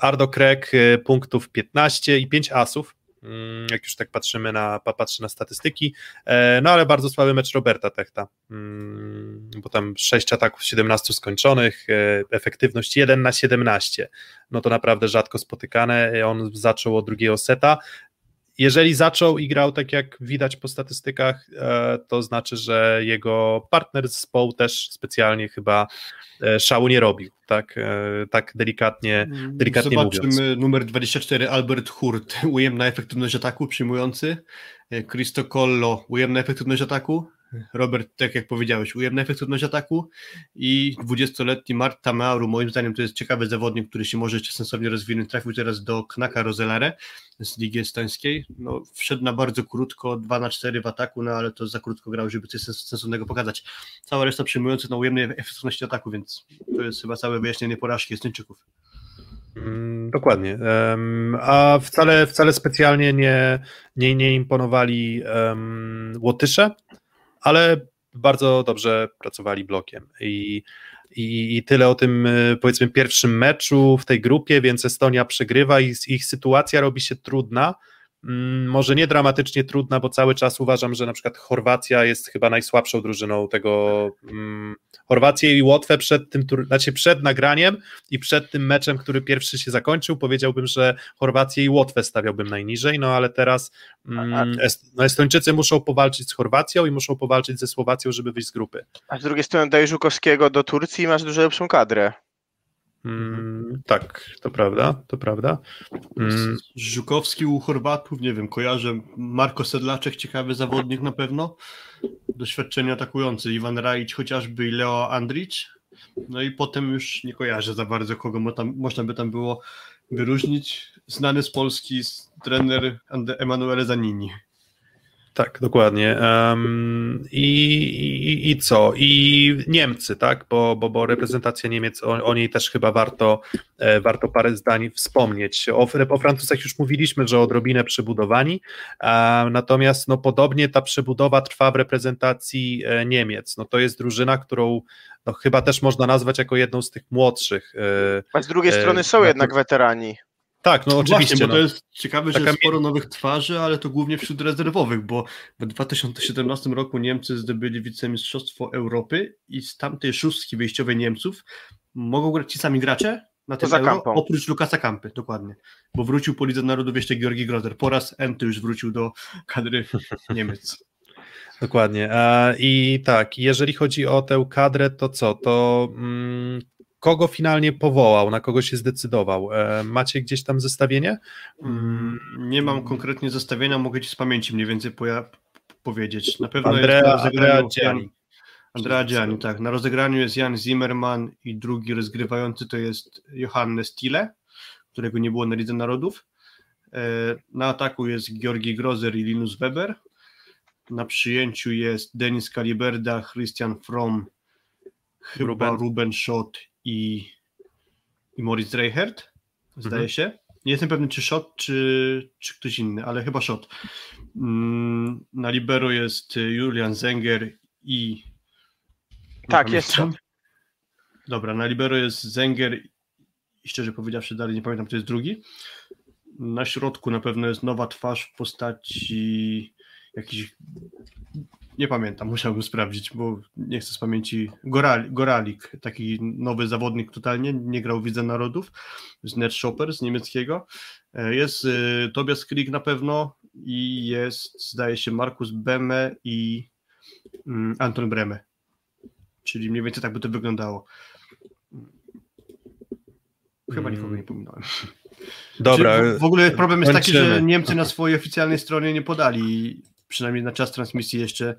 Ardo Krek y, punktów 15 i 5 asów, mm, jak już tak patrzymy na, pa- patrzę na statystyki, E, no ale bardzo słaby mecz Roberta Techta, mm, bo tam 6 ataków, 17 skończonych, e, efektywność 1 na 17, no to naprawdę rzadko spotykane, on zaczął od drugiego seta, jeżeli zaczął i grał tak jak widać po statystykach, e, to znaczy, że jego partner z zespołu też specjalnie chyba e, szału nie robił, tak, e, tak delikatnie, delikatnie Zobaczymy mówiąc. numer 24, Albert Hurt, ujemna efektywność ataku, przyjmujący. Cristo Collo, ujemna efektywność ataku. Robert, tak jak powiedziałeś, ujemna efektywność ataku. I 20-letni Marta Mauru, moim zdaniem to jest ciekawy zawodnik, który się może jeszcze sensownie rozwinąć. Trafił teraz do Knaka Rozelare z Ligi Estońskiej. No, wszedł na bardzo krótko, 2 na 4 w ataku, no ale to za krótko grał, żeby coś sens- sensownego pokazać. Cała reszta przyjmujących na ujemnej efektywności ataku, więc to jest chyba całe wyjaśnienie porażki Estończyków. Mm, Dokładnie. A wcale, wcale specjalnie nie, nie, nie imponowali em, Łotysze, ale bardzo dobrze pracowali blokiem. I, i, I tyle o tym, e, powiedzmy, pierwszym meczu w tej grupie, więc Estonia przegrywa i ich sytuacja robi się trudna. Mm, może nie dramatycznie trudna, bo cały czas uważam, że na przykład Chorwacja jest chyba najsłabszą drużyną tego. Mm, Chorwację i Łotwę przed tym, znaczy przed nagraniem i przed tym meczem, który pierwszy się zakończył, powiedziałbym, że Chorwację i Łotwę stawiałbym najniżej, no ale teraz mm, Est, no Estończycy muszą powalczyć z Chorwacją i muszą powalczyć ze Słowacją, żeby wyjść z grupy. A z drugiej strony dajesz Żukowskiego do Turcji i masz dużo lepszą kadrę. Mm, tak, to prawda, to prawda. Mm. Żukowski u Chorwatów, nie wiem, kojarzę. Marko Sedlaczek, ciekawy zawodnik na pewno. Doświadczenie atakujący. Iwan Rajic chociażby i Leo Andricz. No i potem już nie kojarzę za bardzo, kogo tam, można by tam było wyróżnić. Znany z Polski trener Emanuele Zanini. Tak, dokładnie. Um, i, i, I co? I Niemcy, tak? Bo, bo, bo reprezentacja Niemiec, o, o niej też chyba warto, e, warto parę zdań wspomnieć. O, o Francuzach już mówiliśmy, że odrobinę przebudowani, e, natomiast no, podobnie ta przebudowa trwa w reprezentacji e, Niemiec. No, to jest drużyna, którą no, chyba też można nazwać jako jedną z tych młodszych. E, A z drugiej strony są jednak weterani. Tak, no oczywiście. Właśnie, bo to jest ciekawe, że jest sporo nowych twarzy, ale to głównie wśród rezerwowych, bo w 2017 roku Niemcy zdobyli wicemistrzostwo Europy i z tamtej szóstki wyjściowej Niemców mogą grać ci sami gracze na tym euro, kampą. oprócz Lukasa Kampy, dokładnie, bo wrócił po Lidze Narodów jeszcze Georgi Grozer. Po raz Enty już wrócił do kadry Niemiec. Dokładnie. I tak, jeżeli chodzi o tę kadrę, to co? To mm, kogo finalnie powołał, na kogo się zdecydował. E, macie gdzieś tam zestawienie? Mm, nie mam konkretnie zestawienia, mogę ci z pamięci mniej więcej powiedzieć. Na pewno Andrea, jest na rozegraniu Gianni. Andrea Gianni, tak. Na rozegraniu jest Jan Zimmerman i drugi rozgrywający to jest Johannes Tille, którego nie było na Lidze Narodów. E, na ataku jest Georgi Grozer i Linus Weber. Na przyjęciu jest Denis Kaliberda, Christian Fromm, chyba Ruben, Ruben Schott i, i Moritz Reichert, zdaje mhm. się. Nie jestem pewny, czy Schott, czy, czy ktoś inny, ale chyba Schott. Mm, na libero jest Julian Zenger i... Tak, jest Schott. Dobra, na libero jest Zenger i szczerze powiedziawszy dalej nie pamiętam, kto jest drugi. Na środku na pewno jest nowa twarz w postaci jakiś nie pamiętam, musiałbym sprawdzić, bo nie chcę z pamięci. Gorali, Goralik, taki nowy zawodnik totalnie, nie grał w Widze Narodów, z Netshopper z niemieckiego. E, jest y, Tobias Krieg na pewno i jest, zdaje się, Markus Beme i y, Anton Breme. Czyli mniej więcej tak by to wyglądało. Chyba nikogo nie pominąłem. Dobra. w ogóle problem jest kończymy. taki, że Niemcy na swojej oficjalnej stronie nie podali przynajmniej na czas transmisji jeszcze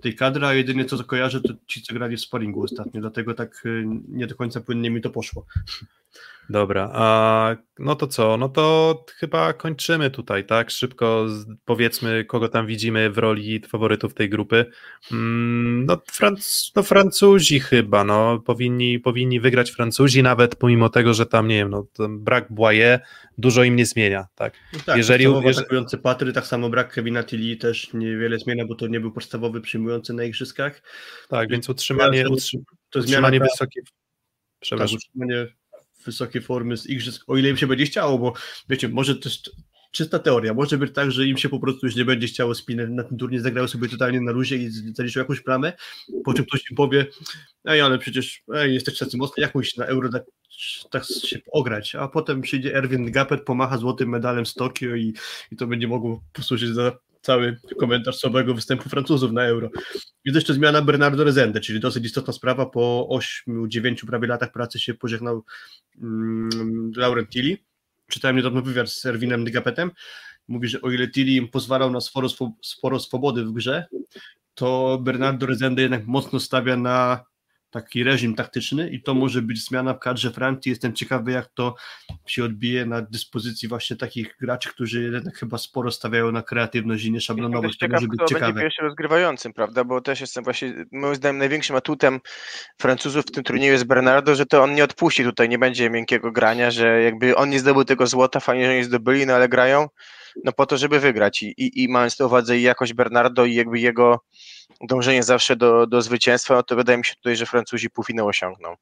tej kadry, a jedynie co to kojarzę, to ci, co grali w sparingu ostatnio, dlatego tak y, nie do końca płynnie mi to poszło. Dobra, a no to co? No to chyba kończymy tutaj, tak? Szybko powiedzmy, kogo tam widzimy w roli faworytów tej grupy. Mm, no, Franc no Francuzi chyba, no powinni, powinni wygrać Francuzi, nawet pomimo tego, że tam, nie wiem, no brak Boye dużo im nie zmienia, tak? No tak jeżeli, atakujący Patry, tak samo brak Kevina Tilly też niewiele zmienia, bo to nie był podstawowy przyjmujący na igrzyskach. Tak, więc utrzymanie, utrzymanie, to utrzymanie wysokiej... Przepraszam. Tak, utrzymanie wysokiej formy z igrzysk, o ile im się będzie chciało, bo wiecie, może jest czysta teoria, może być tak, że im się po prostu już nie będzie chciało spinać na ten turniej, zagrają sobie totalnie na luzie i zaliczą jakąś plamę, po czym ktoś im powie, ej, ale przecież ej, jesteś tacy mocny, jak musisz na Euro tak, tak się ograć, a potem przyjdzie Erwin Gapet, pomacha złotym medalem z Tokio i, i to będzie mogło posłużyć za cały komentarz słabego występu Francuzów na Euro. Jest jeszcze zmiana Bernardo Rezende, czyli dosyć istotna sprawa. Po 8-9 prawie latach pracy się pożegnał um, Laurent Tilly. Czytałem niedawno wywiad z Erwinem Dygapetem. Mówi, że o ile Tilly im pozwalał na sporo, sporo swobody w grze, to Bernardo Rezende jednak mocno stawia na taki reżim taktyczny i to może być zmiana w kadrze Francji. Jestem ciekawy, jak to się odbije na dyspozycji właśnie takich graczy, którzy jednak chyba sporo stawiają na kreatywność i nie szablonowość. To może być kto ciekawe. będzie pierwszy rozgrywającym, prawda? Bo też jestem właśnie, moim zdaniem, największym atutem Francuzów w tym turnieju jest Bernardo, że to on nie odpuści tutaj, nie będzie miękkiego grania, że jakby on nie zdobył tego złota, fajnie, że nie zdobyli, no ale grają no po to, żeby wygrać i, i, i mając na uwadze i jakość Bernardo i jakby jego dążenie zawsze do, do zwycięstwa, no to wydaje mi się tutaj, że Francuzi półfinał osiągną.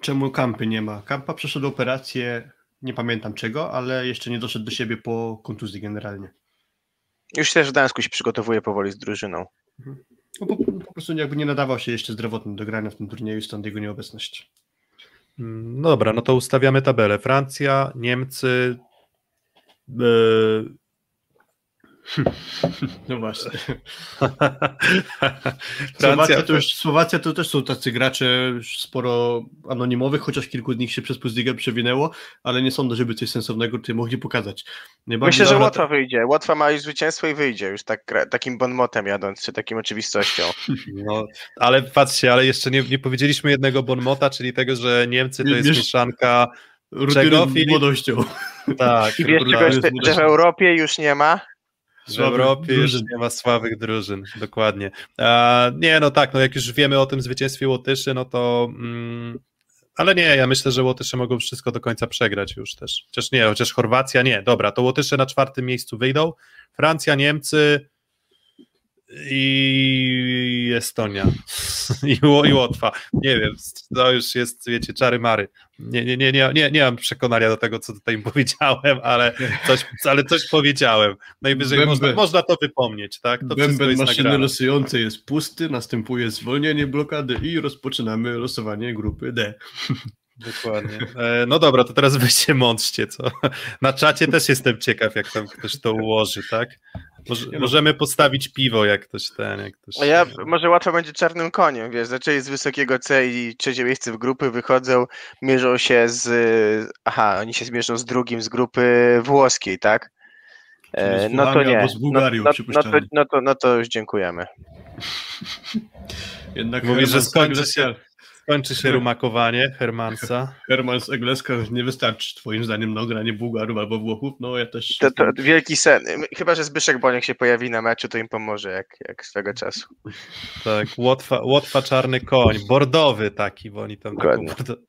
Czemu Kampy nie ma? Kampa przeszedł operację nie pamiętam czego, ale jeszcze nie doszedł do siebie po kontuzji generalnie. Już też w Gdańsku się przygotowuje powoli z drużyną. No po, po prostu jakby nie nadawał się jeszcze zdrowotnie do grania w tym turnieju, stąd jego nieobecność. No dobra, no to ustawiamy tabelę. Francja, Niemcy. Yy... No właśnie. Słowacja to, już, Słowacja to też są tacy gracze sporo anonimowych, chociaż kilku z nich się przez Plusligę przewinęło, ale nie sądzę, żeby coś sensownego tutaj mogli pokazać. Myślę, że Łotwa wyjdzie. Łotwa ma już zwycięstwo i wyjdzie, już tak, takim bonmotem jadąc, czy takim oczywistością. no, ale patrzcie, ale jeszcze nie, nie powiedzieliśmy jednego bonmota, czyli tego, że Niemcy to jest mieszanka. Z Filip? młodością. Tak, I wiesz, że w Europie już nie ma? w Europie już nie ma słabych drużyn, dokładnie. A, nie, no tak, no jak już wiemy o tym zwycięstwie Łotyszy, no to. Mm, ale nie, ja myślę, że Łotysze mogą wszystko do końca przegrać już też. Chociaż nie, chociaż Chorwacja nie. Dobra, to Łotysze na czwartym miejscu wyjdą. Francja, Niemcy i Estonia. I, I Łotwa. Nie wiem, to już jest, wiecie, czary mary. Nie, nie, nie, nie, nie, nie mam przekonania do tego, co tutaj im powiedziałem, ale coś, ale coś powiedziałem. Najwyżej Bęben- można, można to wypomnieć, tak? To Bęben jest maszyny nagrane. losującej jest pusty, następuje zwolnienie blokady i rozpoczynamy losowanie grupy D. Dokładnie. E, no dobra, to teraz wy się mączcie, co? Na czacie też jestem ciekaw, jak tam ktoś to ułoży, tak? Może, możemy postawić piwo, jak ktoś ten, jak ktoś... A ja może łatwo będzie czarnym koniem, wiesz, zaczęli z wysokiego C i trzecie miejsce w grupy wychodzą, mierzą się z, aha, oni się zmierzą z drugim z grupy włoskiej, tak? E, no to nie, albo z Bułgarią, no, no, no, to, no, to, no to już dziękujemy. Jednak Mówisz, że skończy Egleska- się, skończy się rumakowanie Hermansa. Herman z Egleska nie wystarczy, twoim zdaniem, na granie Bułgarów albo Włochów. No ja też... To, to wielki sen, chyba, że Zbyszek Boniek się pojawi na meczu, to im pomoże, jak, jak swego czasu. Tak, Łotwa, Łotwa czarny koń, bordowy taki, bo oni tam taką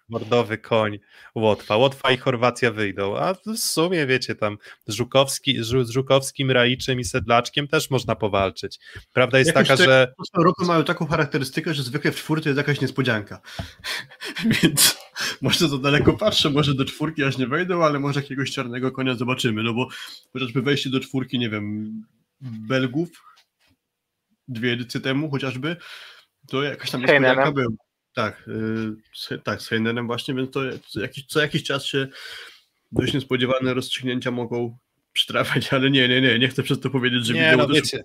bordowy koń Łotwa. Łotwa i Chorwacja wyjdą, a w sumie wiecie tam z, Żukowski, z Żu- z Żukowskim, Raiczem i Sedlaczkiem też można powalczyć. Prawda jest Jakoś taka, te- że Po prostu Europy mają taką charakterystykę, że zwykle w czwórce jest jakaś niespodzianka. Więc może za daleko patrzę, może do czwórki aż nie wejdą, ale może jakiegoś czarnego konia zobaczymy, no bo chociażby wejście do czwórki, nie wiem, Belgów dwie edycje temu chociażby, to jakaś tam niespodzianka była. Tak, yy, tak, z Heinenem właśnie, więc to co jakiś, co jakiś czas się dość niespodziewane rozstrzygnięcia mogą przytrafiać, ale nie, nie, nie, nie chcę przez to powiedzieć, że Nie, widziało no wiecie.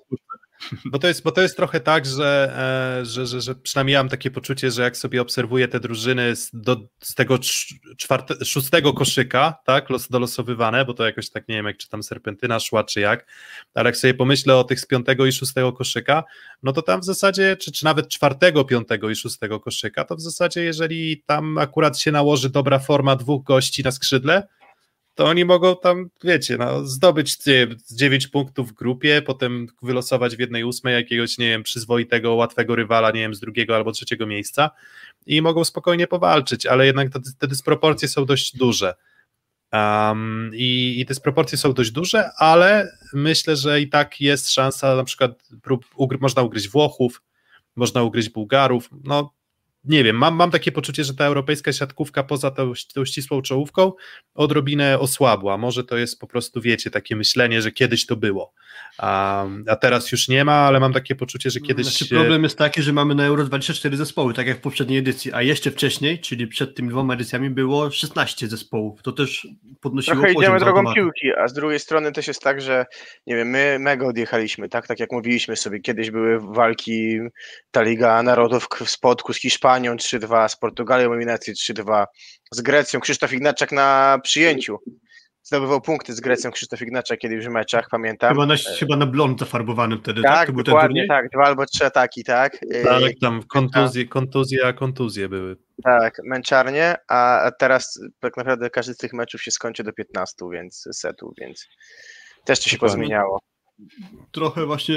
Bo to jest, bo to jest trochę tak, że, e, że, że, że przynajmniej ja mam takie poczucie, że jak sobie obserwuję te drużyny z, do, z tego cz- czwarte, szóstego koszyka, tak, los, dolosowywane, bo to jakoś tak nie wiem, jak czy tam serpentyna szła, czy jak, ale jak sobie pomyślę o tych z piątego i szóstego koszyka, no to tam w zasadzie, czy, czy nawet czwartego, piątego i szóstego koszyka, to w zasadzie jeżeli tam akurat się nałoży dobra forma dwóch gości na skrzydle, to oni mogą tam, wiecie, no, zdobyć nie wiem, 9 punktów w grupie, potem wylosować w jednej ósmej jakiegoś, nie wiem, przyzwoitego, łatwego rywala, nie wiem, z drugiego albo trzeciego miejsca i mogą spokojnie powalczyć, ale jednak te, te dysproporcje są dość duże. Um, i, I dysproporcje są dość duże, ale myślę, że i tak jest szansa, na przykład prób, ugry, można ugryźć Włochów, można ugryźć Bułgarów, no nie wiem, mam, mam takie poczucie, że ta europejska siatkówka poza tą, tą ścisłą czołówką odrobinę osłabła. Może to jest po prostu, wiecie, takie myślenie, że kiedyś to było, a, a teraz już nie ma, ale mam takie poczucie, że kiedyś... Znaczy, problem jest taki, że mamy na Euro 24 zespoły, tak jak w poprzedniej edycji, a jeszcze wcześniej, czyli przed tymi dwoma edycjami było 16 zespołów. To też podnosiło Trochę poziom idziemy drogą piłki, a z drugiej strony też jest tak, że nie wiem, my mega odjechaliśmy, tak? Tak jak mówiliśmy sobie, kiedyś były walki, ta Liga Narodów w Spodku z Hiszpanią 3-2, z Portugalią eliminację 3-2, z Grecją Krzysztof Ignaczak na przyjęciu. Zdobywał punkty z Grecją Krzysztof Ignaczak kiedyś w meczach, pamiętam. Chyba na, chyba na blond zafarbowanym wtedy, tak? tak, dokładnie tak, dwa albo trzy ataki, tak? Ale Yy, tam kontuzje, kontuzje, a kontuzje były. Tak, męczarnie, a teraz tak naprawdę każdy z tych meczów się skończy do 15, więc setów, więc też to się Dokładnie. pozmieniało. Trochę właśnie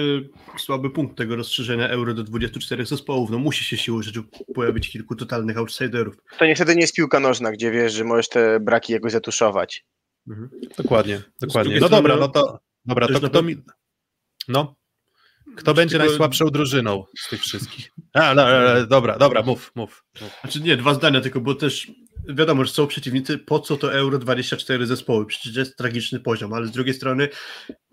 słaby punkt tego rozszerzenia Euro do 24 zespołów. No musi się siłą rzeczy pojawić kilku totalnych outsiderów. To niestety nie jest piłka nożna, gdzie wiesz, że możesz te braki jakoś zatuszować. Dokładnie, dokładnie. drugiej No dobra, no to dobra, też to kto mi... No, kto będzie tylko- najsłabszą drużyną z tych wszystkich? A, no, no, no, dobra, dobra, mów, mów. mów. Znaczy nie, dwa zdania tylko, bo też wiadomo, że są przeciwnicy, po co to Euro 24 zespoły? Przecież jest tragiczny poziom, ale z drugiej strony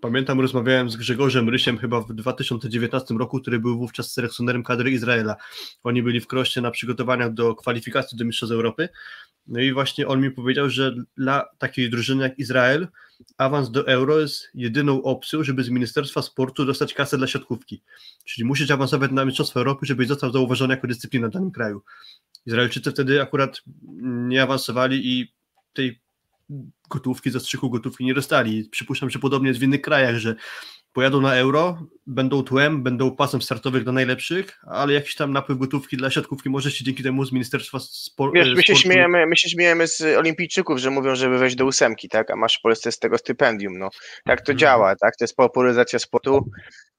pamiętam, rozmawiałem z Grzegorzem Rysiem chyba w 2019 roku, który był wówczas selekcjonerem kadry Izraela. Oni byli w Kroście na przygotowaniach do kwalifikacji do Mistrzostw Europy. No i właśnie on mi powiedział, że dla takiej drużyny jak Izrael awans do Euro jest jedyną opcją, żeby z Ministerstwa Sportu dostać kasę dla siatkówki. Czyli musisz awansować na Mistrzostwa Europy, żebyś został zauważony jako dyscyplina w danym kraju. Izraelczycy wtedy akurat nie awansowali i tej gotówki, zastrzyku gotówki nie dostali. Przypuszczam, że podobnie jest w innych krajach, że pojadą na euro, będą tłem, będą pasem startowych dla najlepszych, ale jakiś tam napływ gotówki dla siatkówki może się dzięki temu z Ministerstwa Spor Wiesz, my się, Sportu... śmiejemy, my się śmiejemy z olimpijczyków, że mówią, żeby wejść do ósemki, tak, a masz w Polsce z tego stypendium, no. Tak to Mhm. działa, tak, to jest popularyzacja sportu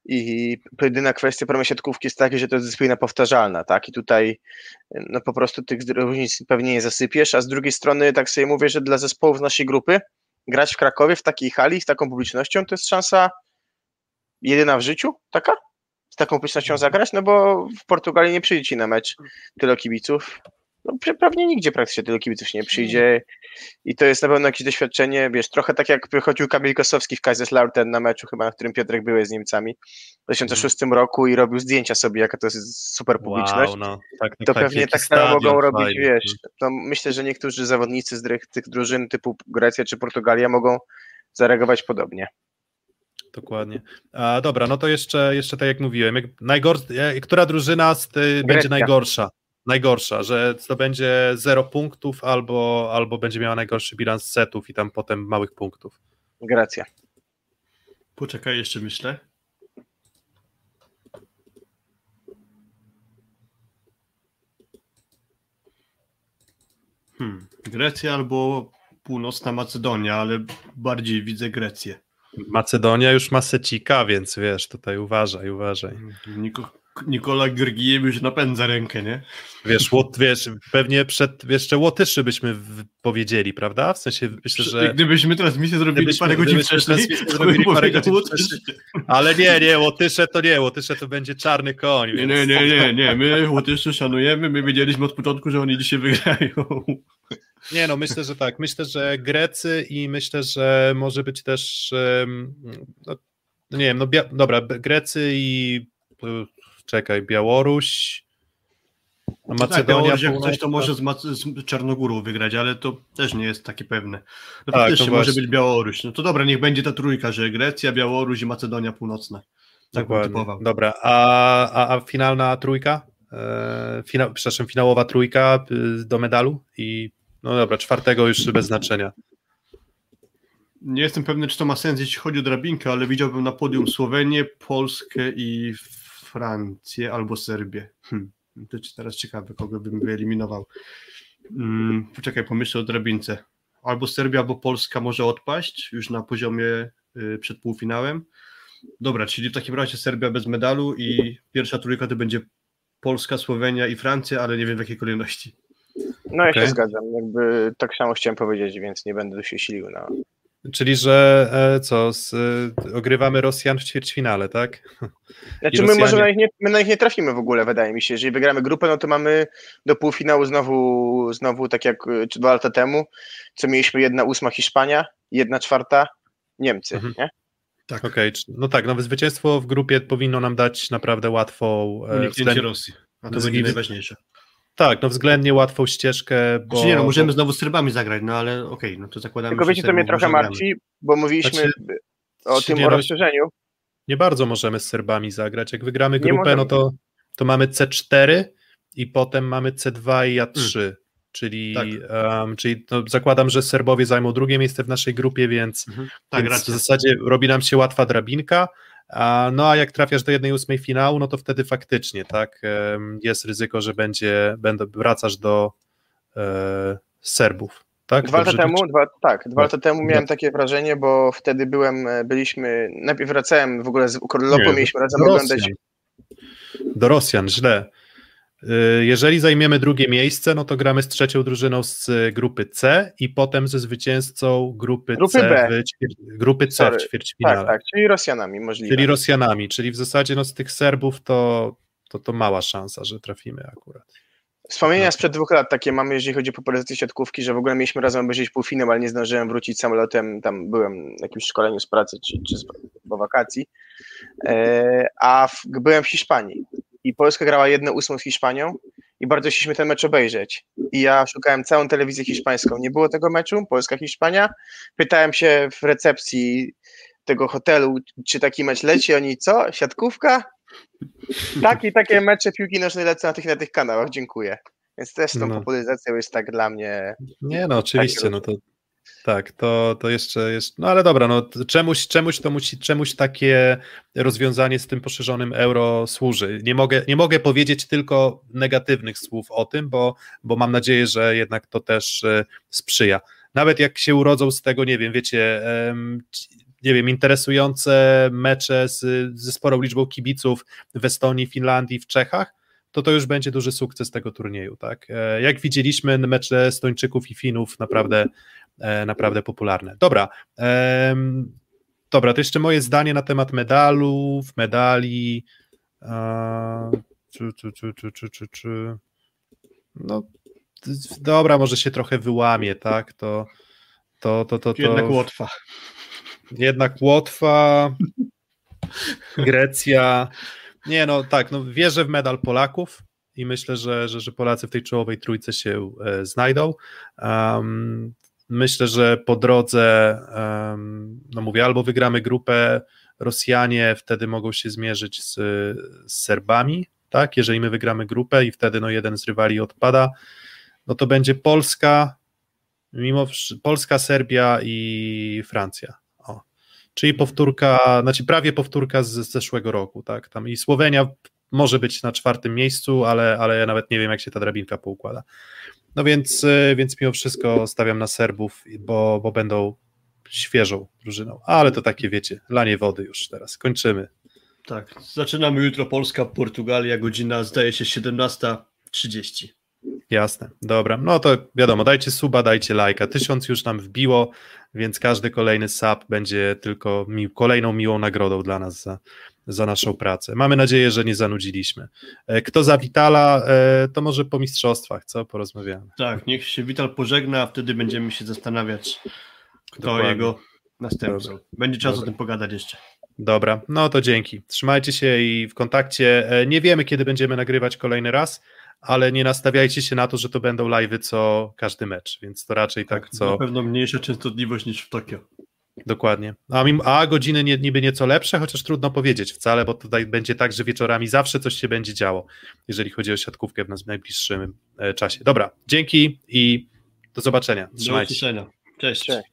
i jedyna kwestia problemu siatkówki jest taka, że to jest dyscyplina powtarzalna, tak, i tutaj no po prostu tych różnic pewnie nie zasypiesz, a z drugiej strony tak sobie mówię, że dla zespołów z naszej grupy grać w Krakowie w takiej hali, z taką publicznością, to jest szansa jedyna w życiu, taka? Z taką publicznością zagrać? No bo w Portugalii nie przyjdzie ci na mecz tyle kibiców. No pe- pewnie nigdzie praktycznie tyle kibiców się nie przyjdzie i to jest na pewno jakieś doświadczenie, wiesz, trochę tak jak wychodził Kamil Kosowski w Kaiserslautern na meczu chyba, na którym Piotrek byłeś z Niemcami w 2006 roku i robił zdjęcia sobie, jaka to jest super publiczność. Wow, no, tak, To tak, pewnie tak samo mogą robić, fajny. wiesz. To myślę, że niektórzy zawodnicy z drych- tych drużyn typu Grecja czy Portugalia mogą zareagować podobnie. Dokładnie. A, dobra, no to jeszcze, jeszcze tak jak mówiłem, jak najgor... która drużyna z, y, będzie najgorsza? Najgorsza, że to będzie 0 punktów albo, albo będzie miała najgorszy bilans setów i tam potem małych punktów. Grecja. Poczekaj, jeszcze myślę. Hmm. Grecja albo północna Macedonia, ale bardziej widzę Grecję. Macedonia już ma secika, więc wiesz, tutaj uważaj, uważaj. Niko, Nikola Gergijewicz napędza rękę, nie? Wiesz, Łot, wiesz, pewnie przed jeszcze Łotyszy byśmy powiedzieli, prawda? W sensie myślę, że. Gdybyśmy transmisję zrobili Gdybyśmy- parę godzin wcześniej, zrobili parę godzin wcześniej. Ale nie, nie, Łotysze to nie, Łotysze to będzie czarny koń. Nie, Więc... nie, nie, nie, nie, my Łotyszy szanujemy, my wiedzieliśmy od początku, że oni dzisiaj wygrają. Nie, no myślę, że tak. Myślę, że Grecy i myślę, że może być też. No, no nie wiem, no dobra, Grecy i czekaj, Białoruś. No, tak, Macedonia. Białoruś jak coś to może z, z Czarnogórą wygrać, ale to też nie jest takie pewne. No Tak, faktycznie może być Białoruś. No to dobra, niech będzie ta trójka, że Grecja, Białoruś i Macedonia Północna. Tak typował. Dobra, a, a, a finalna trójka? E, fina, przepraszam, finałowa trójka y, do medalu i no dobra, czwartego już bez znaczenia. Nie jestem pewny, czy to ma sens, jeśli chodzi o drabinkę, ale widziałbym na podium Słowenię, Polskę i Francję albo Serbię. Hm. To teraz ciekawe, kogo bym wyeliminował. Hmm, poczekaj, pomyślę o drabince. Albo Serbia, albo Polska może odpaść już na poziomie y, przed półfinałem. Dobra, czyli w takim razie Serbia bez medalu i pierwsza trójka to będzie Polska, Słowenia i Francja, ale nie wiem w jakiej kolejności. No ja Okej. się zgadzam, jakby tak samo chciałem powiedzieć, więc nie będę się silił na... Czyli, że e, co, z, e, ogrywamy Rosjan w ćwierćfinale, tak? Znaczy I my Rosjanie- może na nich, nie, my na nich nie trafimy w ogóle, wydaje mi się. Jeżeli wygramy grupę, no to mamy do półfinału znowu, znowu tak jak y, czy dwa lata temu, co mieliśmy jedna ósma Hiszpania, jedna czwarta Niemcy, Mhm. nie? Tak, Okej, czy- no tak, no zwycięstwo w grupie powinno nam dać naprawdę łatwą, e, uniknięcie względ... Rosji. A to będzie najważniejsze. Tak, no względnie łatwą ścieżkę, bo... Znaczy nie, no możemy znowu z Serbami zagrać, no ale okej, no to zakładamy, Tylko że wiecie, co mnie trochę zagramy. martwi, bo mówiliśmy Znaczy, o tym nie o rozszerzeniu. Nie bardzo możemy z Serbami zagrać. Jak wygramy grupę, no to, to mamy C4 i potem mamy C2 i A3. Czyli, Tak. em, czyli no, zakładam, że Serbowie zajmą drugie miejsce w naszej grupie, więc, Tak, więc w zasadzie robi nam się łatwa drabinka. A, no a jak trafiasz do jednej ósmej finału, no to wtedy faktycznie tak jest ryzyko, że będzie, będą, wracasz do e, Serbów. Tak? Dwa lata Dobrze temu, dwa, tak, dwa lata temu miałem takie wrażenie, bo wtedy byłem, e, byliśmy, najpierw wracałem w ogóle z Korlopo, Nie, mieliśmy razem do oglądać Rosjan. Do Rosjan, źle. Y, Jeżeli zajmiemy drugie miejsce, no to gramy z trzecią drużyną z y, grupy C i potem ze zwycięzcą grupy, Grupy C, B. w ćwier- grupy C Sorry. w ćwierćfinale. Tak, tak, czyli Rosjanami możliwe. Czyli Rosjanami, czyli w zasadzie no, z tych Serbów to, to, to mała szansa, że trafimy akurat. Wspomnienia sprzed dwóch lat takie mamy, jeżeli chodzi o popularyzację siatkówki, że w ogóle mieliśmy razem obejrzeć półfinał, ale nie zdążyłem wrócić samolotem, tam byłem na jakimś szkoleniu z pracy czy, czy z, po wakacji, e, a w, byłem w Hiszpanii i Polska grała 1-8 z Hiszpanią i bardzo chcieliśmy ten mecz obejrzeć. I ja szukałem całą telewizję hiszpańską. Nie było tego meczu, Polska-Hiszpania. Pytałem się w recepcji tego hotelu, czy taki mecz leci, oni co? Siatkówka? Tak i takie mecze piłki nożnej lecą na tych, na tych kanałach, dziękuję. Więc też tą No. popularyzacją jest tak dla mnie. Nie, no oczywiście, no to tak, to, to jeszcze jest, no ale dobra, no czemuś, czemuś to musi, czemuś takie rozwiązanie z tym poszerzonym euro służy. Nie mogę, nie mogę powiedzieć tylko negatywnych słów o tym, bo, bo mam nadzieję, że jednak to też e, sprzyja. Nawet jak się urodzą z tego, nie wiem, wiecie, nie wiem, interesujące mecze z, ze sporą liczbą kibiców w Estonii, Finlandii, w Czechach, to to już będzie duży sukces tego turnieju, tak? E, Jak widzieliśmy, mecze Estończyków i Finów naprawdę, naprawdę popularne. Dobra, dobra, to jeszcze moje zdanie na temat medalów, medali. e, Czy, czy, czy, czy, czy, czy, czy. No, dobra, może się trochę wyłamie, tak? To, to, to, to, to Jednak Łotwa. jednak Łotwa, Grecja. Nie, no tak, no wierzę w medal Polaków i myślę, że, że, że Polacy w tej czołowej trójce się e, znajdą. Um, myślę, że po drodze, no mówię, albo wygramy grupę, Rosjanie wtedy mogą się zmierzyć z, z Serbami, tak, jeżeli my wygramy grupę i wtedy no jeden z rywali odpada, no to będzie Polska, mimo Polska, Serbia i Francja. O. Czyli powtórka, znaczy prawie powtórka z zeszłego roku, tak? Tam i Słowenia może być na czwartym miejscu, ale, ale ja nawet nie wiem, jak się ta drabinka poukłada. No więc, y, więc mimo wszystko stawiam na Serbów, bo, bo będą świeżą drużyną. Ale to takie, wiecie, lanie wody już teraz. Kończymy. Tak, zaczynamy jutro Polska, Portugalia, godzina zdaje się 17.30. Jasne, dobra. No to wiadomo, dajcie suba, dajcie lajka. Tysiąc już nam wbiło, więc każdy kolejny sub będzie tylko mi kolejną miłą nagrodą dla nas za, za naszą pracę. Mamy nadzieję, że nie zanudziliśmy. E, Kto za Witala, e, to może po mistrzostwach, co? Porozmawiamy. Tak, niech się Wital pożegna, a wtedy będziemy się zastanawiać, kto Dokładnie. jego następcą. Będzie czas Dobra. o tym pogadać jeszcze. Dobra, no to dzięki. Trzymajcie się i w kontakcie. E, Nie wiemy, kiedy będziemy nagrywać kolejny raz, ale nie nastawiajcie się na to, że to będą live'y co każdy mecz, więc to raczej tak, Na co... pewno mniejsza częstotliwość niż w Tokio. Dokładnie. A, mim- a godziny nie, niby nieco lepsze, chociaż trudno powiedzieć wcale, bo tutaj będzie tak, że wieczorami zawsze coś się będzie działo, jeżeli chodzi o siatkówkę w nas- najbliższym e, czasie. Dobra, dzięki i do zobaczenia. Do Trzymajcie się. usłyszenia. Cześć. Cześć.